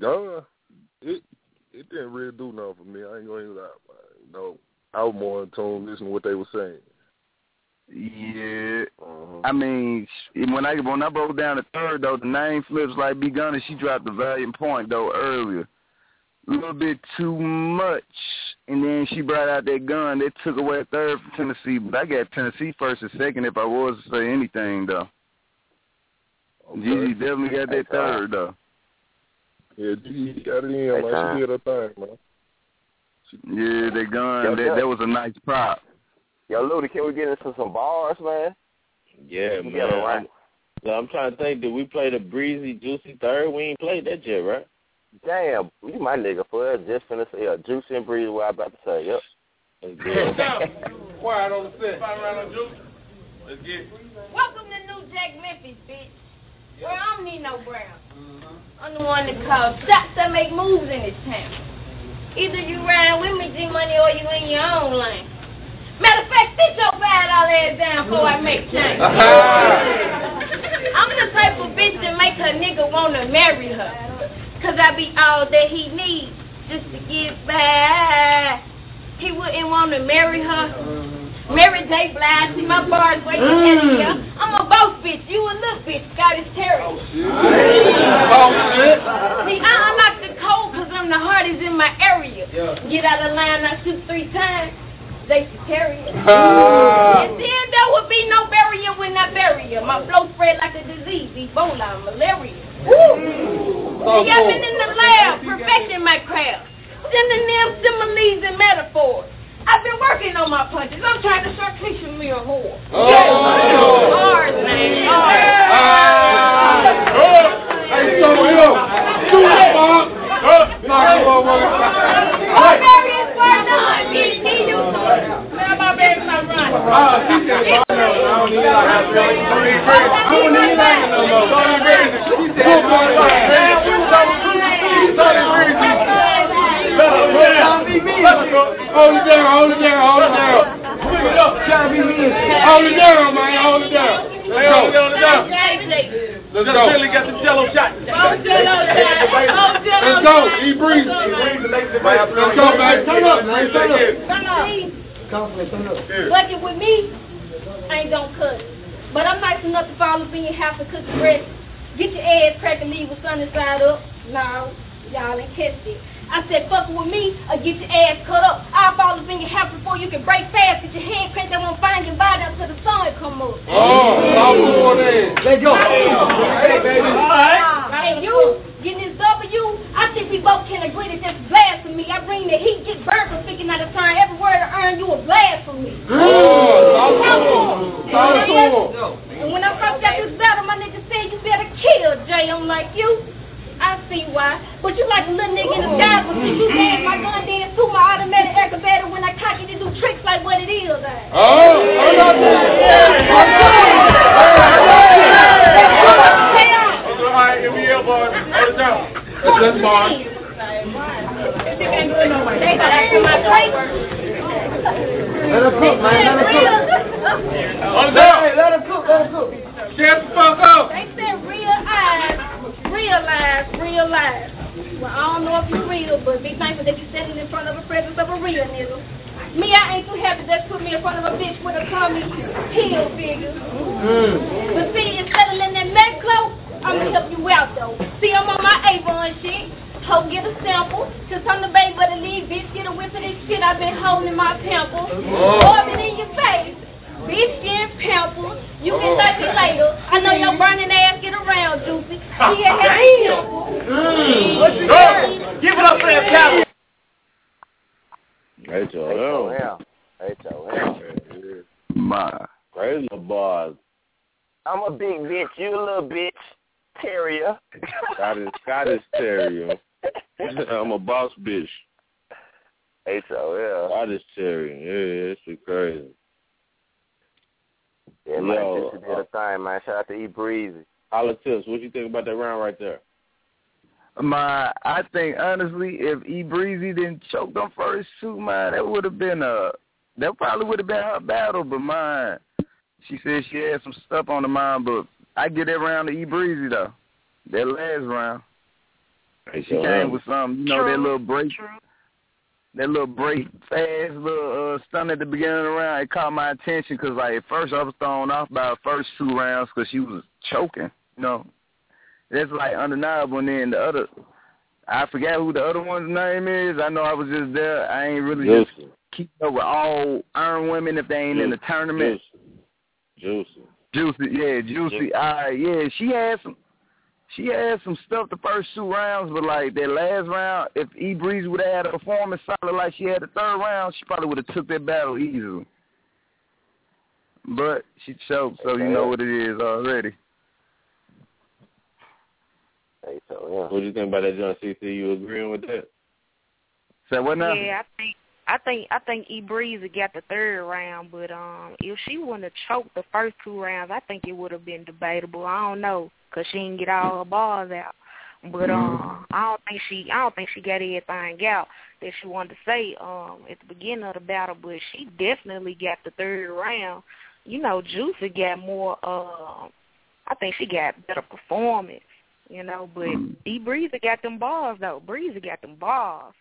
Yeah, it it didn't really do nothing for me. I ain't gonna even lie. man. You know, I was more in tune listening to what they were saying. Yeah, Mhm. I mean, when I when I broke down the third though, the name flips like B Gunner. She dropped the valiant point though earlier, a little bit too much, and then she brought out that gun that took away a third from Tennessee. But I got Tennessee first and second if I was to say anything though. Gigi definitely got that third though. Yeah, G got it in, Hey, man. time. She did her thing, man. Yeah, that gun Yo, that yo. that was a nice prop. Yo, Ludi, can we get into some bars, man? Yeah, You man. got it right. I'm, I'm trying to think. Did we play the breezy, juicy third? We ain't played that yet, right? Damn, you my nigga for us. Just finna say, uh, juicy and breezy. What I about to say? Yep. That's good. Quiet on the set. Five on juice. Let's get. Welcome to New Jack Memphis, bitch. Where I don't need no brown. I'm the one that calls shots that make moves in this town. Either you ride with me, G Money, or you in your own lane. Matter of fact, sit your bad all ass down before I make change. I'm the type of bitch that make her nigga wanna marry her. Cause I be all that he needs just to get by. He wouldn't wanna marry her. Mm-hmm. Mary J. Blige, see my bars at it, mm. yeah. I'm a boss bitch, you a little bitch, got his terrier. Oh, oh, see, I unlock the code cause I'm the hardest in my area. Get out of line, I shoot three times. They terrier. and then there would be no barrier when I bury her. My flow spread like a disease, Ebola, malaria. Woo! See, I've been in the lab, perfecting my craft. Synonyms, similes, and metaphors. I've been working on my punches. I'm trying to start teaching me a whore. Yes. Bars, man. Bars. Hey, so yo, do that, Bob. Huh? Knock him over. Oh, various words on BT YouTube. Ah, said, I don't need that. I don't need crazy. I don't need no more. Crazy. Go. Go. Hold it down, hold it down, hold it down. Hold it down, man. Hold it down. Hold it down. Let's go. Shot. Let's go. He breathes. Let's go, man. Turn up. Turn up. Working with me, I ain't gonna cut. But I'm nice enough to fall up in your house and cook the bread. Get your ass cracked and leave with sunny side up. No, y'all ain't catch it. I said, fuck with me or get your ass cut up. I'll fall up in your house before you can break fast. Get your hand cracked, I won't find your body until the sun come up. Oh, stop doing that. Let's go. Hey, baby. All right. And you, getting this W, I think we both can agree that that's blasphemy. I bring the heat, get burned for speaking out of turn. Every word I earn you a blasphemy. Talk to him. Talk to him. And when I first got this battle, my nigga said you better kill Jay. I'm like, you? I see why. But you like a little nigga in the but see, you mad my gun dance too. My automatic excavator when I cock it to do tricks like what it is. Oh, hold on. All right, give me your boy. Hold it down. That's just fine. They got after my plate. Let her cook, man. Let her cook. Hold it down. Let her cook. Let her Shut the fuck up. They said real eyes, realize, realize. Well, I don't know if you real, but be thankful that you're standing in front of a presence of a real nigga. Me, I ain't too happy just put me in front of a bitch with a crummy heel figure. Mm. But see, instead of letting that mess close, I'm gonna help you out though. See, I'm on my Avon shit. Hope get a sample. Cause I'm the baby of the lead, bitch. Get a whiff of this shit I've been holding in my pimple. Oh. Rub it in your face. Bitch getting pimple. You can oh. thank me later. I know your burning ass get around, Juicy. She a happy pimple. Mm. What you got? Give it up for that power. H-O-M. H-O-M. My. Crazy little bars. I'm a big bitch. You a little bitch. Terrier. Scottish, Scottish Terrier. I'm a boss bitch. H-O-L. Scottish Terrier. Yeah, it's shit crazy. Yeah, man, Yo, just did a thing, man. Shout out to E Breezy. Holla tips. What you think about that round right there? My, I think honestly, if E Breezy didn't choke them first two, man, that would have been a, that probably would have been her battle. But mine, she said she had some stuff on the mind, but I get that round to E Breezy though. That last round, she H-O-M. came with some, you know, that little break, that little break, fast little uh, stunt at the beginning of the round. It caught my attention because like at first I was thrown off by the first two rounds because she was choking, you know. That's like undeniable. And then the other, I forgot who the other one's name is. I know I was just there. I ain't really just keep up with all iron women if they ain't in the tournament. Juicy. Juicy, yeah, Juicy. Uh, yeah, she had some. She had some stuff the first two rounds, but like that last round, if E Breeze would have had a performance solid like she had the third round, she probably would have took that battle easily. But she choked, so you know what it is already. H-O-M. What do you think about that, John CC? You agreeing with that? Say what now? Yeah, I think I think I think E Breezy got the third round, but um, if she wouldn't have choked the first two rounds, I think it would have been debatable. I don't know, cause she didn't get all her bars out. But um, I don't think she I don't think she got everything out that she wanted to say um at the beginning of the battle. But she definitely got the third round. You know, Juicy got more. Um, I think she got better performance. You know, but E Breezy got them bars though. Breezy got them bars.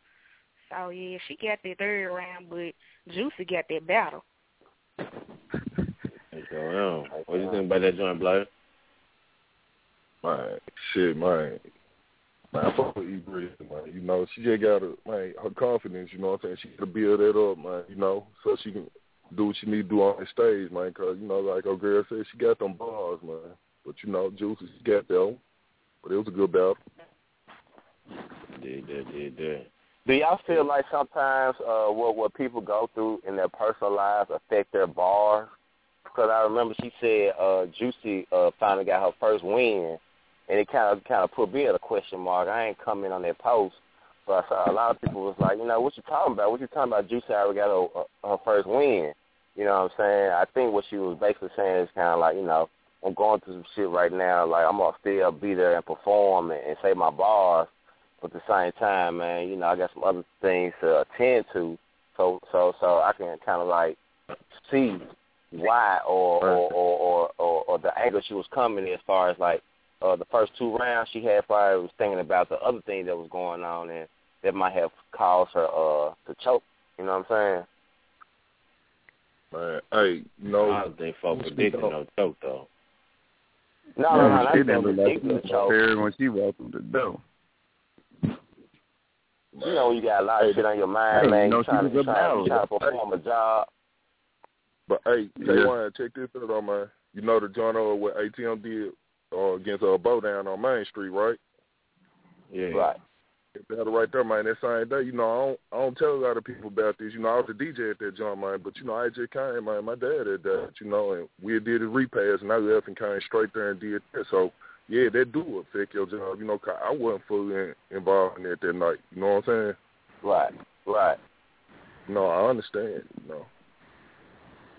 So yeah, she got that third round, but Juicy got that battle. H-O-M. What do you think about that joint, Blair? Man, shit, man. Man, I fuck with E Breezy, man. You know, she just got her, man, her confidence, you know what I'm saying? She got to build that up, man, you know, so she can do what she need to do on the stage, man, because, you know, like our girl said, she got them bars, man. But, you know, Juicy, she got them. But it was a good battle. Did that, did that. Do y'all feel like sometimes uh, what what people go through in their personal lives affect their bars? Because I remember she said uh, Juicy uh, finally got her first win, and it kind of kind of put me at a question mark. I ain't coming on that post, but I saw a lot of people was like, you know, what you talking about? What you talking about? Juicy already got her, her first win. You know what I'm saying? I think what she was basically saying is kind of like, you know, I'm going through some shit right now. Like I'm gonna still be there and perform and, and say my bars. But at the same time, man, you know, I got some other things to attend to, so so so I can kind of like see why or or, or or or or the angle she was coming as far as like uh the first two rounds she had probably was thinking about the other thing that was going on and that might have caused her uh to choke. You know what I'm saying? Man, hey, you know. I don't think folks predicted no choke, though. No, no, no, she that's didn't look like she ridiculous was choke. prepared when she walked through the door. You know, you got a lot of shit on your mind, Hey, man. you know You she trying, was to, a trying, battle. to, trying to perform a job. But hey, Yeah. K1, check this out, on man. You know the joint over what ATM did uh, against uh, Bow down on Main Street, right? Yeah. Right. That right there, man. That same day, you know, I don't, I don't tell a lot of people about this. You know, I was the DJ at that joint, man. But you know, I just came, man. My dad had that, you know, and we did a repass, and I left and came straight there and did that. So yeah, that do affect your job. You know, 'cause I wasn't fully in, involved in it that night. You know what I'm saying? Right. Right. No, I understand. Know.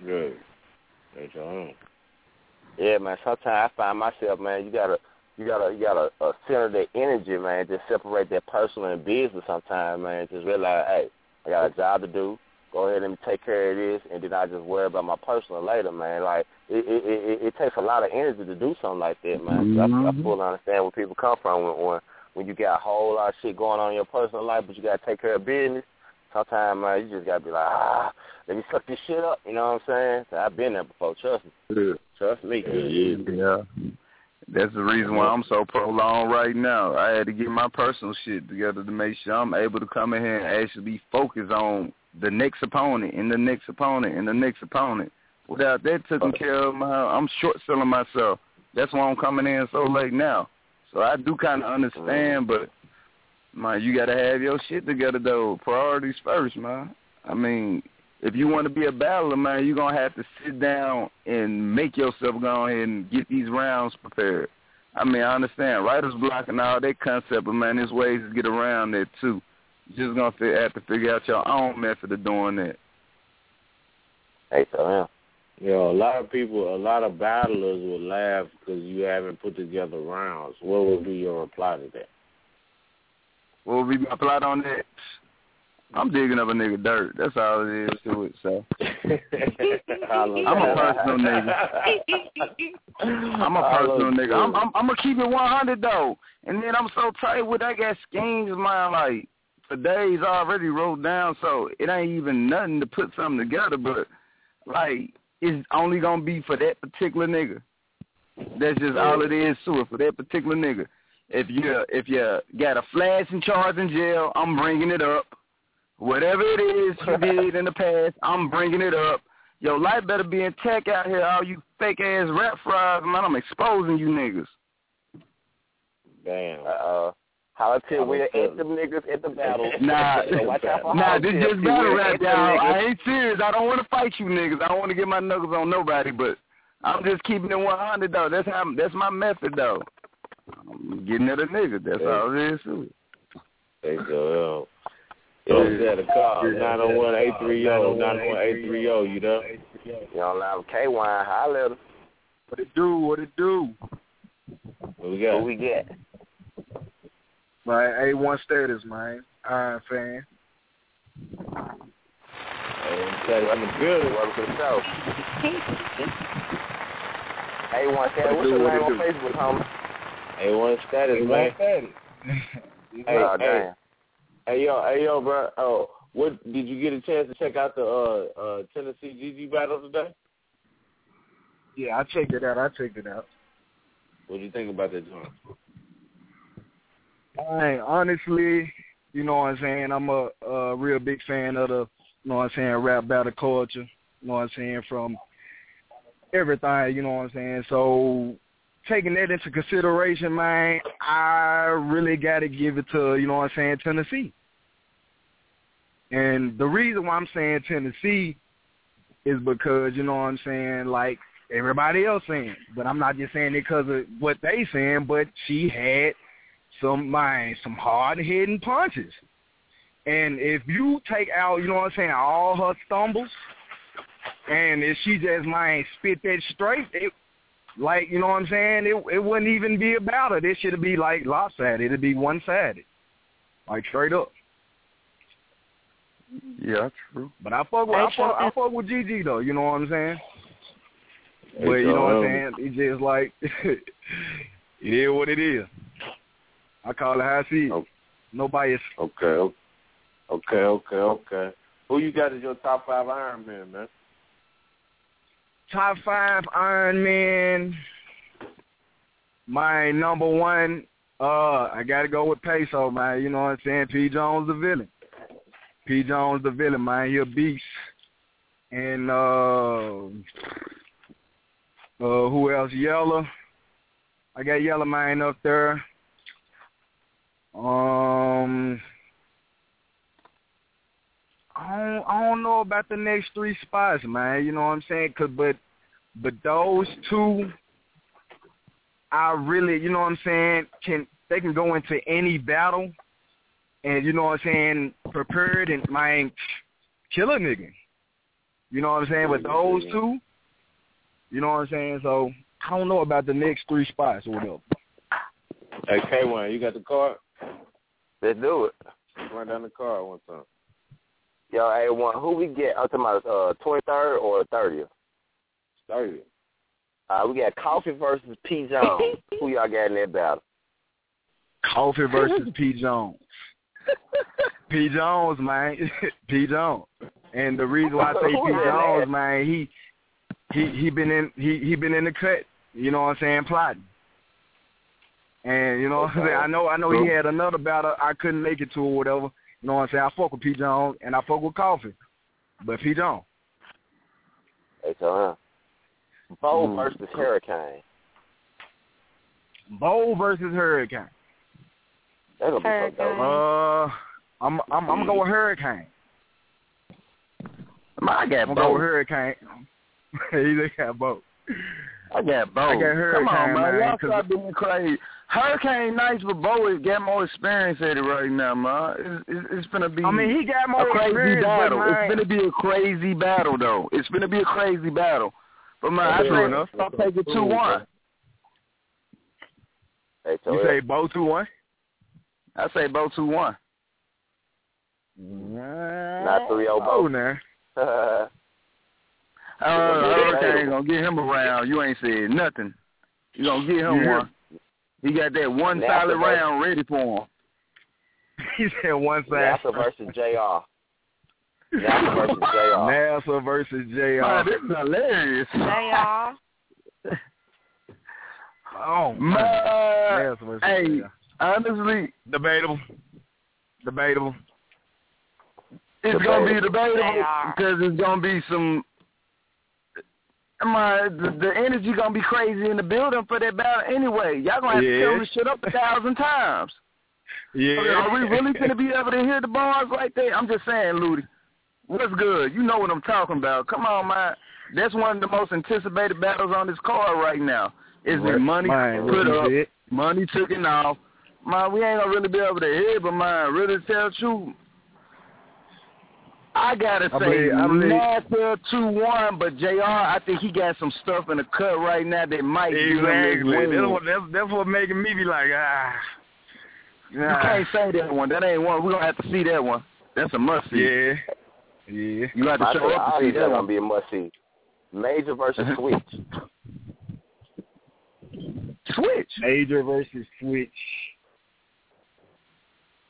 Good. That's all. Yeah, man. Sometimes I find myself, man, you gotta, you gotta, you gotta uh, center that energy, man. Just separate that personal and business. Sometimes, man. Just realize, hey, I got a job to do. Go ahead and take care of this, and then I just worry about my personal later, man. Like it it it, it takes a lot of energy to do something like that, man. So I, I Mhm. fully understand where people come from when when when you got a whole lot of shit going on in your personal life, but you gotta take care of business. Sometimes, man, you just gotta be like, ah, let me suck this shit up. You know what I'm saying? So I've been there before. Trust me. Trust me. Yeah. That's the reason why I'm so prolonged right now. I had to get my personal shit together to make sure I'm able to come in here and actually focus on the next opponent and the next opponent and the next opponent. Without that taken care of, my, I'm short selling myself. That's why I'm coming in so late now. So I do kind of understand, but man, you got to have your shit together though. Priorities first, man. I mean, if you want to be a battler, man, you're gonna have to sit down and make yourself go ahead and get these rounds prepared. I mean, I understand writer's block and all that concept, but man, there's ways to get around that too. You're just gonna fi- have to figure out your own method of doing that. Hey, so yeah. You know, a lot of people, a lot of battlers would laugh because you haven't put together rounds. What would be your reply to that? What would be my plot on that? I'm digging up a nigga dirt. That's all it is to it. So I'm a personal nigga. I'm a personal nigga. I'm, I'm I'm gonna keep it 100 though, and then I'm so tight with I got schemes, man. Like for days already wrote down, so it ain't even nothing to put something together. But like it's only gonna be for that particular nigga. That's just all it is to it for that particular nigga. If you if you got a flashing charge in jail, I'm bringing it up. Whatever it is you did in the past, I'm bringing it up. Your life better be intact out here, all you fake ass rap fries, man. I'm exposing you niggas. Damn. Uh uh, holla till we at them niggas at the battle. Nah, So watch out for nah, this till just till battle we rap, y'all. I ain't serious. I don't want to fight you niggas. I don't want to get my knuckles on nobody, but I'm just keeping it 100 though. That's how. That's my method though. I'm getting at a nigga. That's all it is to it. There you go. Yo, yeah, the call. 901 830 901 830 You there? You don't have K wine, holla at. What it do? What it do? What we got? What we get? My A1 status, man. Iron fan. Hey, I'm a good. Welcome to the show. Hey, one What Cat, it what's your name on? Facebook, homie? A1 status, A1 man. status. Hey, Oh, hey, hey, yo, hey, yo, bro. Oh, what did you get a chance to check out the uh uh Tennessee GG battle today? Yeah, I checked it out. I checked it out. What do you think about that joint? I honestly, you know what I'm saying. I'm a, a real big fan of the, you know what I'm saying, rap battle culture. You know what I'm saying from everything. You know what I'm saying. So taking that into consideration, man, I really got to give it to, you know what I'm saying, Tennessee. And the reason why I'm saying Tennessee is because, you know what I'm saying, like everybody else saying, but I'm not just saying it because of what they saying, but she had some man, some hard hitting punches. And if you take out, you know what I'm saying, all her stumbles, and if she just man spit that straight, it like you know what I'm saying, it it wouldn't even be about her. It should be like lopsided. It'd be one sided, like straight up. Yeah, true. But I fuck with I fuck, I fuck with GG though. You know what I'm saying. But you know what I'm saying. It's just like it is what it is. I call it how I see it. No bias. Okay, okay, okay, okay. Who you got as your top five Iron Man, man? Top five Iron Man. My number one, uh, I gotta go with Peso, man. You know what I'm saying? P. Jones the villain. P. Jones the villain, man. He a beast. And uh uh who else? Yellow. I got Yellow Man up there. Um I don't, I don't know about the next three spots, man. You know what I'm saying? Cause, but but those two, I really, you know what I'm saying, can they can go into any battle, and you know what I'm saying, prepared and kill a nigga. You know what I'm saying? But those two, you know what I'm saying. So I don't know about the next three spots or whatever. Hey, K-Wine, you got the card? Let's do it. Run down the card one time. Yo, hey, one, who we get? I'm talking about uh, 23rd or 30th? 30th. Uh, we got Coffee versus P. Jones. who y'all got in that battle? Coffee versus P. Jones. P. Jones, man. P. Jones. And the reason why I say P. Jones, man, he he he been in he he been in the cut. You know what I'm saying, plotting. And you know what I'm saying. I know I know he had another battle I couldn't make it to or whatever. You know what I'm saying. I fuck with P. Jones and I fuck with Coffee, but P. Jones. Hey, so, uh, Bo Mm. versus Hurricane. Bo versus Hurricane. That's gonna be so dope. Uh, I'm I'm I'm gonna go with Hurricane. I got I'm gonna go with. Hurricane. he got both. I got both. I got Hurricane, Come on, man. man, Y'all 'cause- stop being crazy. Hurricane nice, but Bo has got more experience at it right now, man. It's, it's, it's gonna be. I mean, he got more a crazy experience, battle. man- It's gonna be a crazy battle, though. It's gonna be a crazy battle. But man, I True say enough. I'll take it two one. Hey, You say Bo two one? I say Bo two one. Not 3 0 Oh, Bo. now. Uh, Hurricane gonna get him around. You ain't said nothing. You gonna get him You hear- one. He got that one Now solid the round ready for him. He said one side. NASA versus JR. NASA versus JR. NASA versus JR. Man, this is hilarious. JR. Oh, Man, NASA versus hey, JR. honestly, Debatable. Debatable. it's gonna be debatable because it's gonna be some. My uh, the, the energy gonna be crazy in the building for that battle anyway. Y'all gonna have to tell the shit up a thousand times. Yeah. Are we really gonna be able to hear the bars like that? I'm just saying, Ludi. What's good? You know what I'm talking about. Come on, man. That's one of the most anticipated battles on this card right now. Is Right. it money what put up, said. money taken off? Man, we ain't gonna really be able to hear, but man, really tell the truth. I gotta I say, believe- I believe- NASA two one, but Jr. I think he got some stuff in the cut right now that might give him Exactly. his That's what that's, that's what making me be like ah. You can't say that one. That ain't one. We're gonna have to see that one. That's a must see. Yeah. Yeah. You got to show think up to all see these are that gonna one. be a must see. Major versus Switch. Switch. Major versus Switch.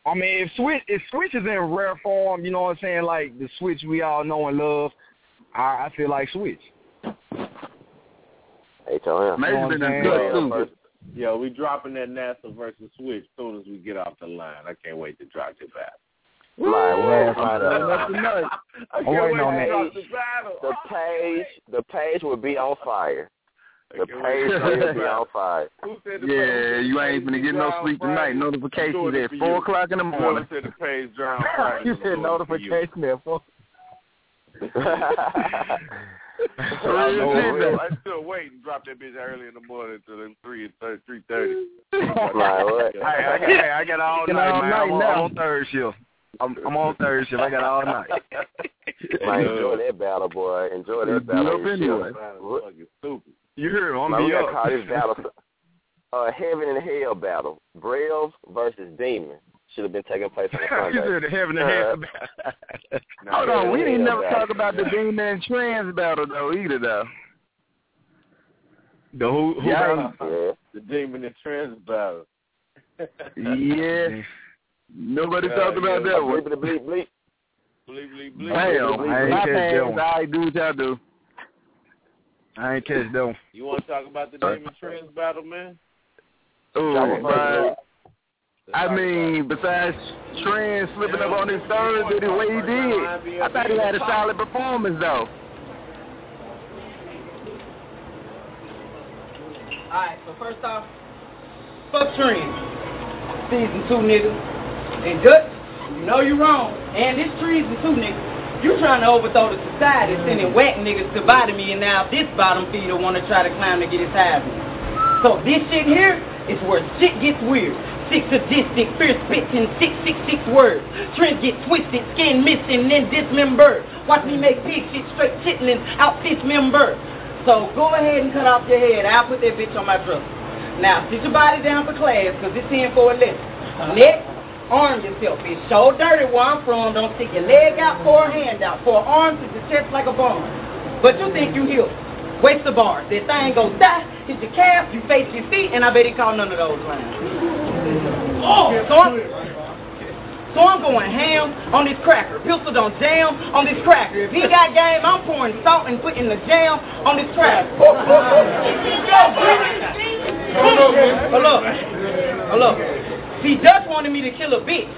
I mean, if Switch if Switch is in rare form, you know what I'm saying, like the Switch we all know and love, I, I feel like Switch. Hey, tell him. Maybe You know been what I'm good too. Yo, we dropping that NASA versus Switch soon as we get off the line. I can't wait to drop the battle. My word, my That's. I I'm can't waiting wait on to that. drop the battle. The page, the page will be on fire. The I can't wait page to drop will be on fire. Who said the Yeah, page- you ain't gonna get no sleep Friday? tonight. I'm Notifications at four you. o'clock in the Whoever morning. said the page drown Friday. you I'm said doing it for you. notification there for I Real know, shit, real. though. I still wait and drop that bitch early in the morning to them three and three thirty. My. Hey, I got, hey, I got all night, all man. night I'm, on, now. I'm on third shift. I'm, I'm on third shift. I got all night. Man, enjoy uh, that battle, boy. Enjoy that battle. up anyway. Fucking stupid. You heard him. I'm Man, we be gotta up. call this battle uh, heaven and hell battle. Braves versus demon should have been taking place on you Sunday. said the heaven and hell. battle. Hold on, we didn't never battle. talk about the demon and Trends battle though either though. The who? who Yeah. Yeah. The demon and Trends battle. Yeah. Nobody Yeah, talked about yeah. that one. Bleep, bleep, bleep. Bleep, bleep, bleep. Damn, I ain't my catch that bad. one. I do what y'all do. I ain't catch that one. You want to talk about the demon Trends battle, man? Oh, Drop it man. first, I mean, besides Trent slipping up on his third the way he did, I thought he had a solid performance though. Alright, so first off, fuck trends. Season two niggas. And Dutch, you know you wrong. And this treason too, nigga. You trying to overthrow the society, sending whack niggas to bottom me, and now this bottom feeder wanna try to climb to get his high So this shit here is where shit gets weird. Six sadistic, fierce spitting, six six six words. Trends get twisted, skin missing, then dismembered. Watch me make pig shit straight chitlins out dismembered. So go ahead and cut off your head. I'll put that bitch on my dresser. Now sit your body down for class, cause it's in for a lesson. Next, Arm yourself. It's so dirty where I'm from. Don't stick your leg out or a hand out. For arms arm to the chest like a bomb. But you think you heal. Waste the bars. That thing goes die, hit your calf, you face your feet, and I bet he called none of those lines. Oh, so I'm, so I'm going ham on this cracker. Pistol don't jam on this cracker. If he got game, I'm pouring salt and putting the jam on this cracker. Look, but look. See, Dutch wanted me to kill a bitch.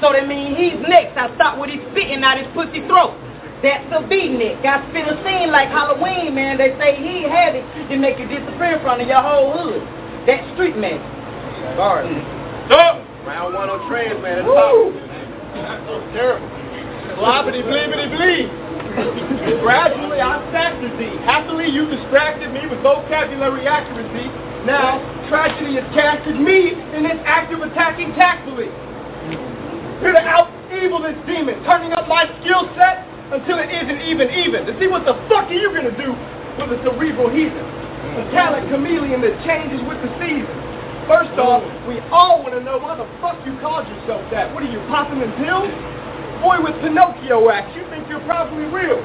So that means he's next. I stop with his spitting out his pussy throat. That's a beatnik. Got spit a scene like Halloween, man. They say he had it to make you disappear in front of your whole hood. That street man. Sorry. Stop! Round one on trains, man. It's Woo! so terrible. Blobbity bleebity bleed. Gradually, I mastered thee. Happily, you distracted me with vocabulary accuracy. Now, tragedy has casted me in this act of attacking tactfully. Here to out evil this demon, turning up my skill set until it isn't even even. To see what the fuck are you gonna do with a cerebral heathen? A talent chameleon that changes with the season. First off, we all want to know why the fuck you called yourself that. What are you, popping in pills? Boy with Pinocchio acts, you think you're probably real.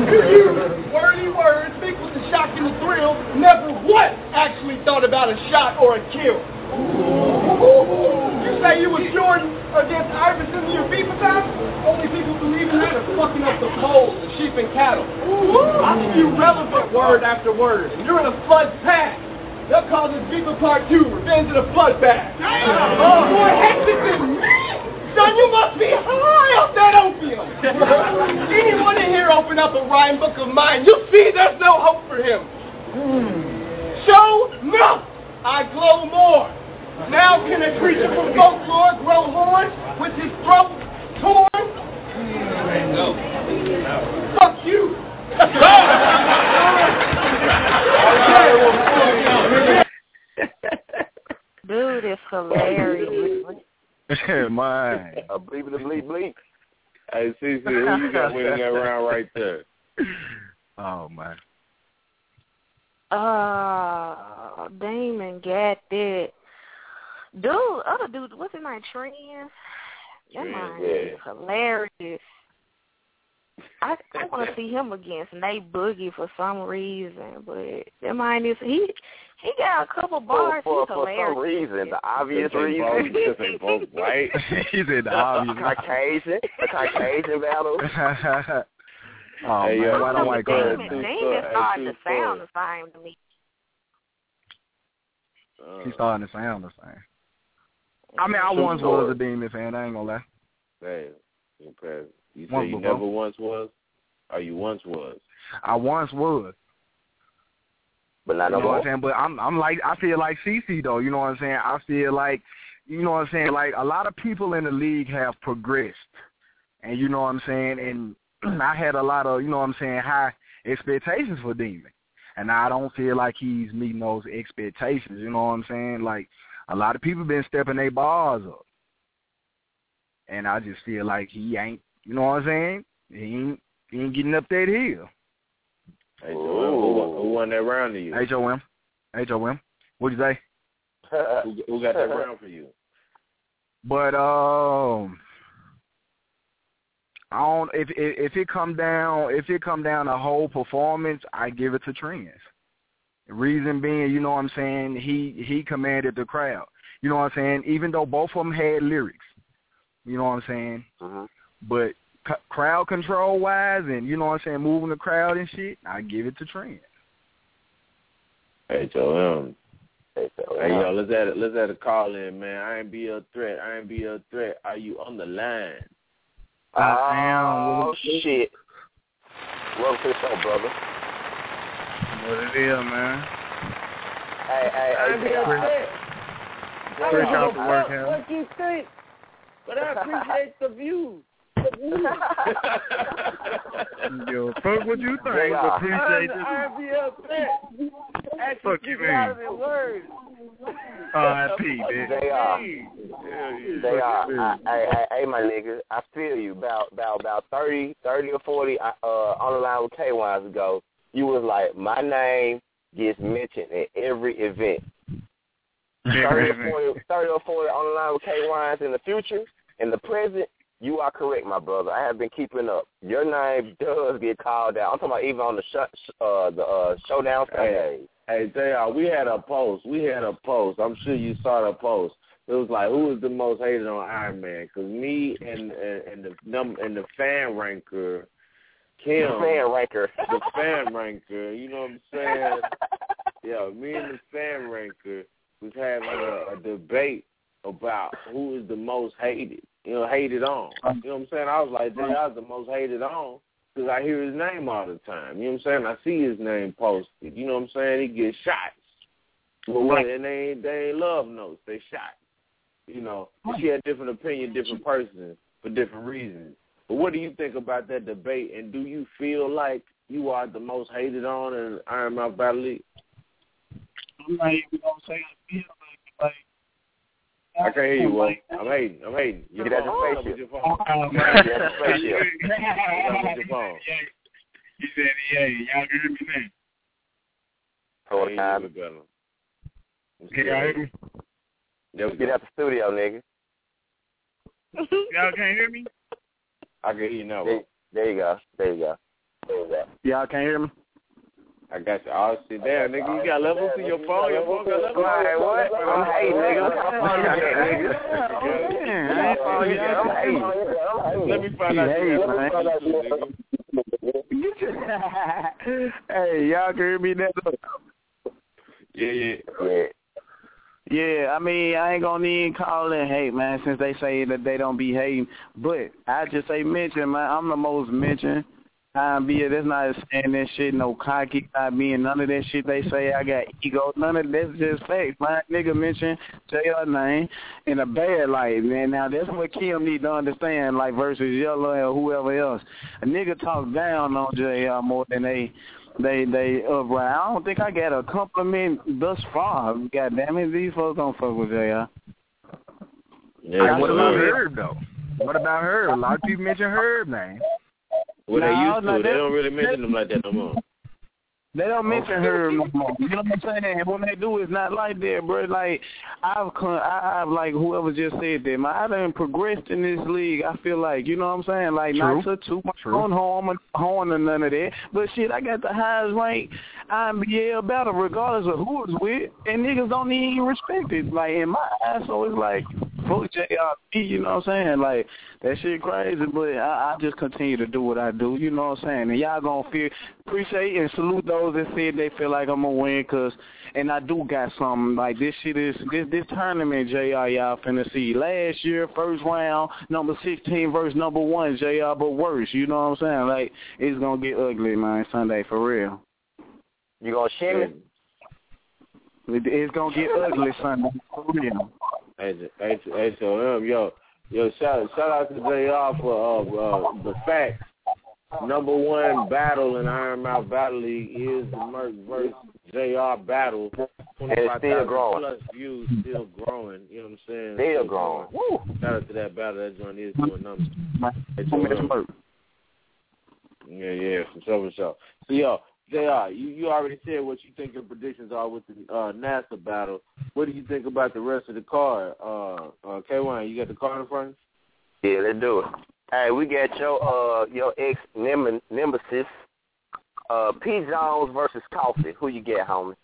You, wordy words, speak with the shock and the thrill, never once actually thought about a shot or a kill. You say you was Jordan against Iverson in your FIFA time? Only people believing that are fucking up the polls, the sheep and cattle. I give you relevant word after word, and you're in a flood path. They'll call this FIFA Part 2, Revenge of the Bloodbath. Oh, more hectic than me! Son, you must be high off that opium! Anyone in here open up a rhyme book of mine, you'll see there's no hope for him. Hmm. Show no! I glow more. Now can a creature from folklore grow horns with his throat torn? No. Fuck you! Dude, it's hilarious. Mine. A bleep the bleep bleep. Hey, Cece, who you got winning that round right there? Oh man. Uh, Damon got that. Dude, other dude, what's his name? Trends? That Trends, man yeah. is hilarious. I I want to see him against Nate Boogie for some reason, but that man is he he got a couple For, bars. for, He's for some reason, the obvious They both- reason. because they both white. He's in the a obvious. Caucasian, a Caucasian battle. oh Hey, man, yo, why don't white Damon, girls? Damon, Two Damon story- starting two to sound story. the same to me. He's starting to sound the same. I mean, I Two once story. was a demon fan. I ain't gonna lie. Hey, impressive. You say Once you before. never once was? Or you once was? I once was. But not You no know what I'm saying? But I'm I'm like I feel like CC though. You know what I'm saying? I feel like you know what I'm saying. Like a lot of people in the league have progressed, and you know what I'm saying. And I had a lot of you know what I'm saying high expectations for Demon, and I don't feel like he's meeting those expectations. You know what I'm saying? Like a lot of people been stepping their bars up, and I just feel like he ain't. You know what I'm saying? He ain't he ain't getting up that hill. Hey, who, won- who won that round to you? H O M. H O M. What'd you say? Who, who got that round for you? But um, I don't. If if, if it come down, if it come down to whole performance, I give it to Trends. Reason being, you know what I'm saying, he he commanded the crowd. You know what I'm saying. Even though both of them had lyrics, you know what I'm saying. Mhm. But c- crowd control wise, and you know what I'm saying, moving the crowd and shit, I give it to Trends. Hey, Joel. Hey, Hey, yo, let's add a, let's add a call in, man. I ain't be a threat. I ain't be a threat. Are you on the line? I oh, shit. Welcome to the show, brother. What it is, man. Hey, hey, I ain't be Jay, upset. Jay, Fresh I- out the I- work, What, Hal. what you think? But I appreciate the views. Yo, fuck what you think. Jay, uh, Appreciate I, this. I be upset. Actually, Fuck you, speak out man. of the words. R.I.P. man. They are. They are. Hey, my nigga, I feel you. About about about thirty, thirty or forty uh, on the line with K Wines ago, you was like, my name gets mentioned at every event. 30 or 40, 30 or 40 on the line with K Wines in the future. In the present, you are correct, my brother. I have been keeping up. Your name does get called out. I'm talking about even on the sh- uh, the uh, showdown Sunday. Hey, JR, we had a post. We had a post. I'm sure you saw the post. It was like, who is the most hated on Iron Man? Because me and, and and the num and the fan ranker, Kim, The fan ranker. the fan ranker. You know what I'm saying? yeah, me and the fan ranker was having a, a debate about who is the most hated. You know, hated on. Um, you know what I'm saying? I was like, JR's um, the most hated on because I hear his name all the time. You know what I'm saying? I see his name posted. You know what I'm saying? He gets shots. But what, and they ain't they ain't love notes. They shot. You know, she had different opinion, different person for different reasons. But what do you think about that debate? And do you feel like you are the most hated on in Iron Mouth Battle League? I'm not even gonna say I feel like I can't hear you, Will. I'm hating. I'm hating. Your Get out phone. the Up with your phone. Um, Get out the spaceship. Get up with your phone. He said, "Yeah, y'all can hear me now." Hold Hey, time. you look better. Can get y'all hear me? There Get out the studio, nigga. Y'all can't hear me? I can hear you now. There, there you go. There you go. There you go. Y'all can't hear me? I got you. Oh, sit down, nigga. You got levels to your phone. Your phone got levels. Hey, what? I'm hating, nigga. What the fuck you got, nigga? I ain't follow you. I'm hating. Let me find out Hey, you man. got levels too, nigga. hey, y'all can hear me now? Yeah, yeah. Yeah. Yeah, I mean, I ain't gonna even call it hate, man, since they say that they don't be hating. But I just say mention, man. I'm the most mentioned. I'm be that's not saying that shit, no cocky, not being none of that shit they say. I got ego, none of that's just facts. My nigga mentioned mention JR name in a bad light, man. Now that's what Kim need to understand, like versus Yellow or whoever else. A nigga talk down on JR more than they they they upright. I don't think I got a compliment thus far. God damn it, these folks don't fuck with JR. Yeah, what about Herb, though? What about Herb? A lot of people mention Herb name. Well, they No, used no, to. They they- don't really mention them like that no more. They don't oh, mention her no more. You know what I'm saying? And when they do, it's not like that, bro. Like I've, con- I, I've like whoever just said that. Man, I done progressed in this league. I feel like you know what I'm saying. Like not True. to toot my True. own horn, horn or none of that. But shit, I got the highest rank IMBL battle, regardless of who it's with, and niggas don't even respect it. Like in my eyes, so it's like fuck JRP. Uh, you know what I'm saying? Like that shit crazy, but I, I just continue to do what I do. You know what I'm saying? And y'all gonna feel appreciate and salute those that said they feel like I'm gonna win, cause and I do got something like this shit is this this tournament Jr. Y'all finna see last year first round number sixteen versus number one Jr. But worse, you know what I'm saying? Like it's gonna get ugly, man. Sunday for real. You gonna shimmy? It, it's gonna get ugly Sunday for real. Hey, hey, hey, so um, yo, yo, shout shout out to Jr. for uh, uh, the fact. Number one battle in Iron Mouth Battle League is the Merc versus JR battle. And it's still growing. Plus views, still growing. You know what I'm saying? Still growing. Woo! Shout out to that battle. That joint is doing numbers. Hey, so, Miss um, Yeah, yeah, for sure, for sure. So, yo, JR, you, you already said what you think your predictions are with the uh, NASA battle. What do you think about the rest of the card? Uh, uh, K-Wine, you got the card in front? Yeah, let's do it. Hey, we got your uh your ex nem- nemesis, uh P Jones versus Coffee. Who you get, homie?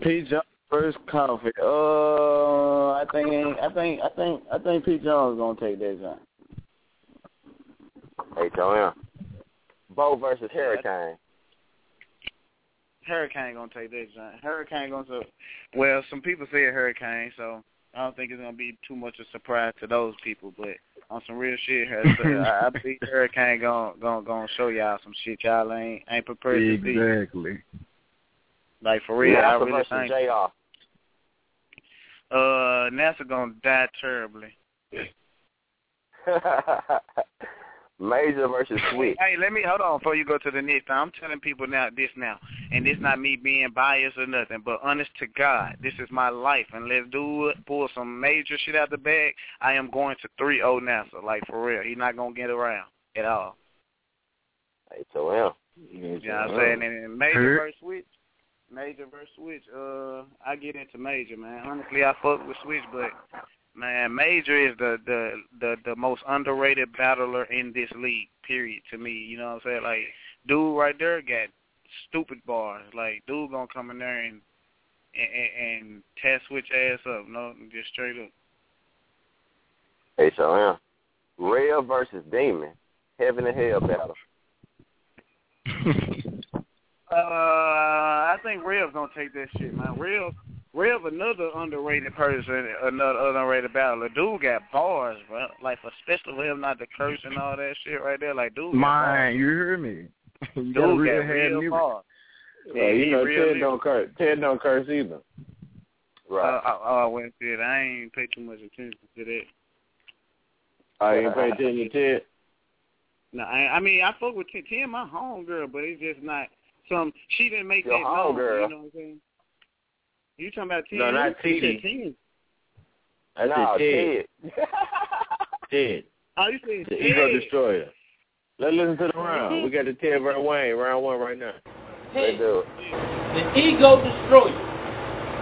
P. Jones first coffee. Uh, I think I think I think I think P. Jones is gonna take that shot. Hey, Joanne. Bo versus Hurricane. Hurricane gonna take that shot. Hurricane gonna take. Well, some people say Hurricane, so I don't think it's gonna be too much of a surprise to those people. But on some real shit, I, I believe Hurricane gonna gonna gonna show y'all some shit y'all ain't ain't prepared to see. Exactly. Like for real, I NASA really versus think. JR. Uh, NASA gonna die terribly. Major versus Sweet. Hey, let me hold on before you go to the next. I'm telling people now this now, and it's not me being biased or nothing, but honest to God, this is my life, and let's do it. Pull some major shit out the bag. I am going to three zero NASA, like for real. He's not gonna get around at all. Hey, Joanne. You know what I'm saying? And, and major Hurt. versus switch. Major versus Switch. Uh, I get into Major, man. Honestly, I fuck with Switch, but man, Major is the the the the most underrated battler in this league. Period. To me, you know what I'm saying? Like, dude, right there got stupid bars. Like, dude gonna come in there and and, and test Switch ass up. No, just straight up. Hey, so yeah. Rev versus Demon. Heaven and hell battle. Uh, I think Rev gonna take that shit, man. Rev, Rev, another underrated person, another underrated battler. Dude got bars, bro. Like, especially for him not to curse and all that shit right there. Like, dude, got Man, bars. you hear me? You dude gotta got really have real music. bars. Well, you he know, Ted nigga. don't curse. Ted don't curse either. Uh, I, oh, I went to it. I ain't pay too much attention to that. I ain't pay attention to Ted. No, I, I mean I fuck with Tim, Tim, my homegirl, but it's just not some. She didn't make Your that known. homegirl. You know what I'm saying? You talking about Tim? No, not You said Tim. I Nah, said Ted. Ted. Oh, you said The Ted. Ego Destroyer. Let's listen to the round. We got the Ted versus Wayne, round one right now. Let's do it. The ego destroyer.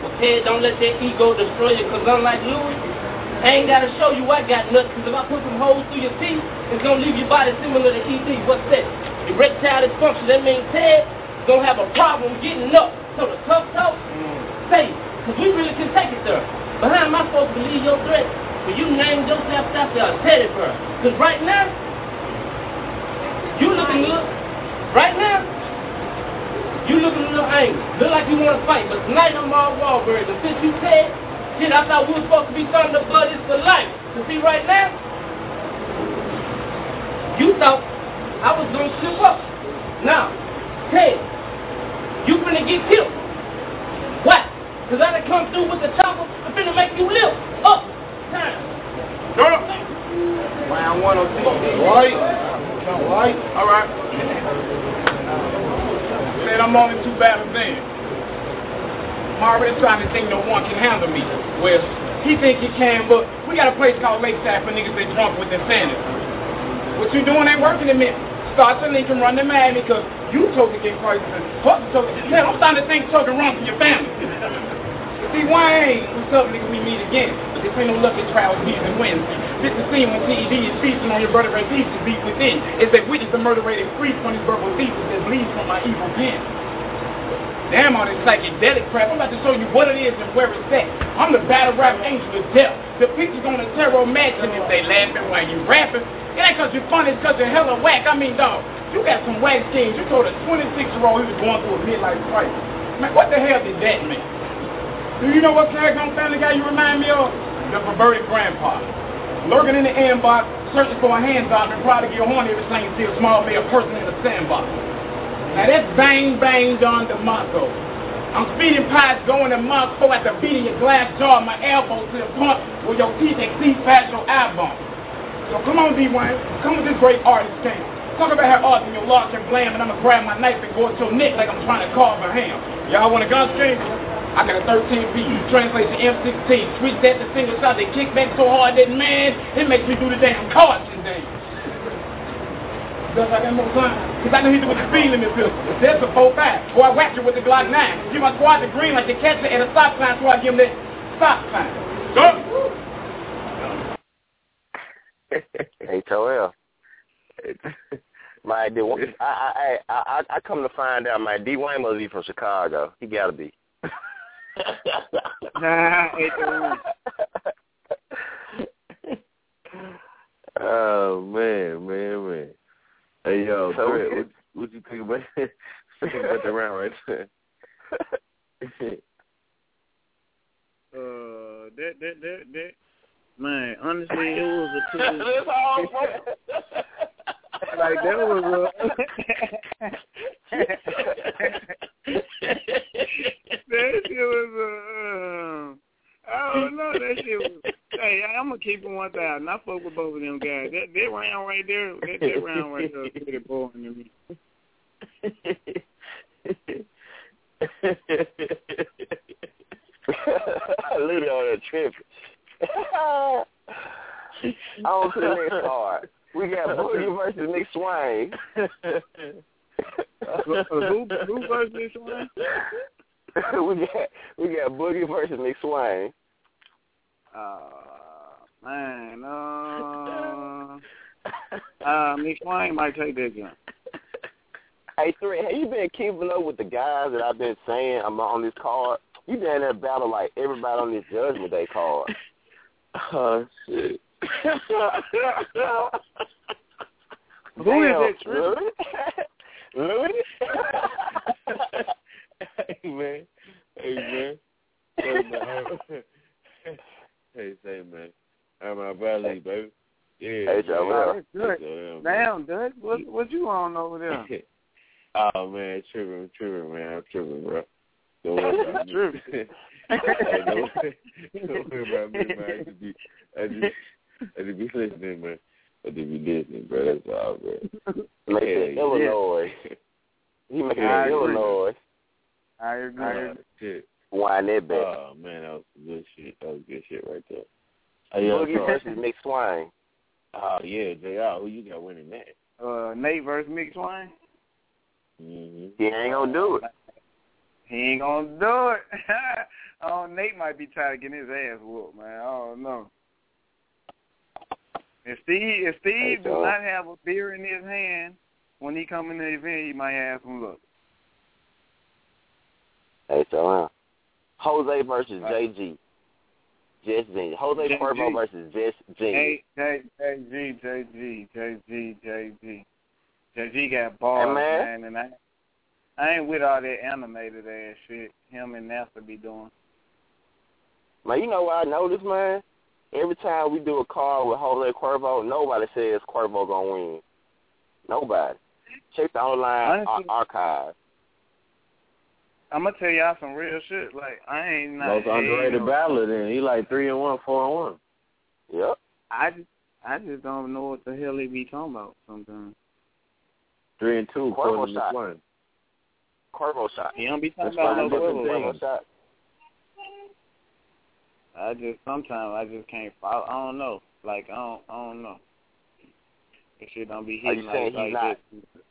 Well, Ted, don't let that ego destroy you, because unlike Louis, I ain't got to show you I got nuts, because if I put some holes through your teeth, it's going to leave your body similar to E.D. What's that? Erectile dysfunction. That means Ted going to have a problem getting up. So the tough talk, say it, because we really can take it there. Behind supposed to believe your threat, but you named yourself after a teddy bear. Because right now, you looking good. Right now, you looking a little angry. Look like you want to fight, but tonight I'm all Wahlberg. And since you said, shit, I thought we were supposed to be thunder buddies for life. You see, right now, you thought I was going to slip up. Now, hey, you finna get killed. Why? Because I done come through with the chopper. I'm finna make you live. Up. Time. Up. Round one on TV. Right. Right. All right. Man, I'm only two battles in. I'm already trying to think no one can handle me. Well, he think he can, but we got a place called Lakeside for niggas that drunk with insanity. What you doing ain't working in me. Start to Lincoln run to Miami because you told to get crazy. Fuck told Man, I'm starting to think token run from your family. See, Wayne, what's up, nigga? We meet again. But this ain't no lucky trials, beats and wins. This is the scene when TED is feasting on your brother and thieves beat within. It's that witness the murder rate increase from these verbal thieves that bleeds from my evil pen. Damn all this psychedelic crap. I'm about to show you what it is and where it's at. I'm the battle rap angel of death. The pictures on the tarot mansion if they laughing while you rapping. It ain't cause you're funny, it's cause you're hella whack. I mean, dog, you got some whack schemes. You told a 26-year-old he was going through a midlife crisis. Man, what the hell did that mean? Do you know what character on Family Guy you remind me of? The perverted grandpa. Lurking in the inbox, searching for a hands off and to get horny every time you see a small male person in the sandbox. Now that's bang bang Don DeMarco. I'm speeding pies going to Moscow after beating your glass jaw my elbow to the point where your teeth exceed past your eye bump. So come on, D-Wayne. Come with this great artist thing. Talk about how awesome your lock and blam, and I'm going to grab my knife and go at your neck like I'm trying to carve a ham. Y'all want a gun string? I got a 13 beat. Translation M16. Switch that to single shot. They kick back so hard that, man, it makes me do the damn caution dance. Because I got more time. Because I know he's with the speed limit pistol. That's a 4-5. Or I whack you with the Glock 9. Give my squad the green like the catcher and a stop sign so I give him that stop sign. Go! Hey, Toel. My D, I, I, I, I come to find out my D Wayne must be from Chicago. He gotta be. Nah, ain't the Oh man, man, man. Hey yo, So- Brett, what, what you think about think about the round right there? Uh, that that that that. Man, honestly, it was a two. That's all. like that was a. that shit was a. Um, I don't know. That shit was. Hey, I'm gonna keep it one thousand. I fuck with both of them guys. That that round right there, that, that round right there, was pretty boring to me. Ludi on that trip. on to the next part. We got Boogie versus Nick Swain. who who versus this one? we got we got Boogie versus McSwain. Uh, man, uh, uh, McSwain might take that gun. Hey, three, have you been keeping up with the guys that I've been saying I'm on this card? You been in that battle like everybody on this Judgment Day card. Oh shit. Who is Damn, that tripping? Louis? hey man. Hey man. Hey man. hey say man. I'm my brother, baby. Yeah. Hey, Joe, man. That's good. Hey, Joe, man. Damn, Dutch, what what you on over there? oh man, tripping, tripping, man, I'm tripping, bro. Don't worry, Tripping. hey, don't, don't worry about me, man. I just be, I just, I just be listening, man. I just be listening, bro. That's all, bro. Making Yeah, yeah. Illinois. He making I. Illinois. I agree. Uh, shit. Wind that back. Oh man, that was good shit. That was good shit right there. Oh, yeah, Boogie so- versus Nick Swine. Oh yeah, Jr. Who you got winning that? Uh, Nate versus McSwain. Mm-hmm. He ain't gonna do it. He ain't gonna do it. oh, Nate might be tired of getting his ass whooped, man. I don't know. If Steve, if Steve Hey, does not have a beer in his hand when he come in the event, he might have some luck. Hey, so uh, Jose versus JG. Jess G. Jose JG. Cuervo versus Jess. Hey, J, J, G, J, G, J, G, J, G. J, G got balls, Hey, man. man, and I, I ain't with all that animated ass shit him and NASA be doing. Man, you know what I noticed, man? Every time we do a call with Jose Cuervo, nobody says Cuervo gonna win. Nobody. Check the online ar- archive. I'm gonna tell y'all some real shit. Like I ain't not Most underrated hating. battler. Then he like three and one, four and one. Yep. I just, I just don't know what the hell he be talking about sometimes. Three and two, Cuervo according to shot. one. Cuervo shot. He don't be talking That's about no different Cuervo. shot. I just sometimes I just can't follow. I don't know. Like I don't, I don't know. This shit don't be Are hitting you saying like, he's like not? this.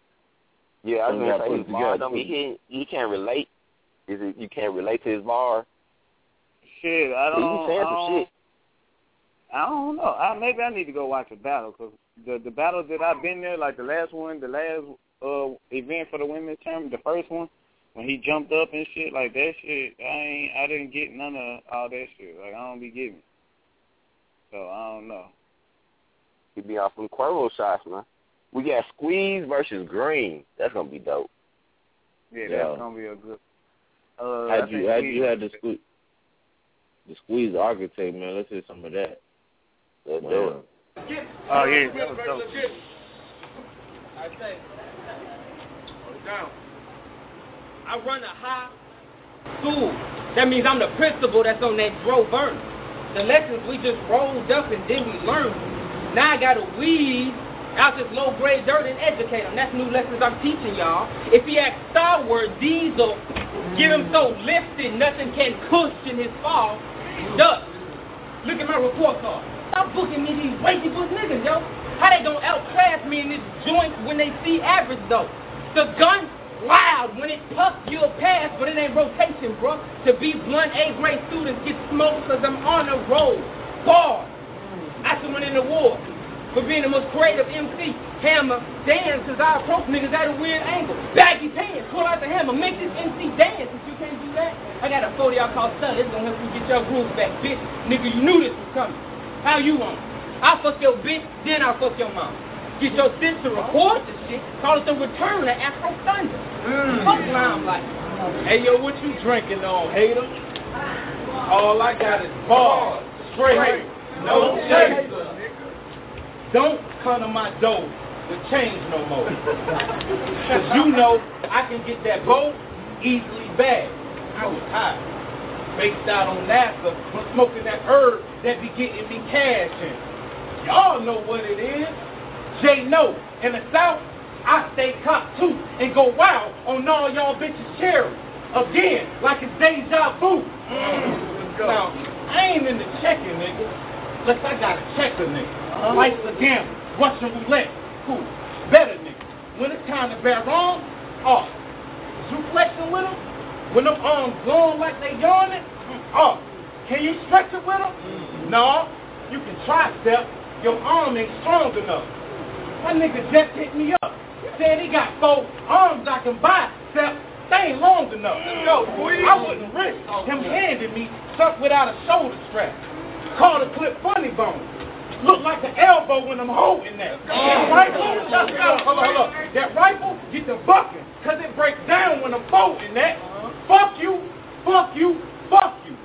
Yeah, I was Don't gonna say his it don't be hitting. You can't relate. Is it you can't relate to his bar? Shit, I don't. saying I don't, shit. I don't know. I, maybe I need to go watch a battle because the the battles that I've been there, like the last one, the last uh event for the women's tournament, the first one, when he jumped up and shit like that shit, I ain't, I didn't get none of all that shit. Like I don't be getting. it. So I don't know. He be off some Cuervo shots, man. We got Squeeze versus Green. That's gonna be dope. Yeah, Yeah. that's gonna be a good. Uh, How'd you how'd you have to squeeze the squeeze architect, man? Let's hear some of that. Let's Wow. do it. Oh yeah, that was dope. I say, down. I run a high school. That means I'm the principal that's on that Dro burner. The lessons we just rolled up and then we learned. Now I gotta weed out this low grade dirt and educate them. That's new lessons I'm teaching y'all. If he acts sour, Diesel, get him so lifted nothing can cushion his fall. Duck. Look at my report card. Stop booking me these lazy book niggas, yo. How they gonna outclass me in this joint when they see average though? The gun loud. When it puffs, you'll pass, but it ain't rotation, bro. To be blunt, A grade students get smoked because I'm on the road. Bars. I should win an award for being the most creative MC. Hammer, dance, cause I approach niggas at a weird angle. Baggy pants, pull out the hammer, make this MC dance. If you can't do that, I got a 40 y'all called Stud. It's gonna help you get your groove back, bitch. Nigga, you knew this was coming. How you want it? I'll fuck your bitch, then I'll fuck your mom. Get your sis to record the shit, call it the return of Afro Thunder. Mm. Fuck limelight. Hey yo, what you drinking on, hater? All I got is bars, straight, no chaser. Don't come to my door with change no more. Cause you know I can get that boat easily back. I was high. Based out on NASA, from smoking that herb that be getting me cash in. Y'all know what it is. J No. In the South, I stay cop too and go wild on all y'all bitches cherry. Again, like it's deja vu. Mm, now, I ain't in the checking, nigga. Unless I got a checker, nigga. Life's a gamble. Russian roulette. Cool. Better, nigga. When it's time to bear wrong, off. Is you flexing with him? When them arms long like they yawning, hmm, off. can you stretch it with them? Mm-hmm. No, you can try, Step. Your arm ain't strong enough. My nigga just hit me up. Said he got four arms I can buy, Step. They ain't long enough. Yo, I wouldn't risk him handing me something without a shoulder strap. Call the clip funny bone. Look like the elbow when I'm holding that. That rifle, hold on, hold on. That rifle get the bucking, cause it breaks down when I'm folding that. Fuck you, fuck you, fuck you.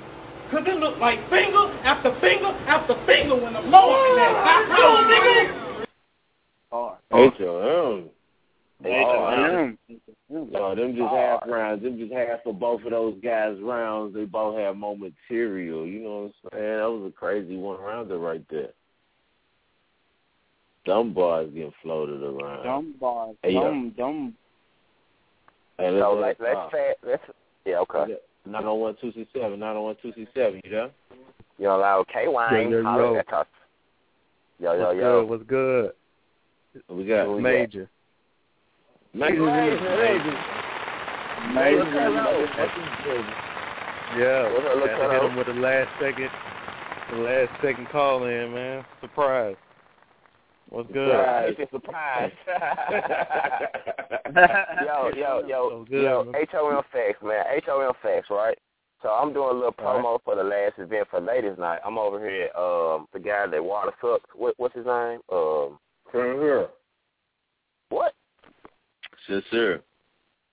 Cause it look like finger after finger after finger when I'm loading that. You know, nigga? H.O.M. H.O.M. No, them just half rounds. Them just half of both of those guys' rounds. They both have more material. You know what I'm saying? That was a crazy one rounder right there. Dumb bars getting floated around. Dumb bars. Hey, yo. Dumb, dumb. Hey, let's, let's let's uh, fa- let's yeah okay. Nine on one two six seven. Nine on one two six seven. You there? You allow K Wine. Yo, yo, yo. At. Yo yo What's good? What's good? We got? Who we Major. Major. Major. Yeah. What's up, look to hit him? him with the last second, the last second call in, man. Surprise. What's good? Surprise. It's a surprise. yo, yo, yo, So good, yo, man. HOM facts, man. HOM facts, right? So I'm doing a little promo for the last event for ladies night. I'm over here at um the guy that water sucks. What what's his name? Um From here. what? Sincere.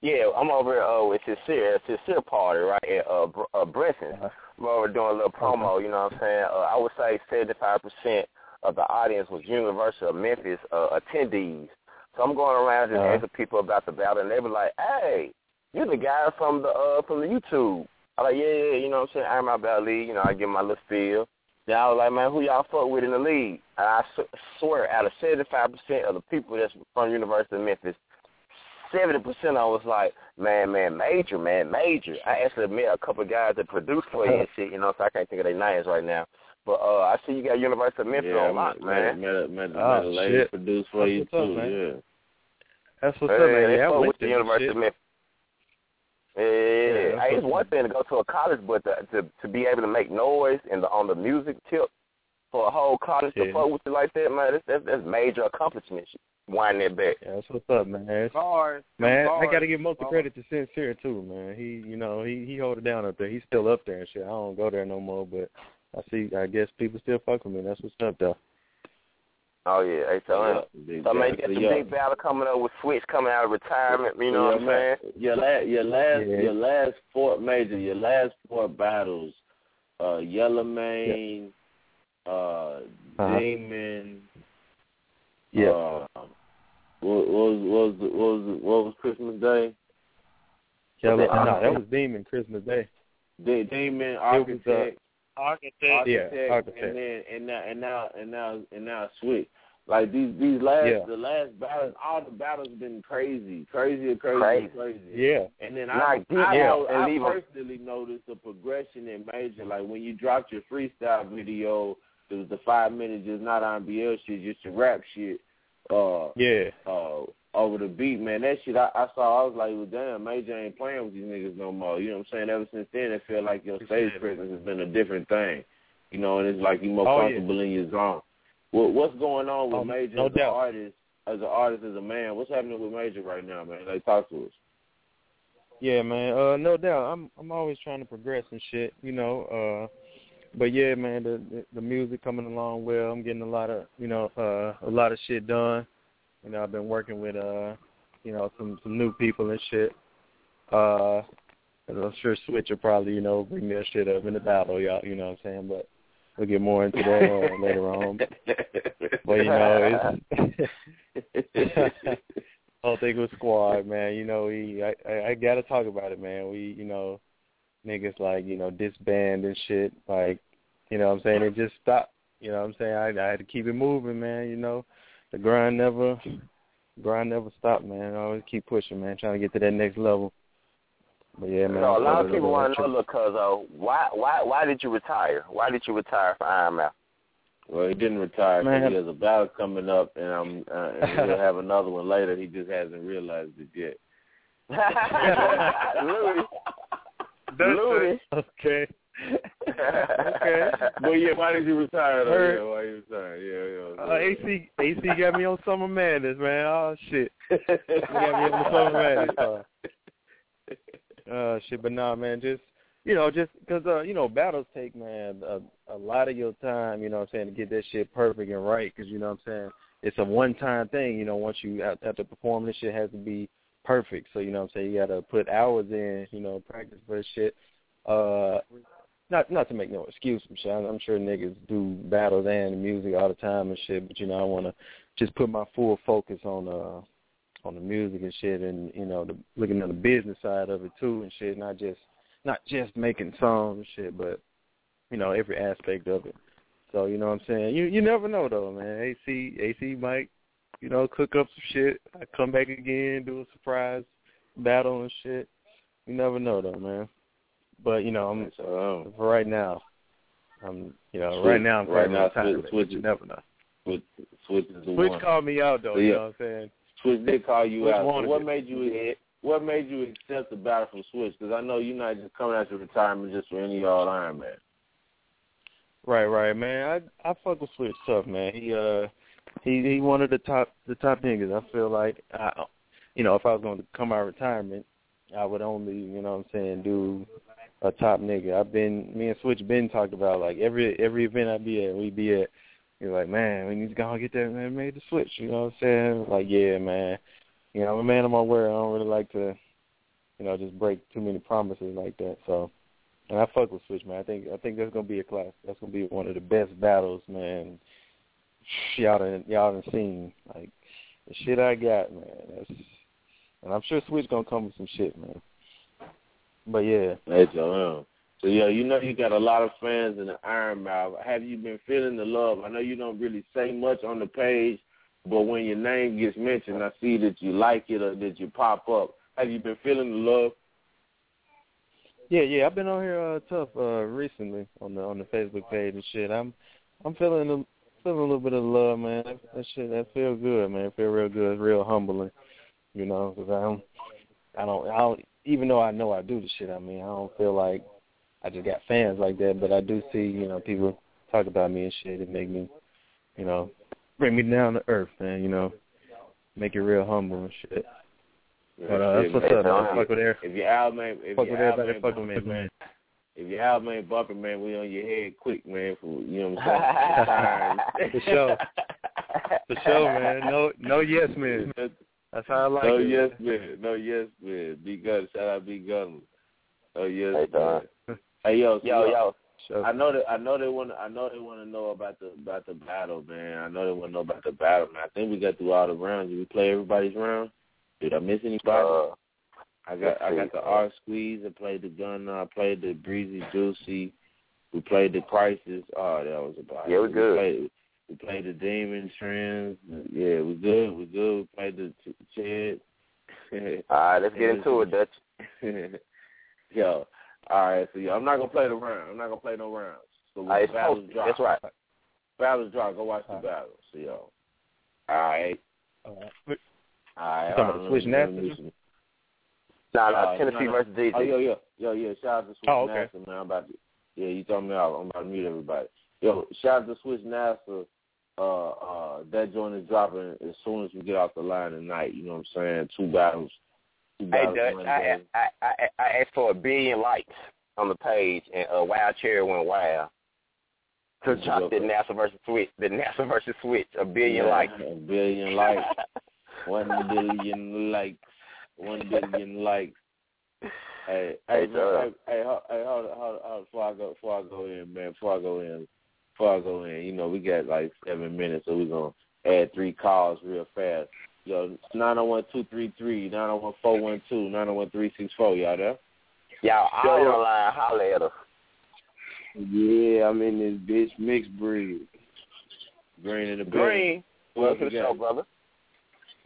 Yeah, I'm over at uh with sincere sincere party, right? At uh, Br- uh Bresson's. I'm over doing a little promo, you know what I'm saying? Uh, I would say seventy five percent of the audience was University of Memphis uh, attendees. So I'm going around just Uh-huh. asking people about the battle and they were like, Hey, you're the guy from the uh from the YouTube. I'm like, Yeah, yeah, you know what I'm saying? I'm out about league, you know, I give my little spiel. Then I was like, man, who y'all fuck with in the league? And I s- swear, out of 75% of the people that's from University of Memphis, 70% of them was like, man, man, major, man, major. I actually met a couple of guys that produced for you and shit, you know, so I can't think of their names right now. But uh, I see you got University of Memphis yeah, on lock, met, man. Met, met, met, Oh, met a lady shit. produced for That's you what's up, too. man. Yeah. That's what's Yeah, up, man. they Yeah, I fuck went with the to University shit. of Memphis. Yeah, yeah, yeah. Yeah, that's Hey, it's one thing to go to a college, but to to, to be able to make noise and the, on the music tip for a whole college to Yeah. fuck with you like that, man, that's that's, that's major accomplishment. Wind that back. Yeah, that's what's up, man. It's- Bars. Man, Bars. I got to give most of the Bars. credit to Sincere too, man. He, you know, he he hold it down up there. He's still up there and shit. I don't go there no more, but I see. I guess people still fuck with me. That's what's up, though. Oh yeah, hey, so, Yeah, uh, so man, you battle. got the Yeah. big battle coming up with Switch coming out of retirement. You know yeah, what I'm saying? Your last, your last, Yeah. your last four major, your last four battles, uh, Yellow Mane, uh, Uh-huh. Demon. Yeah. Uh, what, what was what was the, what was what was Christmas Day? Yeah, that- no, that was Demon Christmas Day. De- Demon uh, Architect. Architect. Yeah, Architect, Architect. and then and now and now and now and now switch. Like these these last Yeah. the last battles, all the battles been crazy, crazy, crazy, Crazy. crazy. Yeah. And then I, deep, I, yeah, know- and I personally noticed a progression in major. Like when you dropped your freestyle video, it was the five minutes, just not on BL shit, just your rap shit. Uh, Yeah. uh, over the beat, man. That shit I, I saw, I was like, well, damn, Major ain't playing with these niggas no more. You know what I'm saying? Ever since then, it felt like your stage presence has been a different thing. You know, and it's like you more Oh, yeah. comfortable in your zone. What what's going on with Um, Major no as doubt. an artist, as an artist, as a man? What's happening with Major right now, man? Like, talk to us. Yeah, man. Uh, no doubt. I'm I'm always trying to progress and shit, you know. Uh, but yeah, man, the, the the music coming along well. I'm getting a lot of you know uh a lot of shit done. You know, I've been working with uh you know some some new people and shit. Uh, and I'm sure Switch will probably you know bring their shit up in the battle, y'all. You know what I'm saying? But we'll get more into that uh, later on. But you know, it's whole thing with squad, man. You know, we I, I I gotta talk about it, man. We you know, niggas like you know disband and shit. Like, you know, what I'm saying it just stopped. You know, what I'm saying I I had to keep it moving, man. You know, the grind never grind never stopped, man. I always keep pushing, man, trying to get to that next level. But yeah, man. So a lot of people want to know, look, cuz, uh, why, why, why did you retire? Why did you retire from Iron Mouth? Well, he didn't retire because he has a battle coming up, and I'm uh, and we'll have another one later. He just hasn't realized it yet. Louis, Looney. Okay. okay. But yeah, why did you retire? Though? Yeah, why you retire? Yeah, yeah. Uh, AC AC got me on Summer Madness, man. Oh shit. He got me on Summer Madness. Uh, uh shit, but nah, man, just you know, just because uh, you know, battles take man a, a lot of your time. You know, what I'm saying to get that shit perfect and right. Because you know, what I'm saying it's a one time thing. You know, once you have, have to perform, this shit has to be perfect. So you know, what I'm saying you got to put hours in. You know, practice for this shit. Uh, not not to make no excuse shit. I'm sure niggas do battles and music all the time and shit, but you know I want to just put my full focus on uh on the music and shit, and you know the looking at the business side of it too and shit, not just not just making songs and shit, but you know every aspect of it. So you know what I'm saying. You you never know though, man. AC AC might you know cook up some shit. I come back again, do a surprise battle and shit. You never know though, man. But you know, I'm um, for right now. I'm you know Switch. right now I'm Right now, time. Switch- Switch you never know. Switch, Switch is the Switch one. called me out though. So, You yeah. know what I'm saying? Switch did call you Switch out. So what it. made you what made you accept the battle from Switch? Because I know you're not just coming out your retirement just for any old Iron Man. Right, right, man. I I fuck with Switch tough, man. He uh he he one of the top the top niggas. I feel like I you know, if I was going to come out of retirement, I would only, you know what I'm saying, do a top nigga. I've been me and Switch been talked about like every every event I'd be at, we'd be at He's like, man, we need to go and get that man made the switch. You know what I'm saying? Like, yeah, man. You know, I'm a man of my word. I don't really like to, you know, just break too many promises like that. So, and I fuck with Switch, man. I think I think that's gonna be a class. That's gonna be one of the best battles, man. Y'all done y'all done seen like the shit I got, man. That's and I'm sure Switch gonna come with some shit, man. But yeah, That's. So yeah, you know you got a lot of fans in the Iron Mouth. Have you been feeling the love? I know you don't really say much on the page, but when your name gets mentioned, I see that you like it or that you pop up. Have you been feeling the love? Yeah, yeah, I've been on here uh, tough uh, recently on the on the Facebook page and shit. I'm I'm feeling a feeling a little bit of love, man. That, that shit that feel good, man. It feel real good, real humbling, you know. Because I don't, I don't, I don't. Even though I know I do the shit, I mean, I don't feel like I just got fans like that. But I do see, you know, people talk about me and shit. It make me, you know, bring me down to earth, man. You know, make it real humble and shit. But uh, that's what's up, man. Fuck with Eric. If your album ain't, if Fuck your with everybody. Fuck with me, man. If your album ain't bumping, man, we on your head quick, man. For you know what I'm saying? For sure. For sure, man. No, no yes, man. That's how I like no it. yes man, no yes man. Be good. Shout out B Gunner. Oh yes Hey, man. Don. Hey yo, so Yo, yo. I know that I know they want I know they want to know about the about the battle, man. I know they want to know about the battle, man. I think we got through all the rounds. Did we play everybody's round? Did I miss anybody? Uh, I got I got the R squeeze. I played the gun. I played the breezy juicy. We played the crisis. Oh, that was about Yeah, we it. good. played, we played the demon trends. Yeah, we good. We good. We played the ch- Chad. All right, let's get into it, Dutch. Yo, all right. So yeah, I'm not gonna play the round. I'm not gonna play no rounds. So when All right, battles it's drop, That's right. battles drop. Go watch the battles. So yo, all right. All right. You talking about the Switch Let me- Nasty? me do some- Nah, nah, Uh, Tennessee no, no. versus DJ. Oh, yo, yo, yo, yeah. Shout out to Switch Oh, okay. NASA, man. I'm about to, yeah, you told me. I'm about to mute everybody. Yo, shout out to Switch NASA. Uh, uh, that joint is dropping as soon as we get off the line tonight. You know what I'm saying? Two battles. Two Hey, battles Dutch, I. I I I asked for a billion likes on the page, and uh, Wild Cherry went wild. To drop the NASA versus Switch, the NASA versus Switch, a billion Yeah, likes. A billion likes. One billion likes. One billion likes. Hey, hey, Hey, man, uh, hey, hey, hold, hey, hold, hold, hold, before I go, before I go in, man, before I go in, before I go in, you know, we got like seven minutes, so we're gonna add three calls real fast. Yo, nine zero one two three three, nine zero one four one two, nine zero one three six four. Y'all there? Y'all all on the line, holler at us. Yeah, I'm in this bitch mixed breed. Green in the building. Green, welcome to the show, brother.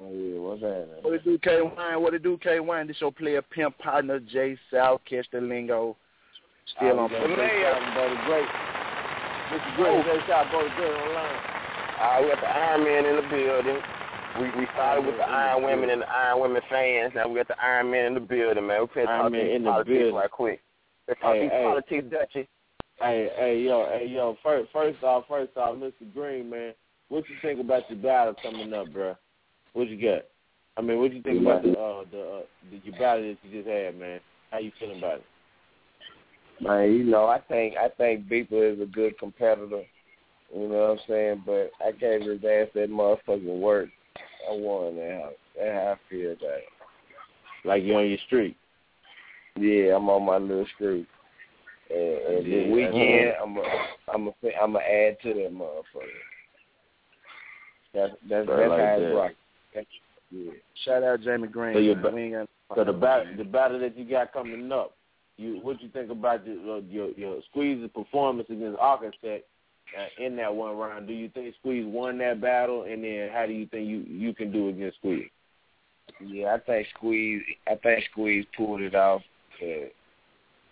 Oh yeah, what's happening? What it do, K Wine? What it do, K Wine? This your player pimp partner, Jay South, catch the lingo. Still on. Brother Great. Mr. Great, Jay South, Brother Great online. All right, we got the Iron Man in the building. We we started with the Iron Women and the Iron Women fans. Now we got the Iron Man in the building, man. We finna Iron talk these politics right quick. Let's talk Hey, these hey. politics, Dutchy. Hey, hey, yo, hey, yo. First, first off, first off, Mr. Green, man, what you think about your battle coming up, bro? What you got? I mean, what you think about the uh, the uh, the your battle that you just had, man? How you feeling about it? Man, you know, I think I think Beeper is a good competitor. You know what I'm saying? But I gave his ass that motherfucking work. I won that. How, that's how I feel about it. Like you on your street? Yeah, I'm on my little street. And, and Yeah, the weekend, I'm a, I'm a, I'm a add to that motherfucker. That's that's Straight that's like how that. it's rock. That's, yeah. Shout out Jamie Green. So, ba- we ain't got so the battle, the battle that you got coming up, you what you think about your uh, your, your Squeeze's performance against Architect uh, in that one round? Do you think Squeeze won that battle, and then how do you think you you can do against Squeeze? Yeah, I think Squeeze. I think Squeeze pulled it off. Uh,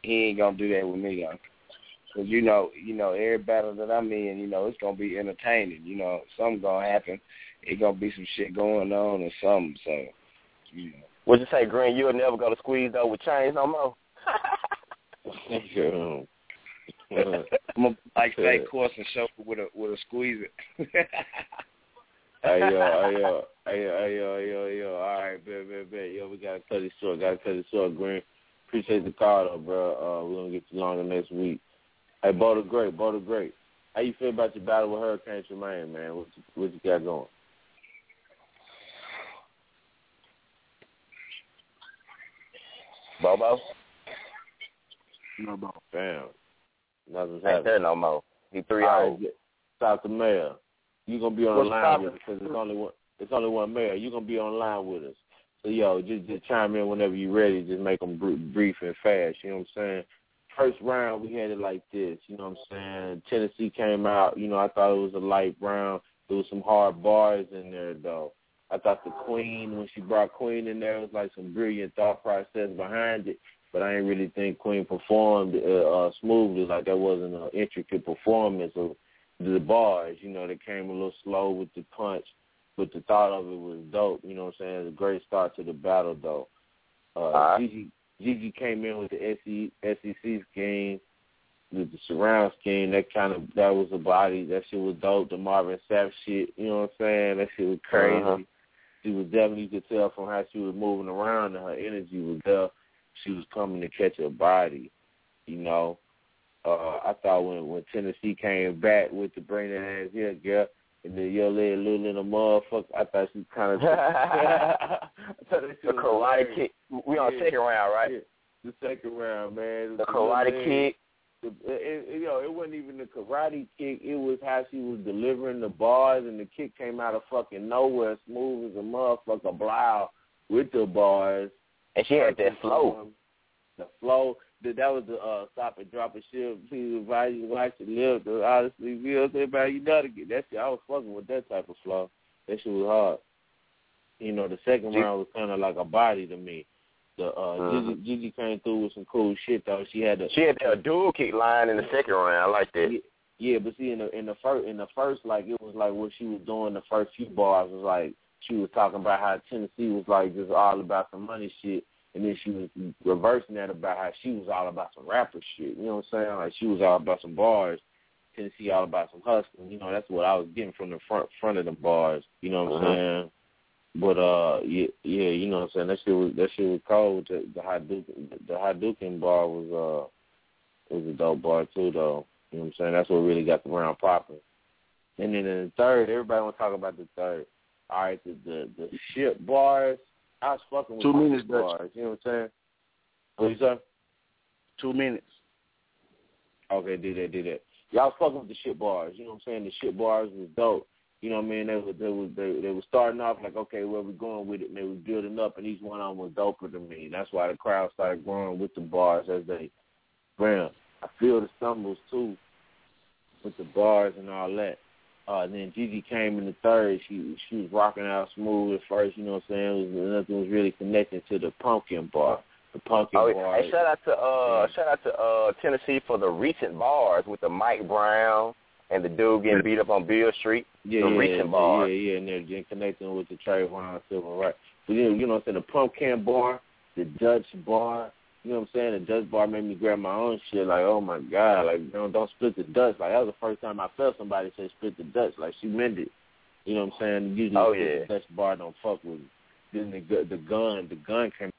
he ain't gonna do that with me, though. Cause you know, you know, every battle that I'm in, you know, it's gonna be entertaining. You know, something gonna happen. It gonna be some shit going on or something. So, you know. What'd you say, Green? You'll never go to squeeze though with chains no more. I'm a, like fake course and show with a with a squeezer. Hey yo, hey yo, hey yo, hey yo, hey yo, hey yo. All right, bet, bet, bet. Yo, we gotta cut it short. Gotta cut it short, Green. Appreciate the call, though, bro. Uh, we're gonna get you longer next week. Hey, Bo the Great, Bo the Great. How you feel about your battle with Hurricane Tremaine, man? What you, what you got going? Bobo? No, Bo. Damn. Nothing's Ain't happening. there no more. He three All old. right, get- South the mayor. You gonna be on What's the line with us because it's only one. It's only one mayor. You gonna be on line with us. So yo, just just chime in whenever you're ready. Just make them brief and fast. You know what I'm saying? First round we had it like this. You know what I'm saying? Tennessee came out. You know I thought it was a light round. There was some hard bars in there though. I thought the Queen when she brought Queen in there it was like some brilliant thought process behind it. But I didn't really think Queen performed uh, uh, smoothly. Like that wasn't an intricate performance of the bars, you know, they came a little slow with the punch, but the thought of it was dope. You know what I'm saying? It's a great start to the battle, though. Uh, Alright. Gigi, Gigi came in with the SE, SEC scheme, with the surround scheme. That kind of that was a body. That shit was dope. The Marvin Sapp shit. You know what I'm saying? That shit was crazy. Uh-huh. She was definitely you could tell from how she was moving around and her energy was there. She was coming to catch a body. You know. Uh, I thought when when Tennessee came back with the brain ass here, girl, and the your little little little motherfucker, I thought she kind of. I thought The karate kick. We on Yeah. second round, right? Yeah, the second round, man. The karate man, kick. The, it, it, you know, it wasn't even the karate kick. It was how she was delivering the bars, and the kick came out of fucking nowhere, smooth as a motherfucker, blow with the bars. And she had that flow. The flow. That that was the uh, stop and drop and shit. Please advise you to watch it live. The honestly, you know what I'm saying? About you gotta get that shit. I was fucking with that type of flow. That shit was hard. You know, the second Gee. round was kind of like a body to me. The uh, Mhm. Gigi, Gigi came through with some cool shit though. She had the She had that dual kick line in the second round. I like that. yeah, yeah, but see in the in the first in the first like it was like what she was doing the first few bars was like she was talking about how Tennessee was like just all about some money shit and then she was reversing that about how she was all about some rapper shit. You know what I'm saying? Like she was all about some bars. Tennessee all about some hustling. You know, that's what I was getting from the front front of the bars. You know what I'm Uh-huh. saying? But uh yeah yeah, you know what I'm saying? That shit was that shit was cold. The the Hadouken the Hadouken bar was uh was a dope bar too though. You know what I'm saying? That's what really got the round popping. And then in the third, everybody wanna talk about the third. All right, the the, the ship bars. I was fucking with Two minutes, bars. You know what I'm saying? What you say? Two minutes. Okay, did that, did that. Y'all was fucking with the shit bars. You know what I'm saying? The shit bars was dope. You know what I mean? They was they was they, they was starting off like, okay, where we going with it? And they was building up, and each one of them was doper than me. That's why the crowd started growing with the bars as they ran. I feel the stumbles too with the bars and all that. Uh, and then Gigi came in the third. She she was rocking out smooth at first. You know what I'm saying? It was, nothing was really connecting to the pumpkin bar. The pumpkin Oh, bar. hey, shout out to uh, Yeah. shout out to uh, Tennessee for the recent bars with the Mike Brown and the dude getting beat up on Beale Street. Yeah, the yeah, recent yeah, bars. Yeah, yeah, and they're just connecting with the Trayvon Civil Right. But know, you know what I'm saying? The pumpkin bar, the Dutch bar, you know what I'm saying? The Dutch bar made me grab my own shit. Like, oh my god, like, don't don't split the Dutch. Like that was the first time I felt somebody say split the Dutch. Like she meant it. You know what I'm saying? Usually Oh, yeah. the Dutch bar don't fuck with. me. Then the the gun the gun came